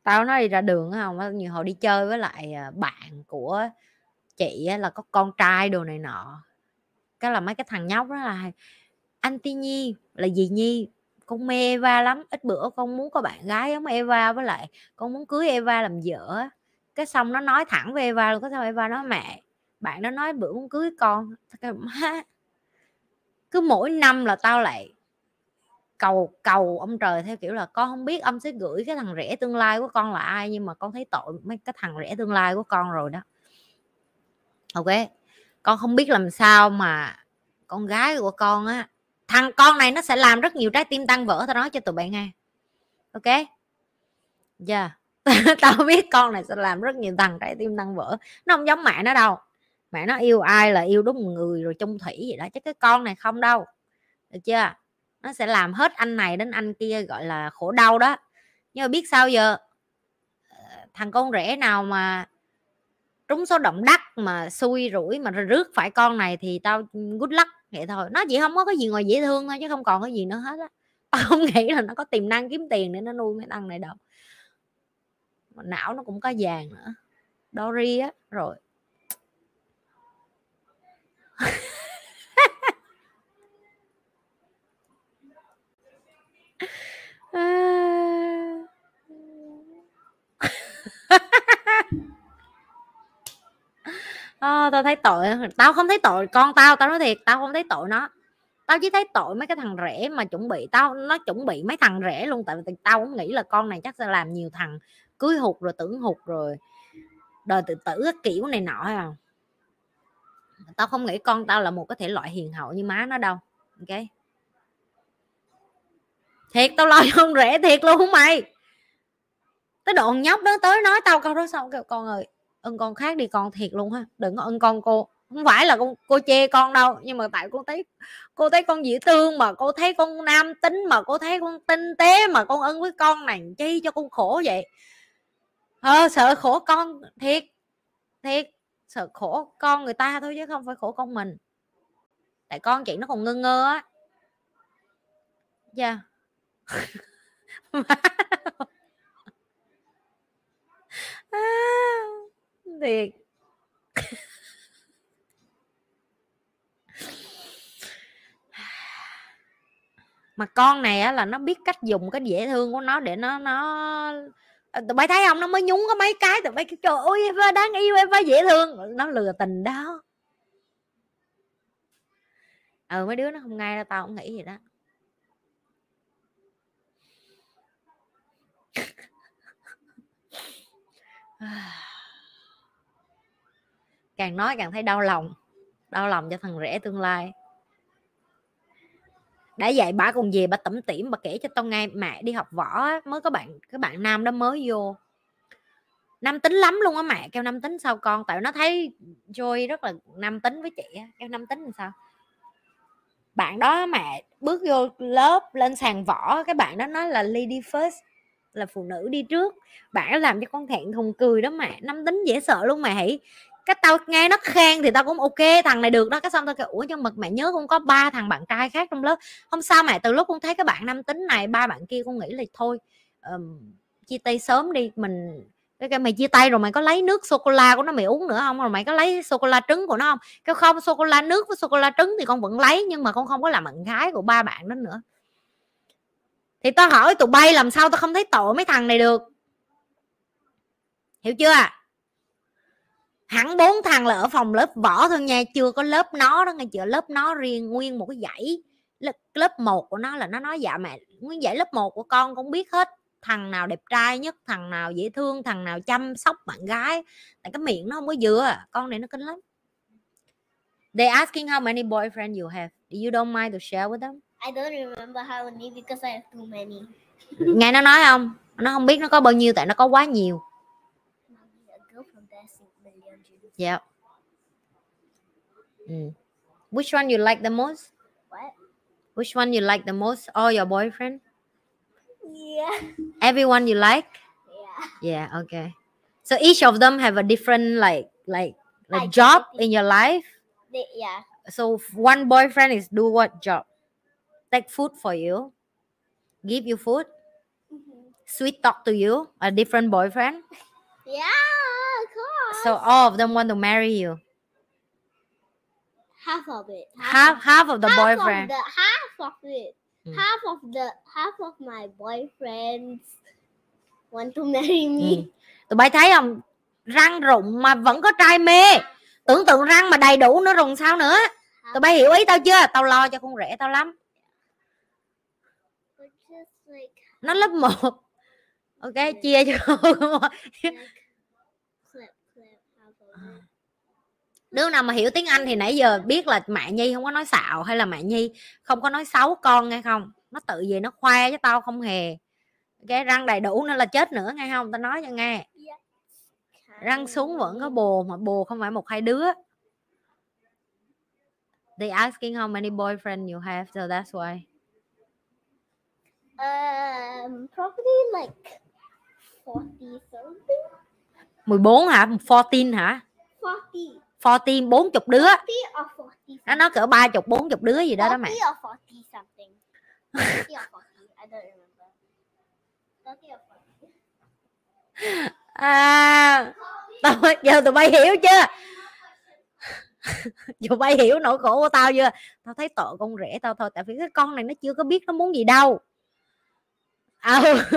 tao nói đi ra đường không nhiều hồi đi chơi với lại à, bạn của chị là có con trai đồ này nọ. Cái là mấy cái thằng nhóc đó là, anh ti nhi, là gì nhi? Con mê Eva lắm, ít bữa con muốn có bạn gái giống Eva với lại con muốn cưới Eva làm vợ cái xong nó nói thẳng với Eva luôn có sao Eva nói, mẹ, bạn nó nói bữa muốn cưới con. Má cứ mỗi năm là tao lại cầu cầu ông trời theo kiểu là con không biết ông sẽ gửi cái thằng rẻ tương lai của con là ai, nhưng mà con thấy tội mấy cái thằng rẻ tương lai của con rồi đó. Ok, con không biết làm sao mà con gái của con á, thằng con này nó sẽ làm rất nhiều trái tim tan vỡ, tao nói cho tụi bạn nghe. Ok? Dạ yeah. tao biết con này sẽ làm rất nhiều thằng trái tim tan vỡ. Nó không giống mẹ nó đâu mẹ nó yêu ai là yêu đúng một người rồi chung thủy gì đó, chứ cái con này không đâu. Được chưa? Nó sẽ làm hết anh này đến anh kia, gọi là, khổ đau đó. Nhưng mà biết sao giờ? Ờ, thằng con rể nào mà trúng số động đắc mà xui rủi mà rước phải con này thì tao good luck, vậy thôi. Nó chỉ không có cái gì ngoài dễ thương thôi, chứ không còn cái gì nữa hết á. Tao không nghĩ là nó có tiềm năng kiếm tiền để nó nuôi mấy thằng này đâu. Mà não nó cũng có vàng nữa. Dory á, rồi à... à, tao thấy tội. Tao không thấy tội con tao tao nói thiệt tao không thấy tội nó. Tao chỉ thấy tội mấy cái thằng rẻ mà chuẩn bị tao nó chuẩn bị mấy thằng rẻ luôn tại vì tao cũng nghĩ là con này chắc sẽ làm nhiều thằng cưới hụt rồi tưởng hụt rồi. Đời tự tử kiểu này nọ không? Tao không nghĩ con tao là một cái thể loại hiền hậu như má nó đâu, ok? Thiệt, tao lo con rẻ thiệt luôn, mày. Tới độ nhóc đó tới nói tao câu đó xong, kêu, con ơi ưng con khác đi con thiệt luôn ha, đừng có ưng con cô. Không phải là con cô chê con đâu, nhưng mà tại cô thấy cô thấy con dễ thương mà, cô thấy con nam tính mà, cô thấy con tinh tế mà con ưng với con này chi cho con khổ vậy. Ờ sợ khổ con, thiệt thiệt sợ khổ con người ta thôi chứ không phải khổ con mình. Tại con chị nó còn ngơ ngơ á. Dạ. Thiệt. Mà con này á là nó biết cách dùng cái dễ thương của nó để nó nó Ờ, tụi bay thấy không? Nó mới nhúng có mấy cái, tụi bay cái trời ơi em đáng yêu em dễ thương. Nó lừa tình đó. Ừ mấy đứa nó không ngay đâu, tao cũng nghĩ vậy đó. Càng nói càng thấy đau lòng đau lòng cho thằng rẻ tương lai đã dạy bà còn về bà tẩm tỉm, bà kể cho tao nghe, mẹ đi học võ mới có bạn các bạn nam đó mới vô. Nam tính lắm luôn á mẹ, kêu nam tính sao con? Tại nó thấy Joy rất là nam tính với chị kêu nam tính làm sao? Bạn đó mẹ bước vô lớp lên sàn võ, cái bạn đó nói là lady first là phụ nữ đi trước. Bạn làm cho con thẹn thùng cười đó mẹ, nam tính dễ sợ luôn mẹ hãy cái tao nghe nó khen thì tao cũng ok thằng này được đó. Cái xong tao kêu ủa nhưng mà mẹ nhớ cũng có ba thằng bạn trai khác trong lớp. Không sao mẹ từ lúc con thấy cái bạn nam tính này ba bạn kia con nghĩ là thôi um, chia tay sớm đi mình cái, cái mày chia tay rồi mày có lấy nước sô cô la của nó mày uống nữa không? Rồi mày có lấy sô cô la trứng của nó không? Cái không sô cô la nước với sô cô la trứng thì con vẫn lấy nhưng mà con không có làm bạn gái của ba bạn đó nữa. Thì tao hỏi tụi bay làm sao tao không thấy tội mấy thằng này được. Hiểu chưa? Hẳn bốn thằng là ở phòng lớp võ thôi nha chưa có lớp nó đó nghe chưa lớp nó riêng nguyên một cái dãy. Lớp lớp một của nó là nó nói dạ mẹ nguyên dãy lớp 1 của con cũng biết hết thằng nào đẹp trai nhất thằng nào dễ thương thằng nào chăm sóc bạn gái. Tại cái miệng nó không có dừa con này nó kinh lắm. They asking how many boyfriend you have. You don't mind to share with them? I don't remember how many because I have too many. nghe nó nói không? Nó không biết nó có bao nhiêu tại nó có quá nhiều yeah mm. which one you like the most What? which one you like the most all your boyfriend Yeah. everyone you like Yeah. yeah okay so each of them have a different like like like job in your life They, yeah. so one boyfriend is do what job take food for you give you food Mhm. sweet talk to you a different boyfriend Yeah, of course. So all of them want to marry you half of it. half half of the half boyfriend Of the, half of it. Mm. Half of the half of my boyfriends want to marry me. Ừ. tụi bay thấy không răng rụng mà vẫn có trai mê tưởng tượng răng mà đầy đủ nữa rụng sao nữa tụi bay hiểu ý tao chưa tao lo cho con rể tao lắm like nó lớp 1 ok chia cho clip đứa nào mà hiểu tiếng anh thì nãy giờ biết là mẹ nhi không có nói xạo hay là mẹ nhi không có nói xấu con nghe không? Nó tự về nó khoe với tao không hề. Cái răng đầy đủ nên là chết nữa nghe không? Tao nói cho nghe. Răng xuống vẫn có bồ mà bồ không phải một hai đứa. They asking how many boyfriend you have so that's why. Um, probably like 40 something. 14 hả? 14 hả? 40 40 40 đứa. Nó nói cỡ 30 40 đứa gì đó đó mẹ. à tao giờ tụi bay hiểu chưa? Dù bay hiểu nỗi khổ của tao chưa? Tao thấy tội con rể tao thôi tại vì cái con này nó chưa có biết nó muốn gì đâu. À,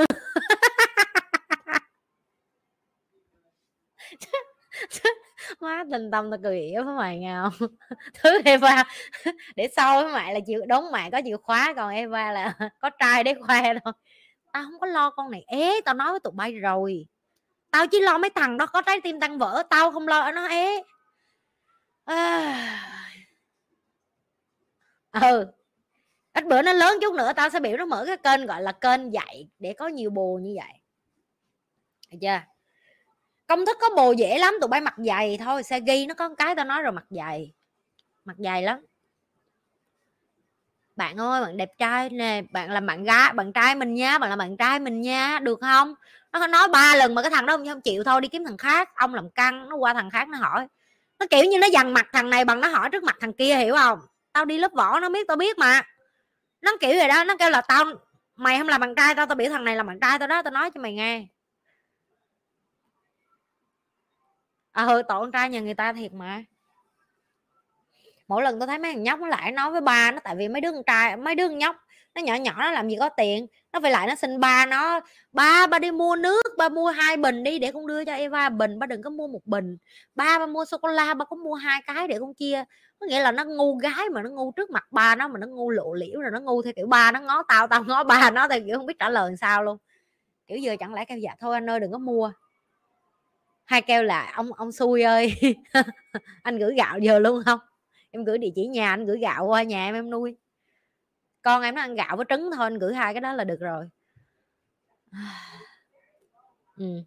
má tình tâm tao cười ỉa với mày ngào thứ Eva. Để sau với mày là chịu đóng mày có chịu khóa, còn Eva là có trai để khoe thôi. Tao không có lo con này. Ế tao nói với tụi bay rồi. Tao chỉ lo mấy thằng đó có trái tim tăng vỡ. Tao không lo nó, ế. À... ừ. Ít bữa nó lớn chút nữa, tao sẽ biểu nó mở cái kênh gọi là kênh dạy để có nhiều bồ như vậy. Được chưa? Công thức có bồ dễ lắm, tụi bay mặt dày thôi xe ghi nó có cái tao nói rồi mặt dày mặt dày lắm. Bạn ơi, bạn đẹp trai nè, bạn là bạn gái, bạn trai mình nha, bạn là bạn trai mình nha, được không? Nó nói ba lần mà cái thằng đó không chịu thôi, đi kiếm thằng khác, ông làm căng, nó qua thằng khác nó hỏi. Nó kiểu như nó dằn mặt thằng này bằng nó hỏi trước mặt thằng kia, hiểu không? Tao đi lớp võ, nó biết, tao biết mà. Nó kiểu vậy đó, nó kêu là tao, mày không làm bạn trai tao tao biểu thằng này là bạn trai tao đó, tao nói cho mày nghe. À ừ tội con trai nhà người ta thiệt mà. Mỗi lần tôi thấy mấy thằng nhóc nó lại nói với ba nó, tại vì mấy đứa con trai, mấy đứa con nhóc, nó nhỏ nhỏ, nó làm gì có tiền. Nó phải lại nó xin ba nó, ba ba đi mua nước, ba mua hai bình đi để con đưa cho Eva bình, ba đừng có mua một bình. Ba ba mua sô cô la ba có mua hai cái để con chia có nghĩa là nó ngu gái mà nó ngu trước mặt ba nó, mà nó ngu lộ liễu rồi nó ngu theo kiểu ba nó ngó tao tao ngó ba nó theo kiểu không biết trả lời sao luôn. Kiểu vừa chẳng lẽ kêu dạ thôi anh ơi, đừng có mua hai kêu là, ông ông xui ơi, anh gửi gạo giờ luôn không? Em gửi địa chỉ nhà, anh gửi gạo qua nhà em em nuôi. Con em nó ăn gạo với trứng thôi, anh gửi hai cái đó là được rồi. Ừ.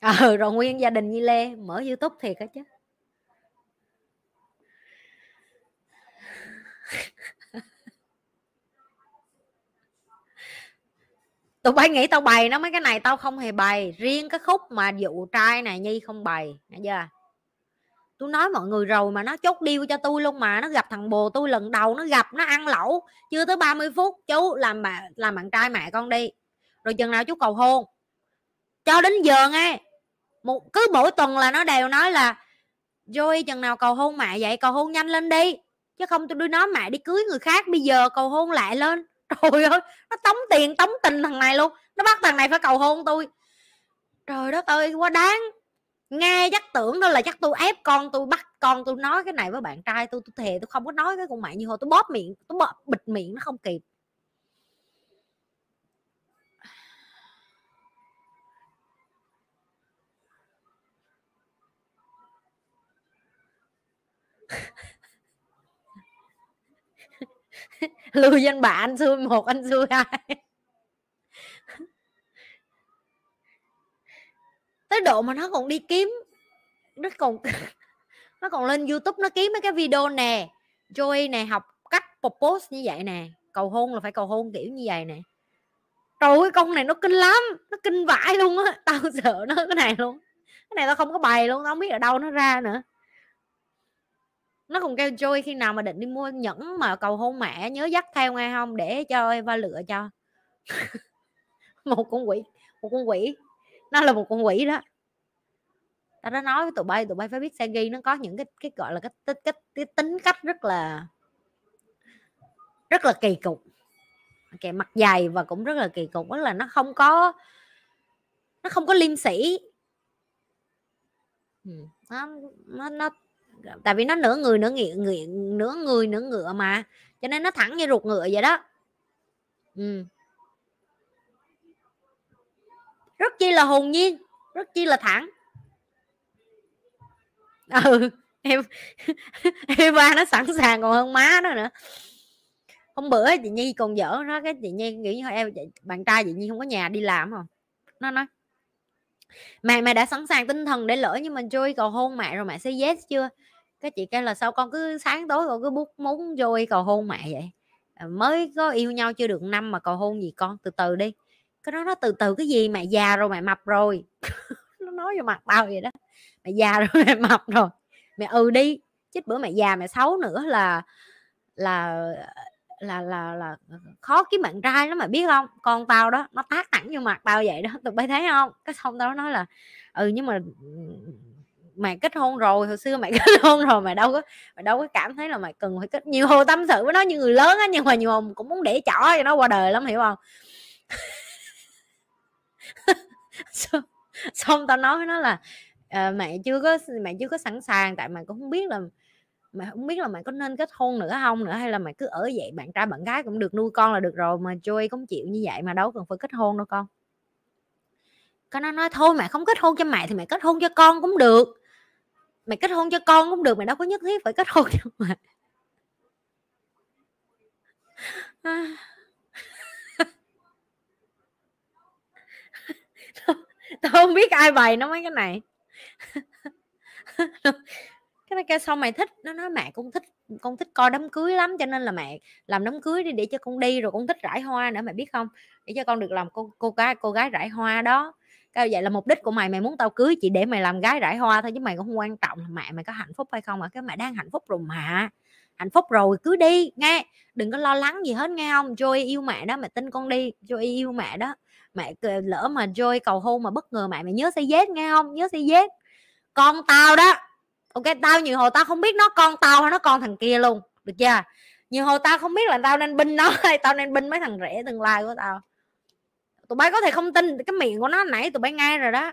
ờ rồi nguyên gia đình như lê, mở youtube thiệt á chứ. Tụi bay nghĩ tao bày nó mấy cái này, tao không hề bày. Riêng cái khúc mà vụ trai này, nhi không bày. Nãy giờ tôi nói mọi người rồi mà nó chốt điêu cho tôi luôn mà. Nó gặp thằng bồ tôi lần đầu nó gặp, nó ăn lẩu. Chưa tới 30 phút, chú làm bà, làm bạn trai mẹ con đi. Rồi chừng nào chú cầu hôn. Cho đến giờ nghe, một, cứ mỗi tuần là nó đều nói là rồi chừng nào cầu hôn mẹ vậy, cầu hôn nhanh lên đi. Chứ không tôi đưa nó mẹ đi cưới người khác, bây giờ cầu hôn lại lên. trời ơi nó tống tiền tống tình thằng này luôn. Nó bắt thằng này phải cầu hôn tôi. Trời đất ơi quá đáng. Nghe chắc tưởng đó là chắc tôi ép con tôi bắt con tôi nói cái này với bạn trai tôi. Tôi thề tôi không có nói cái con mẹ như hồi tôi bóp miệng tôi bóp, bịt miệng nó không kịp. lưu danh bạ anh xui một, anh xui hai. Tới độ mà nó còn đi kiếm, nó còn nó còn lên youtube nó kiếm mấy cái video nè joy nè, học cách propose như vậy nè, cầu hôn là phải cầu hôn kiểu như vậy nè. Trời ơi, con này nó kinh lắm, nó kinh vãi luôn á, tao sợ nó, cái này luôn. Cái này tao không có bày luôn, tao không biết ở đâu nó ra nữa nó còn kêu Joy khi nào mà định đi mua nhẫn mà cầu hôn mẹ nhớ dắt theo nghe không? Để cho Eva lựa cho. Một con quỷ một con quỷ. Nó là một con quỷ đó. Tao đã nói với tụi bay tụi bay phải biết Sagi nó có những cái cái gọi là cái, cái, cái, cái tính cách rất là rất là kỳ cục. Kẻ mặt dày và cũng rất là kỳ cục đó là nó không có nó không có liêm sĩ nó, nó, nó Dạ. tại vì nó nửa người, nửa nghiện nghiện, nửa người, nửa ngựa mà, cho nên nó thẳng như ruột ngựa vậy đó. Ừ. rất chi là hồn nhiên, rất chi là thẳng. Ừ em em ba nó sẵn sàng còn hơn má nó nữa. Hôm bữa chị nhi còn dở nó, cái chị nhi nghĩ như em bạn trai chị nhi không có nhà đi làm không nó nói, mẹ mẹ đã sẵn sàng tinh thần để lỡ nhưng mà Joy cầu hôn mẹ rồi mẹ sẽ yes chưa? Cái chị kêu là sao con cứ sáng tối con cứ bút muốn vui cầu hôn mẹ vậy? Ờ, mới có yêu nhau chưa được năm mà cầu hôn gì con? Từ từ đi. Cái đó nó từ từ, cái gì? Mẹ già rồi mẹ mập rồi. Nó nói vào mặt tao vậy đó. Mẹ già rồi mẹ mập rồi. Mẹ ừ đi chết bữa mẹ già mẹ xấu nữa là là là là là khó kiếm bạn trai lắm mà biết không? Con tao đó, nó tác thẳng vô mặt tao vậy đó. Tụi bay thấy không? Cái xong tao nói là ừ nhưng mà mày kết hôn rồi hồi xưa mày kết hôn rồi mày đâu có mày đâu có cảm thấy là mày cần phải kết nhiều hồ tâm sự với nó như người lớn á nhưng mà nhiều hồ cũng muốn để chỏ cho nó qua đời lắm hiểu không? Xong tao nói với nó là à, mẹ chưa có mẹ chưa có sẵn sàng tại mẹ cũng không biết là mẹ không biết là mẹ có nên kết hôn nữa không nữa hay là mẹ cứ ở vậy bạn trai bạn gái cũng được nuôi con là được rồi mà Joey cũng chịu như vậy mà đâu cần phải kết hôn đâu con. Con nó nói thôi mẹ không kết hôn cho mẹ thì mẹ kết hôn cho con cũng được mày kết hôn cho con cũng được, mày đâu có nhất thiết phải kết hôn cho mày. À. tao không biết ai bày nó mấy cái này cái này kêu xong mày thích nó nói, mẹ cũng thích, con thích coi đám cưới lắm, cho nên là mẹ làm đám cưới đi để cho con đi, rồi con thích rải hoa nữa, mày biết không để cho con được làm cô cô gái cô gái rải hoa đó tao vậy là mục đích của mày mày muốn tao cưới chỉ để mày làm gái rải hoa thôi chứ mày cũng không quan trọng là mẹ mày có hạnh phúc hay không. Mà cái mẹ đang hạnh phúc rồi mà. Hạnh phúc rồi cứ đi, nghe. Đừng có lo lắng gì hết, nghe không? Joy yêu mẹ đó, mẹ tin con đi. Joy yêu mẹ đó. Mẹ lỡ mà Joy cầu hôn mà bất ngờ mẹ mày nhớ xây dết nghe không? Nhớ xây dết con tao đó. Ok, tao nhiều hồi tao không biết nó con tao hay nó con thằng kia luôn. Được chưa? Nhiều hồi tao không biết là tao nên binh nó hay tao nên binh mấy thằng rể tương lai của tao tụi bay có thể không tin cái miệng của nó nãy tụi bay nghe rồi đó.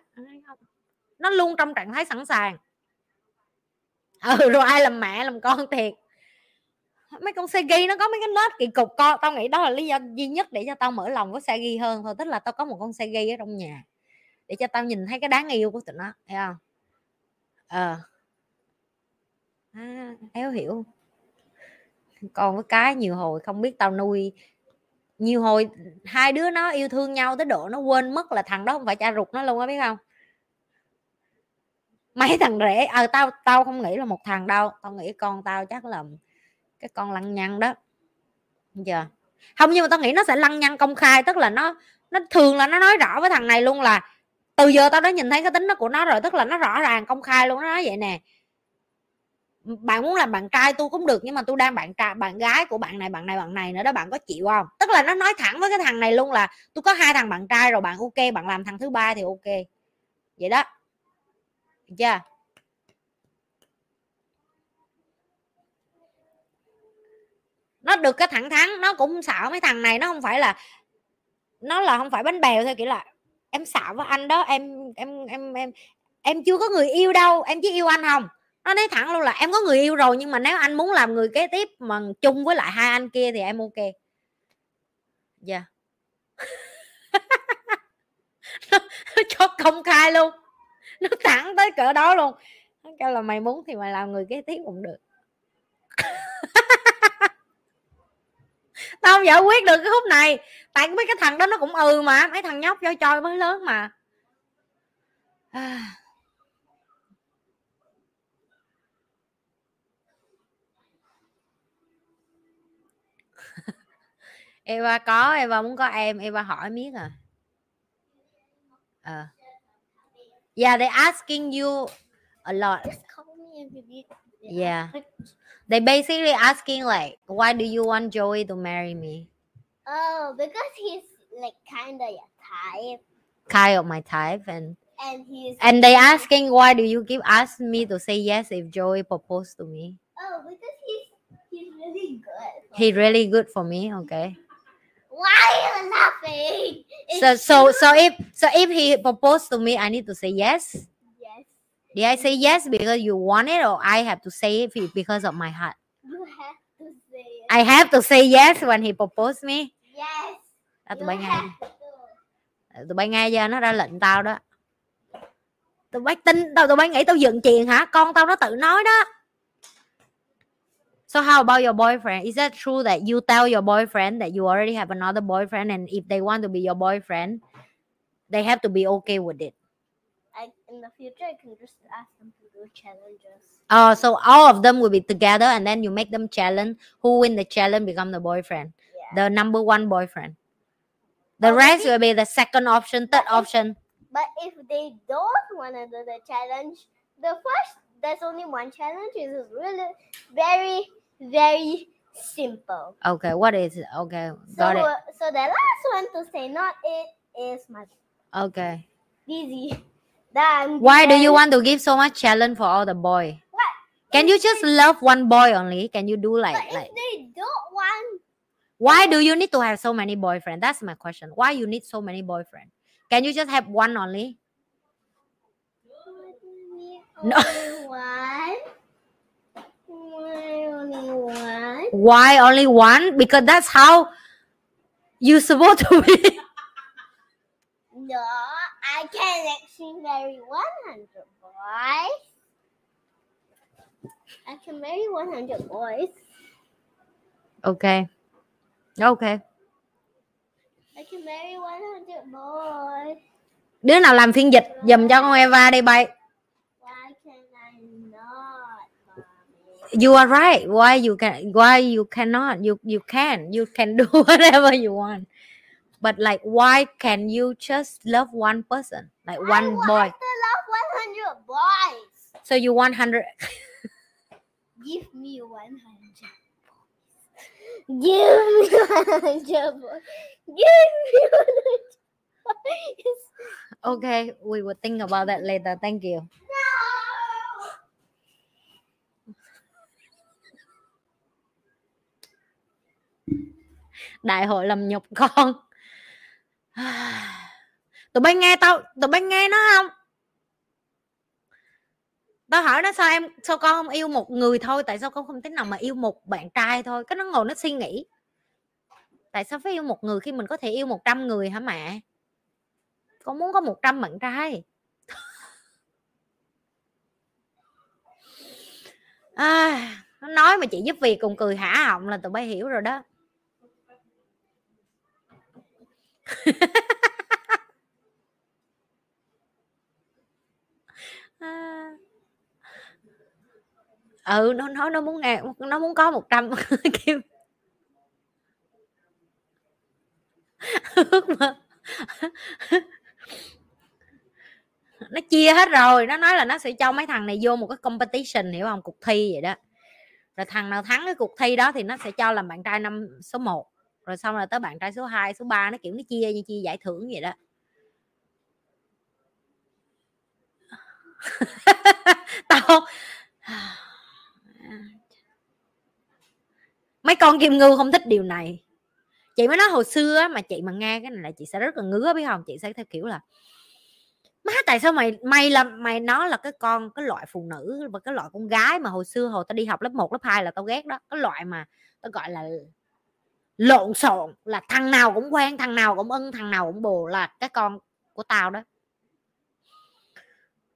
Nó luôn trong trạng thái sẵn sàng. Ừ rồi ai làm mẹ làm con thiệt. Mấy con xe ghi nó có mấy cái nết kỳ cục co tao nghĩ đó là lý do duy nhất để cho tao mở lòng với xe ghi hơn thôi. Tức là tao có một con xe ghi ở trong nhà để cho tao nhìn thấy cái đáng yêu của tụi nó thấy không? Ờ. À, éo hiểu. Còn với cái nhiều hồi không biết tao nuôi nhiều hồi hai đứa nó yêu thương nhau tới độ nó quên mất là thằng đó không phải cha ruột nó luôn á, biết không? Mấy thằng rể ờ tao tao không nghĩ là một thằng đâu, tao nghĩ con tao chắc là cái con lăng nhăng đó. Giờ, không, nhưng mà tao nghĩ nó sẽ lăng nhăng công khai, tức là nó nó thường là nó nói rõ với thằng này luôn là từ giờ tao đã nhìn thấy cái tính nó của nó rồi, tức là nó rõ ràng công khai luôn, nó nói vậy nè bạn muốn làm bạn trai tôi cũng được, nhưng mà tôi đang bạn trai, bạn gái của bạn này bạn này bạn này nữa đó, bạn có chịu không? Tức là nó nói thẳng với cái thằng này luôn là, tôi có hai thằng bạn trai rồi, bạn ok, bạn làm thằng thứ ba thì ok. Vậy đó. Được chưa? Nó được cái thẳng thắn, nó cũng xạo mấy thằng này, nó không phải là, nó là không phải bánh bèo thôi kiểu là, em xạo với anh đó, em em em em em chưa có người yêu đâu, em chỉ yêu anh không? Nó nói thẳng luôn là em có người yêu rồi nhưng mà nếu anh muốn làm người kế tiếp mà chung với lại hai anh kia thì em ok. Dạ. Yeah. nó, cho công khai luôn. Nó thẳng tới cỡ đó luôn. Nó kêu là mày muốn thì mày làm người kế tiếp cũng được. Tao không giải quyết được cái khúc này. Tại mấy cái thằng đó nó cũng ừ mà mấy thằng nhóc cho chơi mới lớn mà. À. Eva có Eva muốn có em Eva hỏi miết à ờ yeah they asking you a lot Just call me if you need. Yeah. they basically asking like why do you want Joey to marry me Oh, because he's like kind of your type, kind of my type and and he's. and they asking why do you keep asking me to say yes if Joey proposed to me Oh, because he's he's really good. he really good for me okay Why are you laughing? so so so if so if he proposed to me i need to say yes? Yes, did i say yes because you want it or i have to say it be- because of my heart? You have to say i have to say yes when he proposed me? Yes, đó tụi you bay nghe to. tụi bay nghe chưa nó ra lệnh tao đó. Tụi bay tin tao tụi bay nghĩ tao dựng chuyện hả? Con tao nó tự nói đó so how about your boyfriend is that true that you tell your boyfriend that you already have another boyfriend and if they want to be your boyfriend they have to be okay with it I, in the future, I can just ask them to do challenges. Oh, so all of them will be together and then you make them challenge. Who win the challenge become the boyfriend. Yeah. The number one boyfriend. The Oh, rest maybe- will be the second option, third But if- option. But if they don't want to do the challenge, the first there's only one challenge. It is really very very simple. Okay, what is it? Okay, So got it. uh, so the last one to say not it is my Okay. busy. Then Why do you want to give so much challenge for all the boy? What? Can you just love one boy only? Can you do like But like they don't want, why do you need to have so many boyfriends? That's my question. Why you need so many boyfriends? Can you just have one only? No. One. Why only one? why only one because that's how you supposed to be No, I can actually marry 100 boys. I can marry 100 boys. okay okay I can marry 100 boys. đứa nào làm phiên dịch dùm cho con Eva đi bay you are right. Why you can why you cannot you you can you can do whatever you want. But like why can you just love one person? Like I one want boy. to love 100 boys. so you want 100 Give me 100 Give me 100 boys. Give me 100 boys. okay we will think about that later. Thank you đại hội làm nhục con. Tụi bay nghe tao tụi bay nghe nó không? Tao hỏi nó sao em sao con không yêu một người thôi? Tại sao con không thể nào mà yêu một bạn trai thôi? Cái nó ngồi nó suy nghĩ. Tại sao phải yêu một người khi mình có thể yêu 100 người hả mẹ? Con muốn có 100 bạn trai. À, nó nói mà chị giúp việc cùng cười hả họng là tụi bay hiểu rồi đó. À. ừ nó nói nó muốn nghe, nó muốn có 100 kêu ước mơ. Nó chia hết rồi, nó nói là nó sẽ cho mấy thằng này vô một cái competition, hiểu không? Cuộc thi vậy đó. Rồi thằng nào thắng cái cuộc thi đó thì nó sẽ cho làm bạn trai năm số 1 rồi xong là tới bạn trai số 2 số 3 nó kiểu nó chia như chia giải thưởng vậy đó. Tao mấy con kim ngưu không thích điều này. Chị mới nói hồi xưa mà chị mà nghe cái này là chị sẽ rất là ngứa biết không? Chị sẽ theo kiểu là má tại sao mày mày là mày nó là cái con cái loại phụ nữ và cái loại con gái mà hồi xưa hồi tao đi học lớp 1, lớp 2 là tao ghét đó. Cái loại mà tao gọi là lộn xộn là thằng nào cũng quen, thằng nào cũng ưng, thằng nào cũng bồ là cái con của tao đó.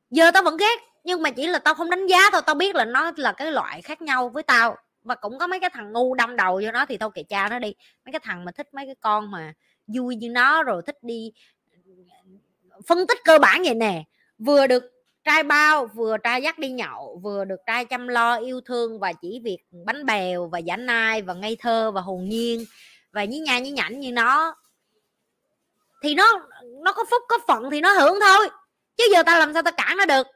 Giờ tao vẫn ghét, nhưng mà chỉ là tao không đánh giá thôi, tao biết là nó là cái loại khác nhau với tao. Và cũng có mấy cái thằng ngu đâm đầu vô nó thì tao kệ cha nó đi. Mấy cái thằng mà thích mấy cái con mà vui như nó rồi thích đi phân tích cơ bản vậy nè. Vừa được trai bao vừa trai dắt đi nhậu vừa được trai chăm lo yêu thương và chỉ việc bánh bèo và giả nai và ngây thơ và hồn nhiên và nhí nha nhí nhảnh như nó. Thì nó nó có phúc có phận thì nó hưởng thôi chứ giờ tao làm sao tao cản nó được.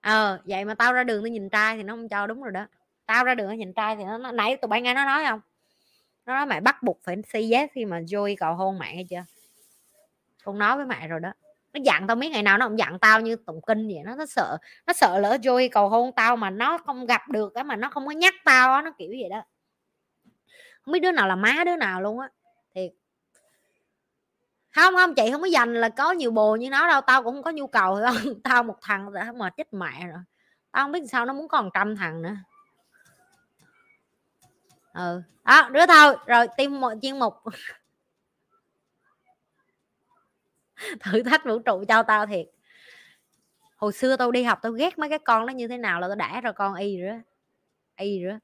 Ờ vậy mà tao ra đường tao nhìn trai thì nó không cho đúng rồi đó. Tao ra đường tao nhìn trai thì nó, nó nãy tụi bay nghe nó nói không? Nó nói mẹ bắt buộc phải say yes khi mà Joey cầu hôn mẹ hay chưa? Con nói với mẹ rồi đó nó dặn tao mấy ngày nào nó cũng dặn tao như tụng kinh vậy nó nó sợ nó sợ lỡ Joey cầu hôn tao mà nó không gặp được á, mà nó không có nhắc tao á, nó kiểu vậy đó. Không biết đứa nào là má đứa nào luôn á, thiệt. Không không, chị không có dành là có nhiều bồ như nó đâu, tao cũng không có nhu cầu hiểu không, tao một thằng đã mệt chết mẹ rồi. Tao không biết sao nó muốn còn trăm thằng nữa. Ừ đó, đứa thôi, rồi tim một, chuyên mục. thử thách vũ trụ cho tao thiệt. Hồi xưa tao đi học tao ghét mấy cái con nó như thế nào là tao đã rồi, con y rồi y rồi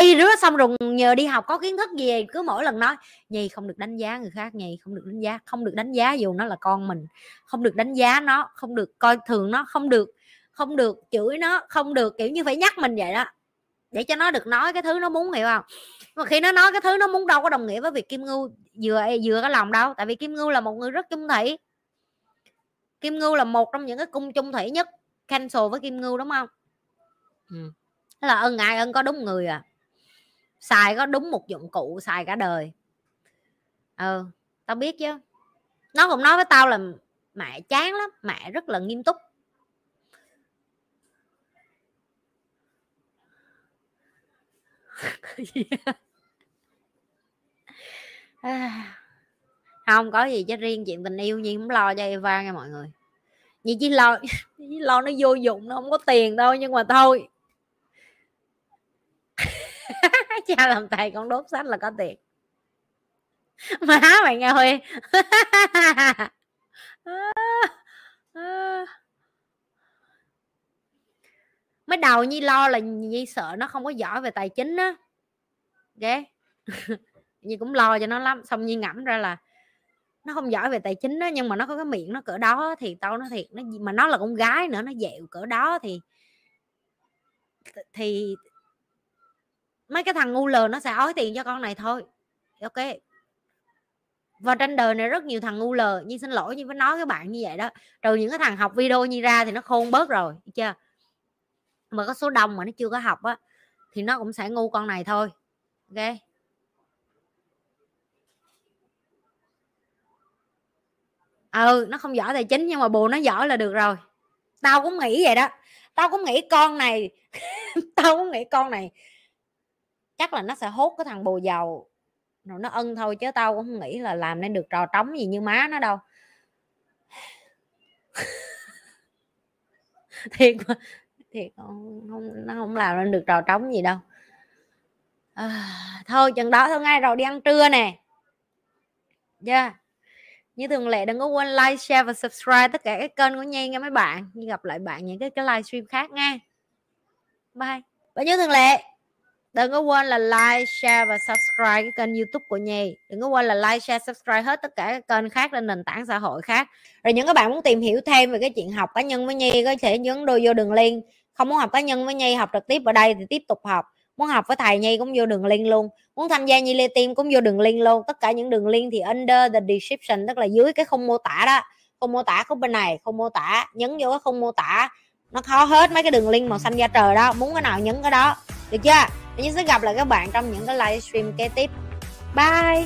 y rứa xong rồi nhờ đi học có kiến thức gì cứ mỗi lần nói nhì không được đánh giá người khác nhì không được đánh giá, không được đánh giá dù nó là con mình, không được đánh giá nó, không được coi thường nó, không được không được chửi nó, không được kiểu như phải nhắc mình vậy đó để cho nó được nói cái thứ nó muốn hiểu không? Mà khi nó nói cái thứ nó muốn đâu có đồng nghĩa với việc kim ngưu vừa vừa cái lòng đâu tại vì kim ngưu là một người rất chung thủy. Kim ngưu là một trong những cái cung chung thủy nhất cancel với kim ngưu đúng không? Ừ. Thế là ân ai ân có đúng người à. Xài có đúng một dụng cụ xài cả đời. Ừ tao biết chứ. Nó cũng nói với tao là mẹ chán lắm mẹ rất là nghiêm túc À, không có gì, chứ riêng chuyện tình yêu nhiên không lo cho Eva nha mọi người. Nhi chỉ lo chỉ lo nó vô dụng, nó không có tiền đâu, nhưng mà thôi. Cha làm thầy con đốt sách là có tiền. Má mày nghe huy. À, à mới đầu nhi lo là nhi sợ nó không có giỏi về tài chính á. Ghê nhi cũng lo cho nó lắm. Xong nhi ngẫm ra là nó không giỏi về tài chính đó nhưng mà nó có cái miệng nó cỡ đó thì tao nó thiệt, nó mà nó là con gái nữa, nó dẹo cỡ đó thì thì mấy cái thằng ngu lờ nó sẽ ói tiền cho con này thôi. Ok. Và trên đời này rất nhiều thằng ngu lờ. Như xin lỗi như với nói các bạn như vậy đó. Trừ những cái thằng học video như ra thì nó khôn bớt rồi chưa? Mà có số đông mà nó chưa có học á, thì nó cũng sẽ ngu con này thôi, ok? Ừ nó không giỏi tài chính nhưng mà bù nó giỏi là được rồi. Tao cũng nghĩ vậy đó. Tao cũng nghĩ con này, tao cũng nghĩ con này chắc là nó sẽ hốt cái thằng bồ giàu. Rồi nó ân thôi chứ tao cũng không nghĩ là làm nên được trò trống gì như má nó đâu. Thiệt mà thiệt không, không nó không làm nên được trò trống gì đâu. À, thôi chừng đó thôi ngay rồi đi ăn trưa nè. Yeah. Như thường lệ đừng có quên like share và subscribe tất cả các kênh của nhi nha mấy bạn. Như gặp lại bạn những cái cái livestream khác nha. Bye. Và như thường lệ đừng có quên là like share và subscribe cái kênh youtube của nhi. Đừng có quên là like share subscribe hết tất cả các kênh khác lên nền tảng xã hội khác. Rồi những các bạn muốn tìm hiểu thêm về cái chuyện học cá nhân với nhi có thể nhấn đôi vô đường link không muốn học cá nhân với nhi, học trực tiếp ở đây thì tiếp tục học. Muốn học với thầy nhi cũng vô đường link luôn. Muốn tham gia nhi lê tim cũng vô đường link luôn. Tất cả những đường link thì under the description, tức là dưới cái khung mô tả đó. Không mô tả khúc bên này không mô tả, nhấn vô cái khung mô tả. Nó khó hết mấy cái đường link màu xanh da trời đó. Muốn cái nào nhấn cái đó. Được chưa? Mình sẽ gặp lại các bạn trong những cái livestream kế tiếp. Bye!